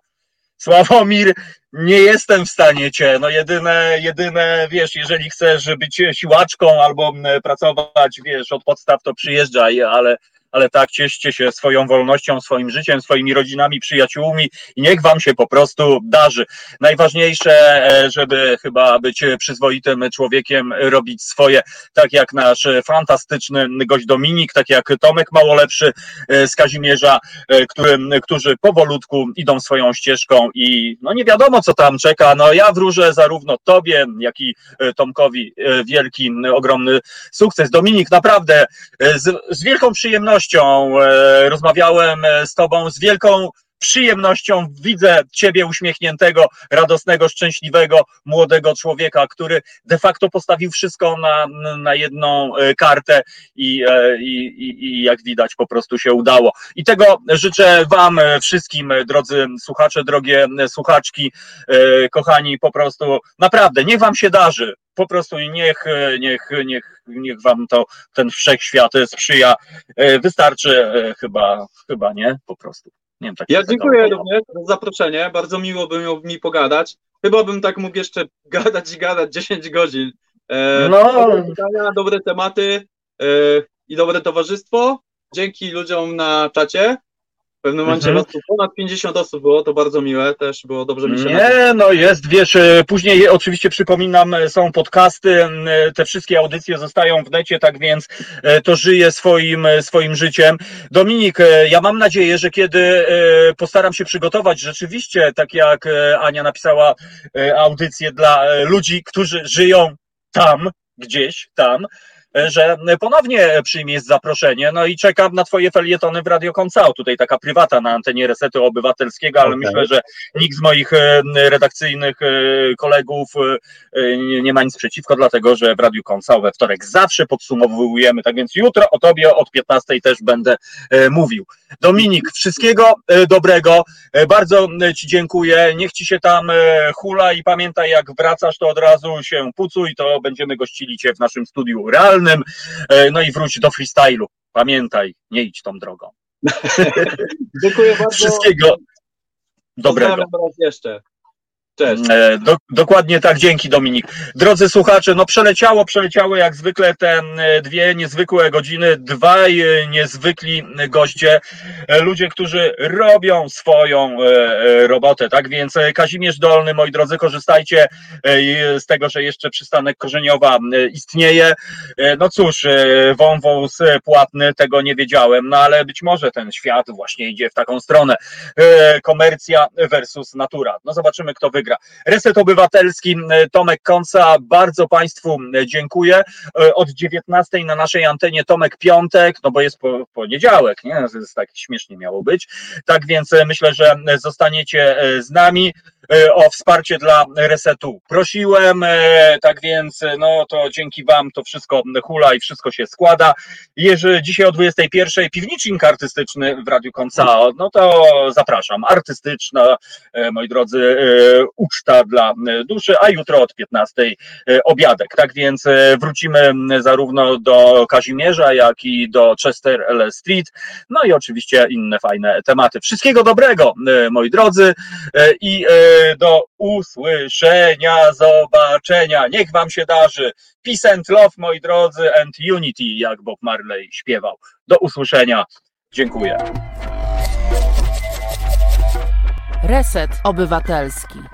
Sławomir, nie jestem w stanie cię. No jedyne, jedyne, wiesz, jeżeli chcesz być siłaczką albo pracować, wiesz, od podstaw, to przyjeżdżaj, ale, ale tak, cieszcie się swoją wolnością, swoim życiem, swoimi rodzinami, przyjaciółmi i niech wam się po prostu darzy. Najważniejsze, e, żeby chyba być przyzwoitym człowiekiem, robić swoje, tak jak nasz fantastyczny gość Dominik, tak jak Tomek Małolepszy e, z Kazimierza, e, którym, którzy powolutku idą swoją ścieżką i no nie wiadomo, co tam czeka. No ja wróżę zarówno tobie, jak i Tomkowi wielki, ogromny sukces. Dominik, naprawdę z, z wielką przyjemnością e, rozmawiałem e, z tobą, z wielką przyjemnością widzę ciebie uśmiechniętego, radosnego, szczęśliwego, młodego człowieka, który de facto postawił wszystko na, na jedną e, kartę i, e, i, i, i jak widać po prostu się udało. I tego życzę wam e, wszystkim, drodzy słuchacze, drogie słuchaczki, kochani, po prostu naprawdę, niech wam się darzy. Po prostu niech, niech, niech, niech wam to ten wszechświat sprzyja. Wystarczy chyba, chyba nie, po prostu. Nie wiem, tak Ja dziękuję tego. również za zaproszenie. Bardzo miło by miło mi pogadać. Chyba bym tak mógł jeszcze gadać i gadać 10 godzin. E, No. Dobre pytania, dobre tematy e, i dobre towarzystwo. Dzięki ludziom na czacie. W pewnym momencie Mhm. was ponad 50 osób było, to bardzo miłe, też było dobrze mi się Nie, no jest, wiesz, e, później oczywiście przypominam, e, są podcasty, e, te wszystkie audycje zostają w necie, tak więc to żyje swoim, swoim życiem. Dominik, ja mam nadzieję, że kiedy postaram się przygotować rzeczywiście, tak jak Ania napisała, audycję dla ludzi, którzy żyją tam, gdzieś tam, że ponownie przyjmiesz zaproszenie, no i czekam na twoje felietony w Radio Koncao, tutaj taka prywata na antenie Resetu Obywatelskiego, ale Okej. myślę, że nikt z moich e, redakcyjnych e, kolegów e, nie, ma nic przeciwko, dlatego że w Radiu Koncao we wtorek zawsze podsumowujemy, tak więc jutro o tobie od 15 też będę mówił. Dominik, wszystkiego dobrego, bardzo ci dziękuję, niech ci się tam hula i pamiętaj jak wracasz to od razu się pucuj, to będziemy gościli cię w naszym studiu realnym, E, no i wróć do freestylu, pamiętaj, nie idź tą drogą. Dziękuję bardzo. Wszystkiego dobrego. Pozdrawiam raz jeszcze. E, Do, dokładnie tak, dzięki Dominik. Drodzy słuchacze, no przeleciało, przeleciały jak zwykle te e, dwie niezwykłe godziny, dwaj e, niezwykli goście, ludzie, którzy robią swoją robotę, tak więc Kazimierz Dolny, moi drodzy, korzystajcie z tego, że jeszcze przystanek Korzeniowa istnieje. No cóż, wąwóz płatny, tego nie wiedziałem, no ale być może ten świat właśnie idzie w taką stronę. Komercja versus natura. No zobaczymy, kto wygra. Reset Obywatelski, Tomek Konca, bardzo Państwu dziękuję. E, Od 19 na naszej antenie Tomek Piątek, no bo jest po, poniedziałek, nie? Jest tak śmiesznie miało być. Tak więc e, myślę, że zostaniecie e, z nami. O wsparcie dla resetu prosiłem, tak więc no to dzięki Wam to wszystko hula i wszystko się składa. Jeżeli dzisiaj o 21 piwnicznik artystyczny w Radiu Koncao, no to zapraszam. Artystyczna, moi drodzy, uczta dla e, duszy, a jutro od 15 e, obiadek. Tak więc e, wrócimy zarówno do Kazimierza, jak i do Chester L. Street, no i oczywiście inne fajne tematy. Wszystkiego dobrego, moi drodzy, i do usłyszenia, zobaczenia. Niech Wam się darzy. Peace and love, moi drodzy, and unity, jak Bob Marley śpiewał. Do usłyszenia. Dziękuję. Reset Obywatelski.